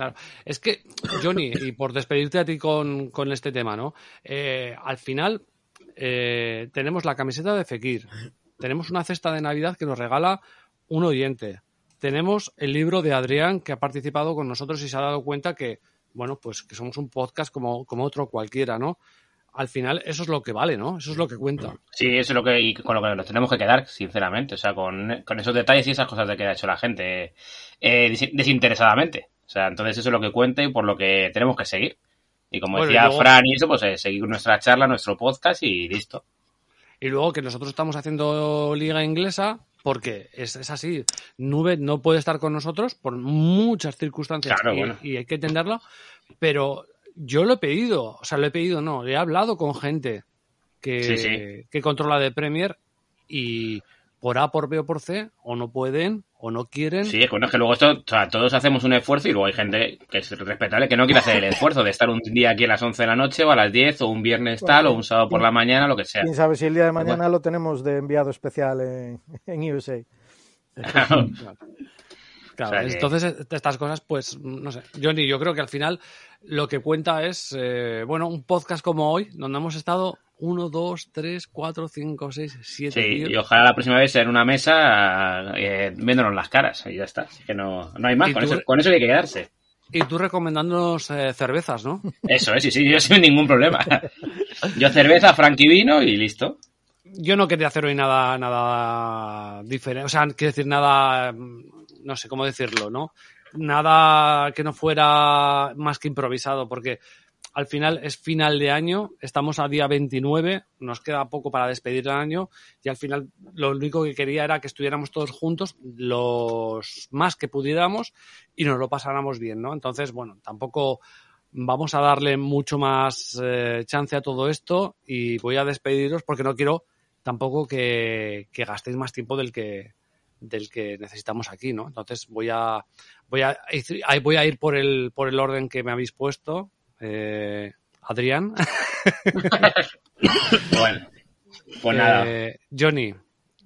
[SPEAKER 1] Claro, es que, Johnny, y por despedirte a ti con, con este tema, ¿no? Eh, al final, eh, tenemos la camiseta de Fekir, tenemos una cesta de Navidad que nos regala un oyente, tenemos el libro de Adrián que ha participado con nosotros y se ha dado cuenta que, bueno, pues que somos un podcast como, como otro cualquiera, ¿no? Al final, eso es lo que vale, ¿no? Eso es lo que cuenta.
[SPEAKER 4] Sí, eso es lo que, y con lo que nos tenemos que quedar, sinceramente. O sea, con, con esos detalles y esas cosas de que ha hecho la gente eh, des- desinteresadamente. O sea, entonces eso es lo que cuenta y por lo que tenemos que seguir. Y como
[SPEAKER 1] Bueno, y
[SPEAKER 4] decía
[SPEAKER 1] luego-
[SPEAKER 4] Fran y eso, pues eh, seguir nuestra charla, nuestro podcast y listo.
[SPEAKER 1] Y luego que nosotros estamos haciendo liga inglesa porque es, es así. Nube no puede estar con nosotros por muchas circunstancias
[SPEAKER 4] Claro,
[SPEAKER 1] y,
[SPEAKER 4] bueno.
[SPEAKER 1] y hay que entenderlo. Pero yo lo he pedido, o sea, lo he pedido, no, he hablado con gente que,
[SPEAKER 4] Sí, sí.
[SPEAKER 1] que controla de Premier y por A, por B o por C, o no pueden o no quieren.
[SPEAKER 4] Sí, es bueno, es que luego esto, o sea, todos hacemos un esfuerzo y luego hay gente que es respetable que no quiere hacer el esfuerzo de estar un día aquí a las 11 de la noche o a las 10 o un viernes tal o un sábado por la mañana, lo que sea.
[SPEAKER 5] Quién sabe si el día de mañana
[SPEAKER 4] Bueno.
[SPEAKER 5] lo tenemos de enviado especial en, en USA.
[SPEAKER 1] Claro,
[SPEAKER 4] O sea que-
[SPEAKER 1] entonces eh, estas cosas, pues, no sé. Johnny, yo creo que al final lo que cuenta es, eh, bueno, un podcast como hoy, donde hemos estado uno, dos, tres, cuatro, cinco, seis, siete.
[SPEAKER 4] Sí,
[SPEAKER 1] tíos.
[SPEAKER 4] y ojalá la próxima vez sea en una mesa eh, viéndonos las caras y ya está. Así que no, no hay más, con
[SPEAKER 1] tú-
[SPEAKER 4] eso, con eso hay que quedarse.
[SPEAKER 1] Y tú recomendándonos eh, cervezas, ¿no?
[SPEAKER 4] Eso es, sí, sí, yo sin ningún problema. Yo cerveza, Frankie vino y listo.
[SPEAKER 1] Yo no quería hacer hoy nada, nada diferente, o sea, quiero decir nada, no sé cómo decirlo, ¿no? Nada que no fuera más que improvisado, porque al final es final de año, estamos a día 29, nos queda poco para despedir el año y al final lo único que quería era que estuviéramos todos juntos, los más que pudiéramos y nos lo pasáramos bien, ¿no? Entonces, bueno, tampoco vamos a darle mucho más eh, chance a todo esto y voy a despediros porque no quiero tampoco que, que gastéis más tiempo del que del que necesitamos aquí, ¿no? Entonces voy a voy a voy a ir por el por el orden que me habéis puesto, eh, Adrián,
[SPEAKER 4] Bueno, pues nada.
[SPEAKER 1] Eh, Johnny,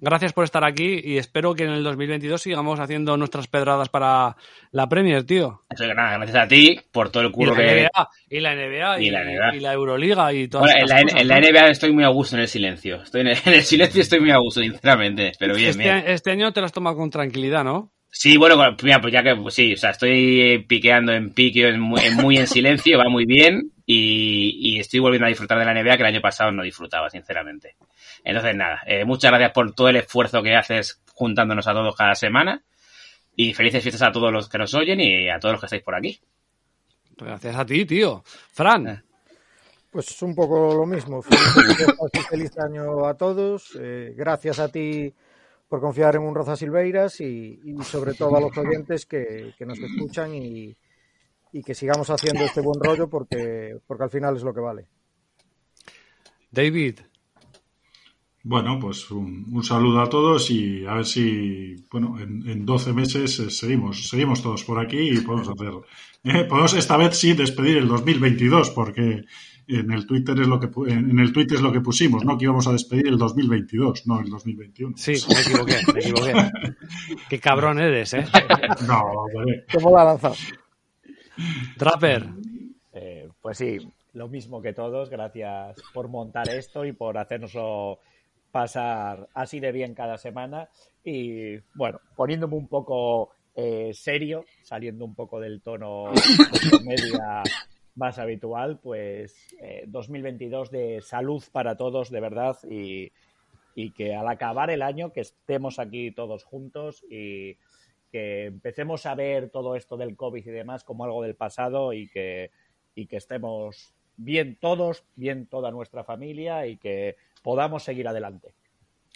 [SPEAKER 1] gracias por estar aquí y espero que en el 2022 sigamos haciendo nuestras pedradas para la Premier, tío.
[SPEAKER 4] Eso que nada, gracias a ti por todo el
[SPEAKER 1] Y
[SPEAKER 4] curro
[SPEAKER 1] la,
[SPEAKER 4] que...
[SPEAKER 1] NBA, y la NBA y,
[SPEAKER 4] Y la NBA.
[SPEAKER 1] y la Euroliga y todas
[SPEAKER 4] Bueno, en la,
[SPEAKER 1] estas cosas,
[SPEAKER 4] en la
[SPEAKER 1] ¿no?
[SPEAKER 4] NBA estoy muy a gusto en el silencio. Estoy en el, en el silencio estoy muy a gusto, sinceramente. Pero bien,
[SPEAKER 1] este,
[SPEAKER 4] bien.
[SPEAKER 1] este año te lo has tomado con tranquilidad, ¿no?
[SPEAKER 4] Sí, bueno, mira, pues ya que pues sí, o sea, estoy piqueando en pique, en muy, en, muy en silencio, va muy bien y, y estoy volviendo a disfrutar de la NBA que el año pasado no disfrutaba, sinceramente. Entonces, nada, eh, muchas gracias por todo el esfuerzo que haces juntándonos a todos cada semana Y felices fiestas a todos los que nos oyen y a todos los que estáis por aquí.
[SPEAKER 1] Gracias a ti, tío. Fran.
[SPEAKER 5] Pues un poco lo mismo. Feliz, feliz año a todos. Eh, gracias a ti por confiar en un Roza Silveiras y, y sobre todo a los oyentes que, que nos escuchan y, y, que sigamos haciendo este buen rollo porque, porque al final es lo que vale.
[SPEAKER 1] David.
[SPEAKER 6] Bueno, pues un, un, saludo a todos y a ver si, bueno, en, en 12 meses eh, seguimos, seguimos todos por aquí y podemos hacer, eh, podemos esta vez sí despedir el 2022 porque en el Twitter es lo que en el Twitter es lo que pusimos, ¿no? Que íbamos a despedir el 2022, no el 2021.
[SPEAKER 1] Sí, me equivoqué, me equivoqué. Qué cabrón eres, ¿eh?
[SPEAKER 6] No, vale.
[SPEAKER 5] ¿Cómo la lanzado?
[SPEAKER 1] Trapper.
[SPEAKER 7] Eh, pues sí, lo mismo que todos. Gracias por montar esto y por hacernoslo pasar así de bien cada semana. Y bueno, poniéndome un poco eh, serio, saliendo un poco del tono de comedia más habitual, pues eh, 2022 de salud para todos, de verdad, y, y, que al acabar el año que estemos aquí todos juntos y que empecemos a ver todo esto del COVID y demás como algo del pasado y que, y que estemos bien todos, bien toda nuestra familia y que podamos seguir adelante.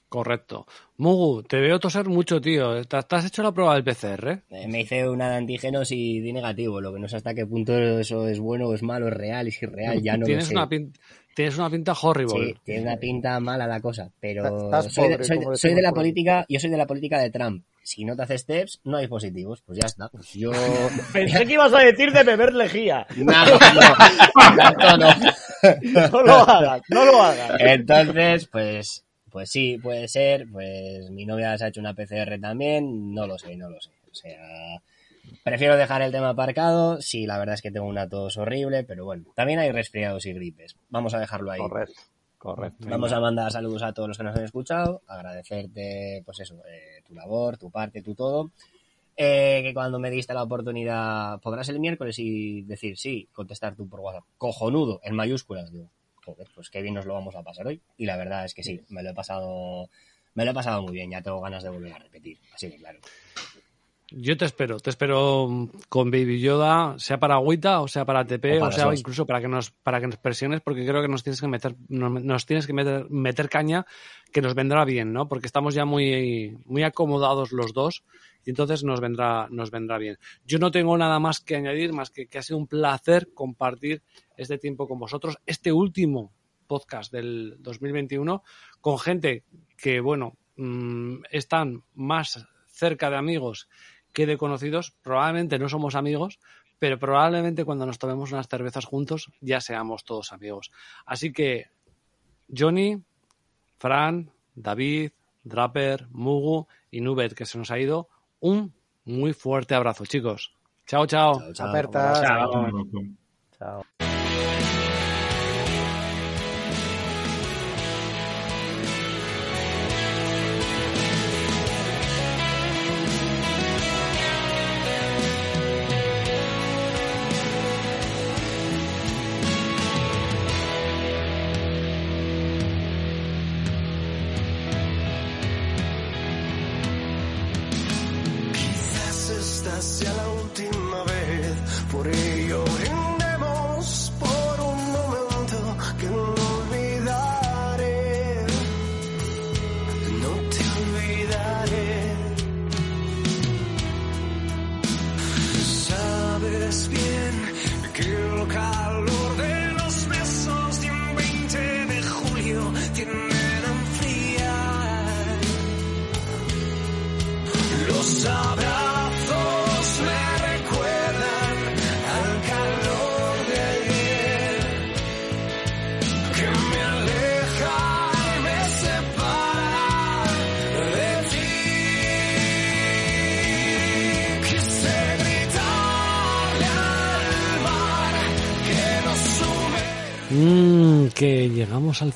[SPEAKER 1] Correcto. Mugu, te veo toser mucho, tío. ¿Te, has hecho la prueba del PCR?
[SPEAKER 8] Eh, me hice una de antígenos y di negativo. Lo que no sé hasta qué punto eso es bueno o es malo, es real y es real, ya no
[SPEAKER 1] tienes
[SPEAKER 8] lo sé.
[SPEAKER 1] Una pinta, tienes una pinta horrible.
[SPEAKER 8] Sí, tiene una pinta mala la cosa. Pero
[SPEAKER 5] Estás
[SPEAKER 8] soy,
[SPEAKER 5] pobre,
[SPEAKER 8] de, soy,
[SPEAKER 5] como
[SPEAKER 8] soy de la política, yo soy de la política de Trump. Si no te haces steps, no hay positivos. Pues ya está. Pues yo.
[SPEAKER 7] Pensé que ibas a decir de beber lejía.
[SPEAKER 8] No, no, no.
[SPEAKER 7] No lo hagas, no lo hagas.
[SPEAKER 8] Entonces, pues, pues sí, puede ser. Pues mi novia se ha hecho una PCR también. No lo sé, no lo sé. O sea, prefiero dejar el tema aparcado. Sí, la verdad es que tengo una tos horrible, pero bueno, también hay resfriados y gripes. Vamos a dejarlo ahí.
[SPEAKER 7] Correcto, correcto.
[SPEAKER 8] Vamos a mandar saludos a todos los que nos han escuchado, agradecerte, pues eso, eh, tu labor, tu parte, tu todo. Eh, que cuando me diste la oportunidad, podrás el miércoles y decir sí, contestar tú por WhatsApp. Cojonudo, en mayúsculas, digo. Joder, pues qué bien nos lo vamos a pasar hoy. Y la verdad es que sí, me lo he pasado, me lo he pasado muy bien. Ya tengo ganas de volver a repetir. Así que claro.
[SPEAKER 1] Yo te espero, te espero con Baby Yoda, sea para agüita o sea para TP
[SPEAKER 8] O
[SPEAKER 1] sea
[SPEAKER 8] sos.
[SPEAKER 1] incluso para que nos para que nos presiones porque creo que nos tienes que meter nos, nos tienes que meter, meter caña que nos vendrá bien, ¿no? Porque estamos ya muy muy acomodados los dos entonces nos vendrá nos vendrá bien. Yo no tengo nada más que añadir más que que ha sido un placer compartir este tiempo con vosotros, este último podcast del 2021 con gente que bueno, mmm, están más cerca de amigos que de conocidos, probablemente no somos amigos, pero probablemente cuando nos tomemos unas cervezas juntos ya seamos todos amigos. Así que Johnny, Fran, David, Draper, Mugu y Nubet, que se nos ha ido, un muy fuerte abrazo, chicos. Chao, chao.
[SPEAKER 8] Chao, chao.
[SPEAKER 7] Chao.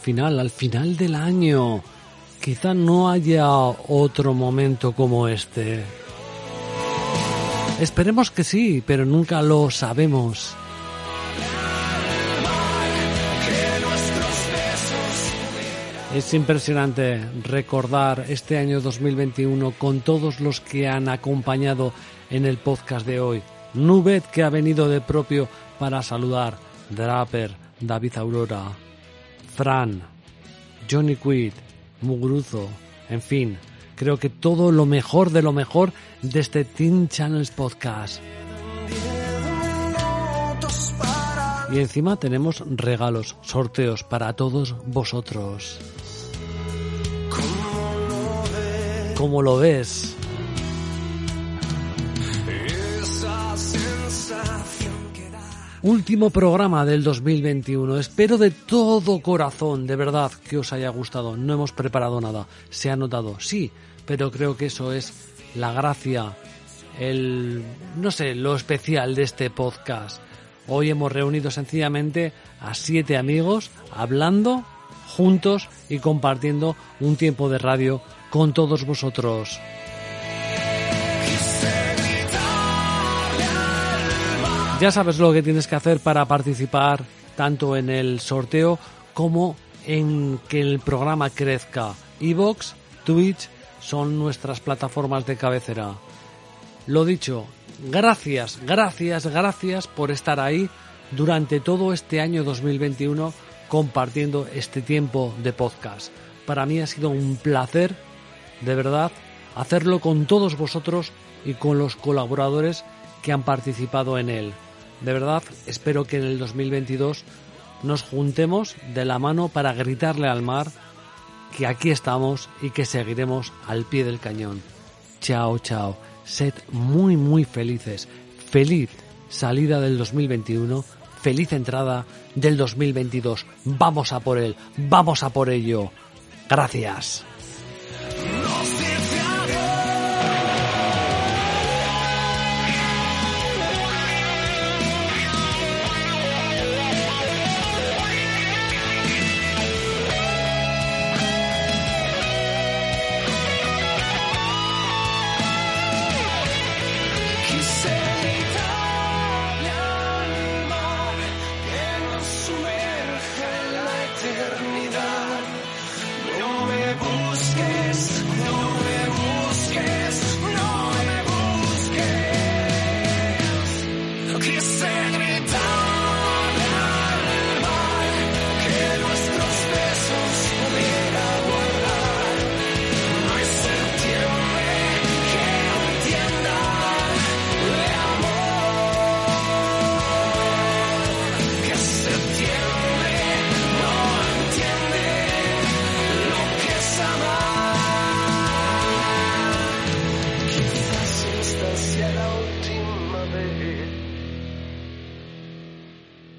[SPEAKER 1] Final, al final del año. Quizá no haya otro momento como este. Esperemos que sí, pero nunca lo sabemos. Es impresionante recordar este año 2021 con todos los que han acompañado en el podcast de hoy. Nubet que ha venido de propio para saludar, Draper, David Aurora, Fran, Johnny Quid, Mugruzo, en fin, creo que todo lo mejor de lo mejor de este Teen Channels podcast. Y encima tenemos regalos, sorteos para todos vosotros. ¿Cómo lo ves? Último programa del 2021. Espero de todo corazón, de verdad, que os haya gustado. No hemos preparado nada. Se ha notado, sí, pero creo que eso es la gracia, el, no sé, lo especial de este podcast. Hoy hemos reunido sencillamente a siete amigos hablando juntos y compartiendo un tiempo de radio con todos vosotros. Ya sabes lo que tienes que hacer para participar tanto en el sorteo como en que el programa crezca. Evox, Twitch son nuestras plataformas de cabecera. Lo dicho, gracias, gracias, gracias por estar ahí durante todo este año 2021 compartiendo este tiempo de podcast. Para mí ha sido un placer, de verdad, hacerlo con todos vosotros y con los colaboradores que han participado en él. De verdad, espero que en el 2022 nos juntemos de la mano para gritarle al mar que aquí estamos y que seguiremos al pie del cañón. Chao, chao. Sed muy, muy felices. Feliz salida del 2021. Feliz entrada del 2022. Vamos a por él. Vamos a por ello. Gracias.